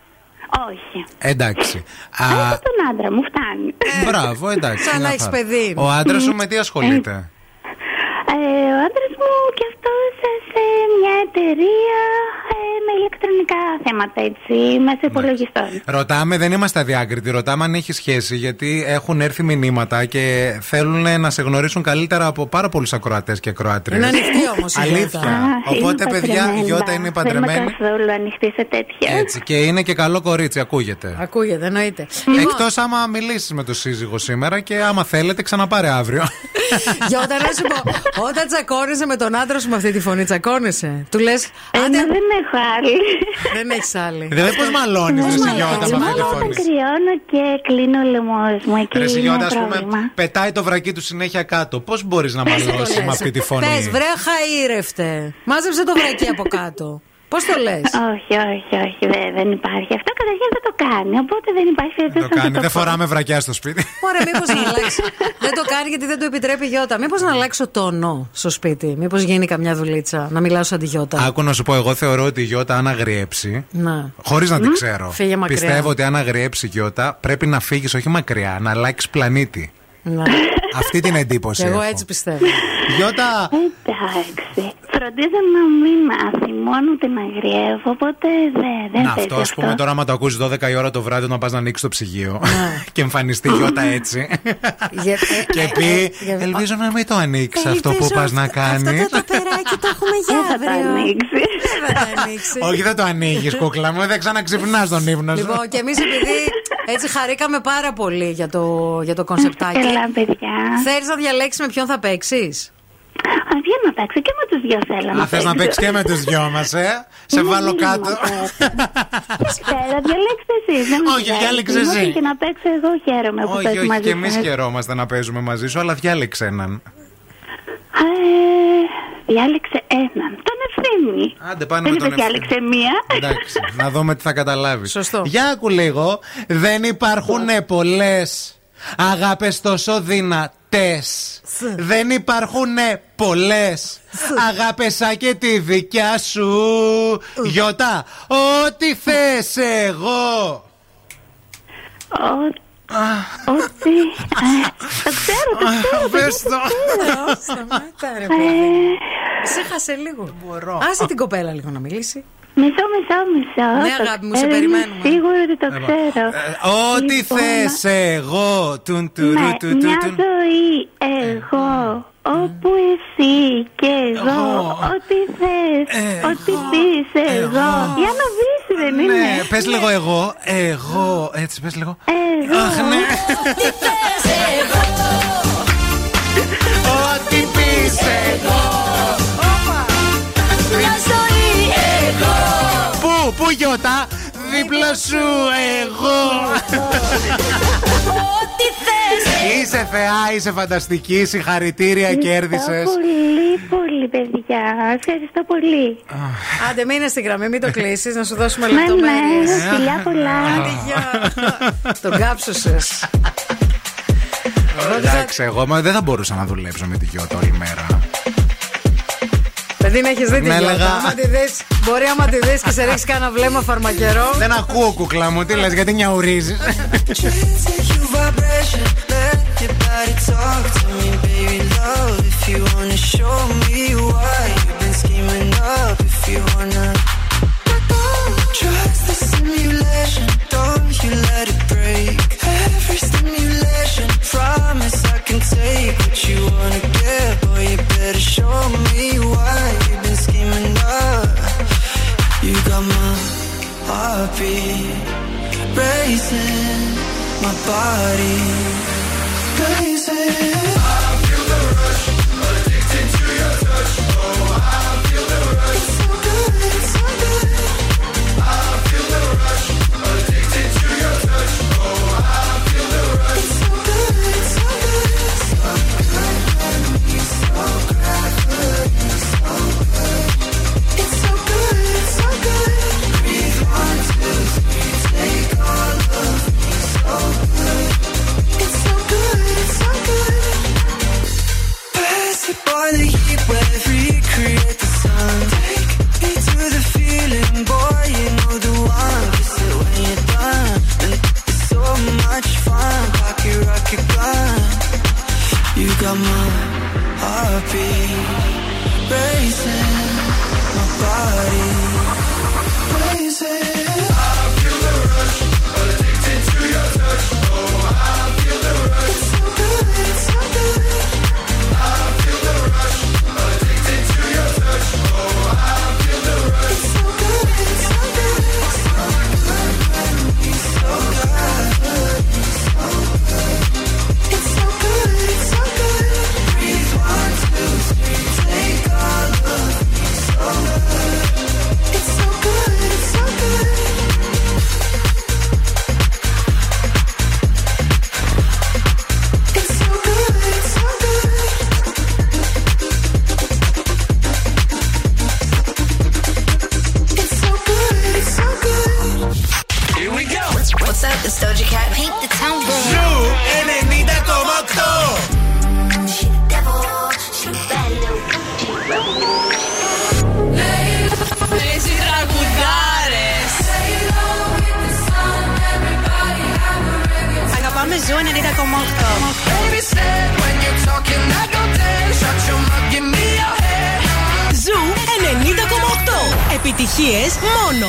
Όχι.
Εντάξει. Α,
Έχω τον άντρα μου, φτάνει.
μπράβο, εντάξει.
Σαν να
μια
έχεις
χαρά.
παιδί.
Ο άντρας σου με τι ασχολείται;
Ε, ο άντρας μου και αυτός σε μια εταιρεία ε, με ηλεκτρονικά θέματα έτσι, μέσα υπολογιστών.
Ρωτάμε, δεν είμαστε αδιάκριτοι. Ρωτάμε αν έχεις σχέση, γιατί έχουν έρθει μηνύματα και θέλουν να σε γνωρίσουν καλύτερα από πάρα πολλούς ακροατές και ακροάτριες.
Είναι ανοιχτή όμως η
Αλήθεια.
Γιώτα.
Οπότε,
Είμαι
παιδιά, η
παντρεμένη,
Γιώτα
μπα.
είναι
Δεν
παντρεμένη.
είμαι καθόλου ανοιχτή σε τέτοια.
Έτσι. Και είναι και καλό κορίτσι, ακούγεται.
Ακούγεται, εννοείται. Λοιπόν,
Εκτός άμα μιλήσεις με τον σύζυγο σήμερα και άμα θέλετε, ξαναπάρε αύριο.
Γιώτα, να σου πω, όταν τσακώνεσαι με τον άντρα σου με αυτή τη φωνή, τσακώνεσαι. Του λες.
Ε, μα δεν έχω άλλη.
Δεν έχεις άλλη.
Δεν πώς μαλώνεις,
Πώς
Ρε
μαλώνεις,
Γιώτα, με αυτή τη
Μόνο
φωνή;
όταν κρυώνω και κλείνω ο λαιμό μου. Εκεί
Ρε
είναι
Γιώτα, ας πούμε,
πρόβλημα.
πετάει το βρακί του συνέχεια κάτω. Πώς μπορείς να μαλώσεις με αυτή τη φωνή;
Πες, βρε χαΐρευτε. Μάζεψε το βρακί από κάτω. Πώς το λες;
Όχι, όχι, όχι, δεν, δεν υπάρχει. Αυτό καταρχήν δεν το κάνει. Οπότε δεν υπάρχει περίπτωση
Το
να
κάνει,
το
δεν
πω.
φοράμε βρακιά στο σπίτι.
Ωραία, μήπως να αλλάξει. δεν το κάνει γιατί δεν το επιτρέπει η Γιώτα. Μήπως να αλλάξω τόνο στο σπίτι. Μήπως γίνει καμιά δουλίτσα. Να μιλάω σαν τη Γιώτα.
Άκου να σου πω, εγώ θεωρώ ότι η Γιώτα αν αγριέψει.
Να.
Χωρίς να την
Μμ,
ξέρω.
φύγε μακριά.
Πιστεύω ότι αν αγριέψει η Γιώτα πρέπει να φύγεις όχι μακριά, να αλλάξεις πλανήτη.
Να.
Αυτή την εντύπωση.
Και εγώ
έχω.
έτσι πιστεύω.
Γιώτα,
Εντάξει. Φροντίζω να μην θυμώνω ούτε να αγριεύω, οπότε δεν, δεν
να
παίζει
αυτό, ας πούμε, τώρα, άμα το ακούσει 12 η ώρα το βράδυ, να πας να ανοίξεις το ψυγείο και εμφανιστεί η Γιώτα έτσι. και πει, Ελπίζω να μην το ανοίξεις αυτό που πας να κάνει.
Αυτό το περάκι το έχουμε για
Δεν θα το
αύριο.
ανοίξεις.
Δεν θα το ανοίξεις.
Όχι, δεν το ανοίγεις, κούκλα μου, δεν ξαναξυπνάς τον ύπνο σου.
Λοιπόν, και εμείς επειδή έτσι χαρήκαμε πάρα πολύ για το, για το κονσεπτάκι.
Καλά, παιδιά.
Θέλεις να διαλέξεις με ποιον θα παίξεις;
Α, για να παίξω και με τους δυο θέλω να
Α, θες να παίξεις και με τους δυο μας, ε; Σε
Είναι
βάλω
μήνυμα
κάτω.
Πέρα, διαλέξτε εσείς.
Όχι, διάλεξες εσύ.
Και να παίξω εγώ χαίρομαι που
Όχι,
παίζουμε
όχι,
μαζί
και εμείς
σας.
χαιρόμαστε να παίζουμε μαζί σου, αλλά διάλεξε έναν.
Ε, διάλεξε έναν. Τον ευθύνη.
Άντε, πάνε
Δεν
με τον
είπε
Ευθύμη.
διάλεξε μία.
Εντάξει, να δούμε τι θα καταλάβεις.
Σωστό.
Για άκου λίγο. Δεν υπάρχουν πολλές Αγάπες τόσο δυνατές Δεν υπάρχουνε πολλές Αγάπες σαν και τη δικιά σου Γιώτα Ό,τι θες εγώ
Ότι. Ε, Το ξέρω, το ξέρω.
Πες
το
το.
ξέρω.
Σταμάτα ρε
Ε,
παιδί. Σε χάσε λίγο. Μπορώ. Άσε την κοπέλα λίγο να μιλήσει.
Μισό, μισό, μισό.
Ναι,
Το
αγάπη μου, σε
ξέρω, είμαι
περιμένουμε.
Σίγουρη ότι το ξέρω.
Ό,τι
Λοιπόν,
θες εγώ Τουν τουρου
Ναι,
του του
μια
του.
ζωή εγώ Όπου εσύ και εγώ Ό,τι θες Ό,τι πεις εγώ. Για να πεις δεν είναι
Ναι, πες λίγο εγώ. Εγώ. Έτσι πες λίγο.
Εγώ.
Αχ, ναι.
Ό,τι θες εγώ.
Ό,τι πεις εγώ.
Μια ζωή εγώ.
Πού, πού Γιώτα; Δίπλα σου εγώ.
Ό,τι θες
Είσαι θεά, είσαι φανταστική, συγχαρητήρια, κέρδισες
Ευχαριστώ πολύ, πολύ παιδιά Ευχαριστώ πολύ
Άντε, μείνε στη γραμμή, μην το κλείσεις, να σου δώσουμε
Ναι, ναι,
λεπτομέρειες.
φιλιά πολλά.
Άντε, γεια. Τον κάψωσε.
Εντάξει, εγώ μα, δεν θα μπορούσα να δουλέψω με τη Γιώτα όλη μέρα
δεν να έχεις δει την
έλεγα...
Άμα τη μπορεί άμα τη δεις και σε ρίξει κανένα βλέμμα φαρμακερό.
Δεν ακούω κουκλά μου, τι λες, γιατί νιαουρίζεις;
heartbeat racing, my body blazing. The heat the sun. Take me to the feeling, boy, you know the one. Kiss it when you're done, it's so much fun. Rock it, rock it, gun. You got my heartbeat racing, my body blazing.
Up, this Doja Cat? Paint the town blue.
Ζου 90,8.
Παίζει τραγουδάρες
Αγαπάμε ζω 90,8.
Baby said when you're talking, I go dead. Shut your mouth, give me your head.
Ζου 90,8. Επιτυχίες μόνο.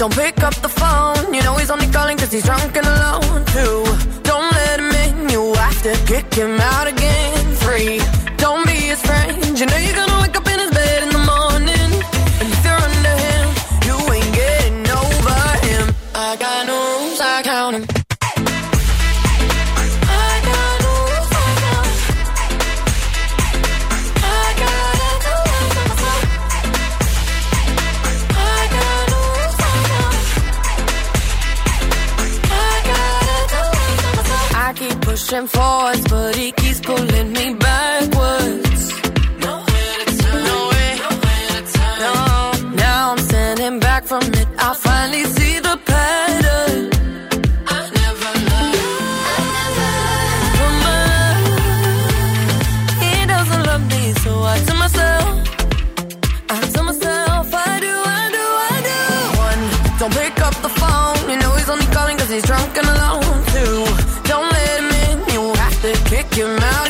Don't pick up the phone. You know he's only calling cause he's drunk and alone Two, don't let him in. You have to kick him out again searching for us, but he Your mouth.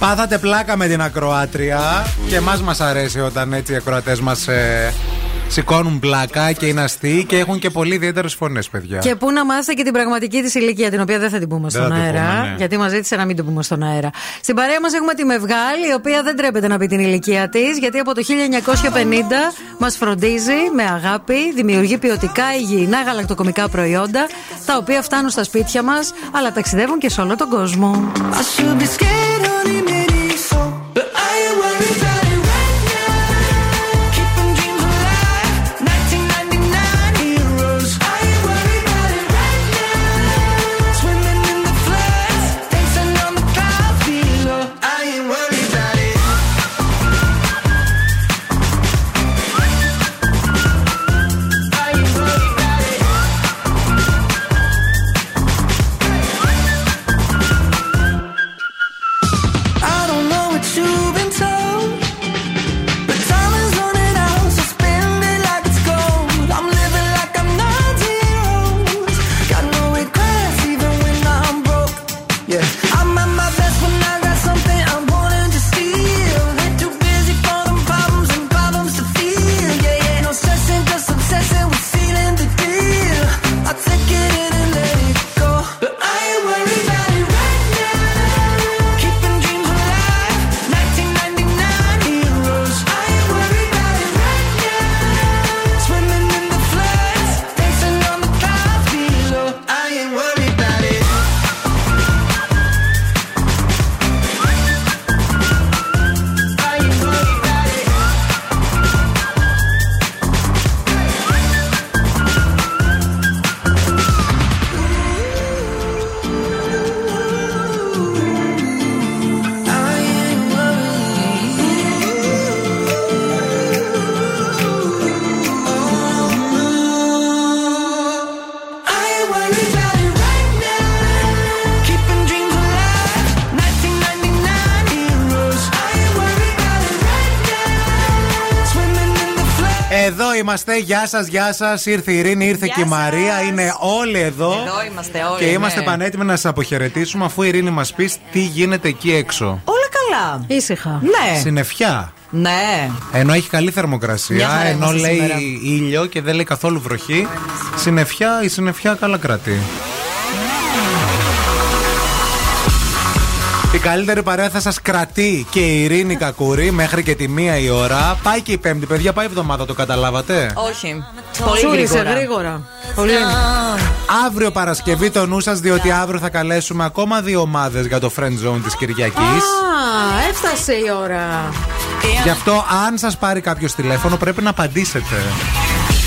Πάθατε πλάκα με την ακροάτρια και εμάς μας αρέσει όταν έτσι οι ακροατές μας ε, σηκώνουν πλάκα και είναι αστείοι και έχουν και πολύ ιδιαίτερες φωνές, παιδιά.
Και πού να μάθετε και την πραγματική της ηλικία, την οποία δεν θα την πούμε στον αέρα.
Πούμε, ναι.
Γιατί μας ζήτησε να μην την πούμε στον αέρα. Στην παρέα μας έχουμε τη Μευγάλη, η οποία δεν τρέπεται να πει την ηλικία της, γιατί από το 1950 μας φροντίζει με αγάπη, δημιουργεί ποιοτικά υγιεινά γαλακτοκομικά προϊόντα, τα οποία φτάνουν στα σπίτια μας, αλλά ταξιδεύουν και σε όλο τον κόσμο.
I
είμαστε. Γεια σας, γεια σας. Ήρθε η Ειρήνη, ήρθε και η Μαρία. Είναι όλοι εδώ.
Εδώ είμαστε όλοι.
Και είμαστε
ναι.
πανέτοιμοι να σας αποχαιρετήσουμε αφού η Ειρήνη μας πει τι γίνεται εκεί έξω.
Όλα καλά.
Ήσυχα.
Ναι.
Συννεφιά.
Ναι.
Ενώ έχει καλή
Μια
θερμοκρασία,
χαρά
ενώ
είμαστε
λέει
σήμερα.
ήλιο και δεν λέει καθόλου βροχή. Συννεφιά, η συννεφιά καλά κρατεί. Την καλύτερη παρέα θα σας κρατεί και η Ειρήνη Κακουρή μέχρι και τη μία η ώρα. Πάει και η Πέμπτη, παιδιά, πάει η εβδομάδα, το καταλάβατε;
Όχι. Πολύ
Τσούρισε
γρήγορα.
γρήγορα. Πολύ.
Αύριο Παρασκευή το νου σας, διότι αύριο θα καλέσουμε ακόμα δύο ομάδες για το friend zone της Κυριακής.
Α, έφτασε η ώρα.
Γι' αυτό, αν σας πάρει κάποιος τηλέφωνο, πρέπει να απαντήσετε.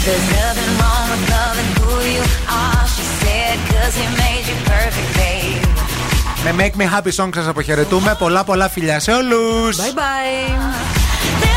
There's nothing wrong with loving who you are, she said, cause he made you perfect, babe.
Με Make Me Happy Song σας αποχαιρετούμε. Πολλά πολλά φιλιά σε όλους.
Bye bye.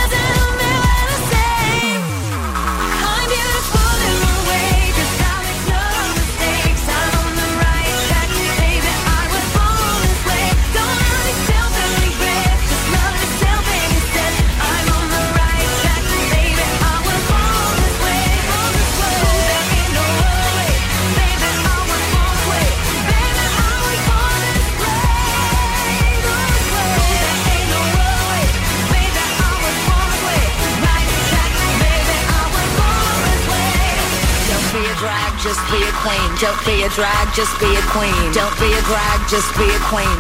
Just be a queen. Don't be a drag, just be a queen. Don't be a drag, just be a queen.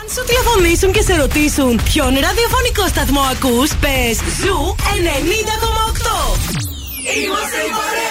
Αν σου τηλεφωνήσουν και σε ρωτήσουν ποιον ραδιοφωνικό σταθμό ακούς, πες Ζου 90,8.
Είμαστε η παρέα.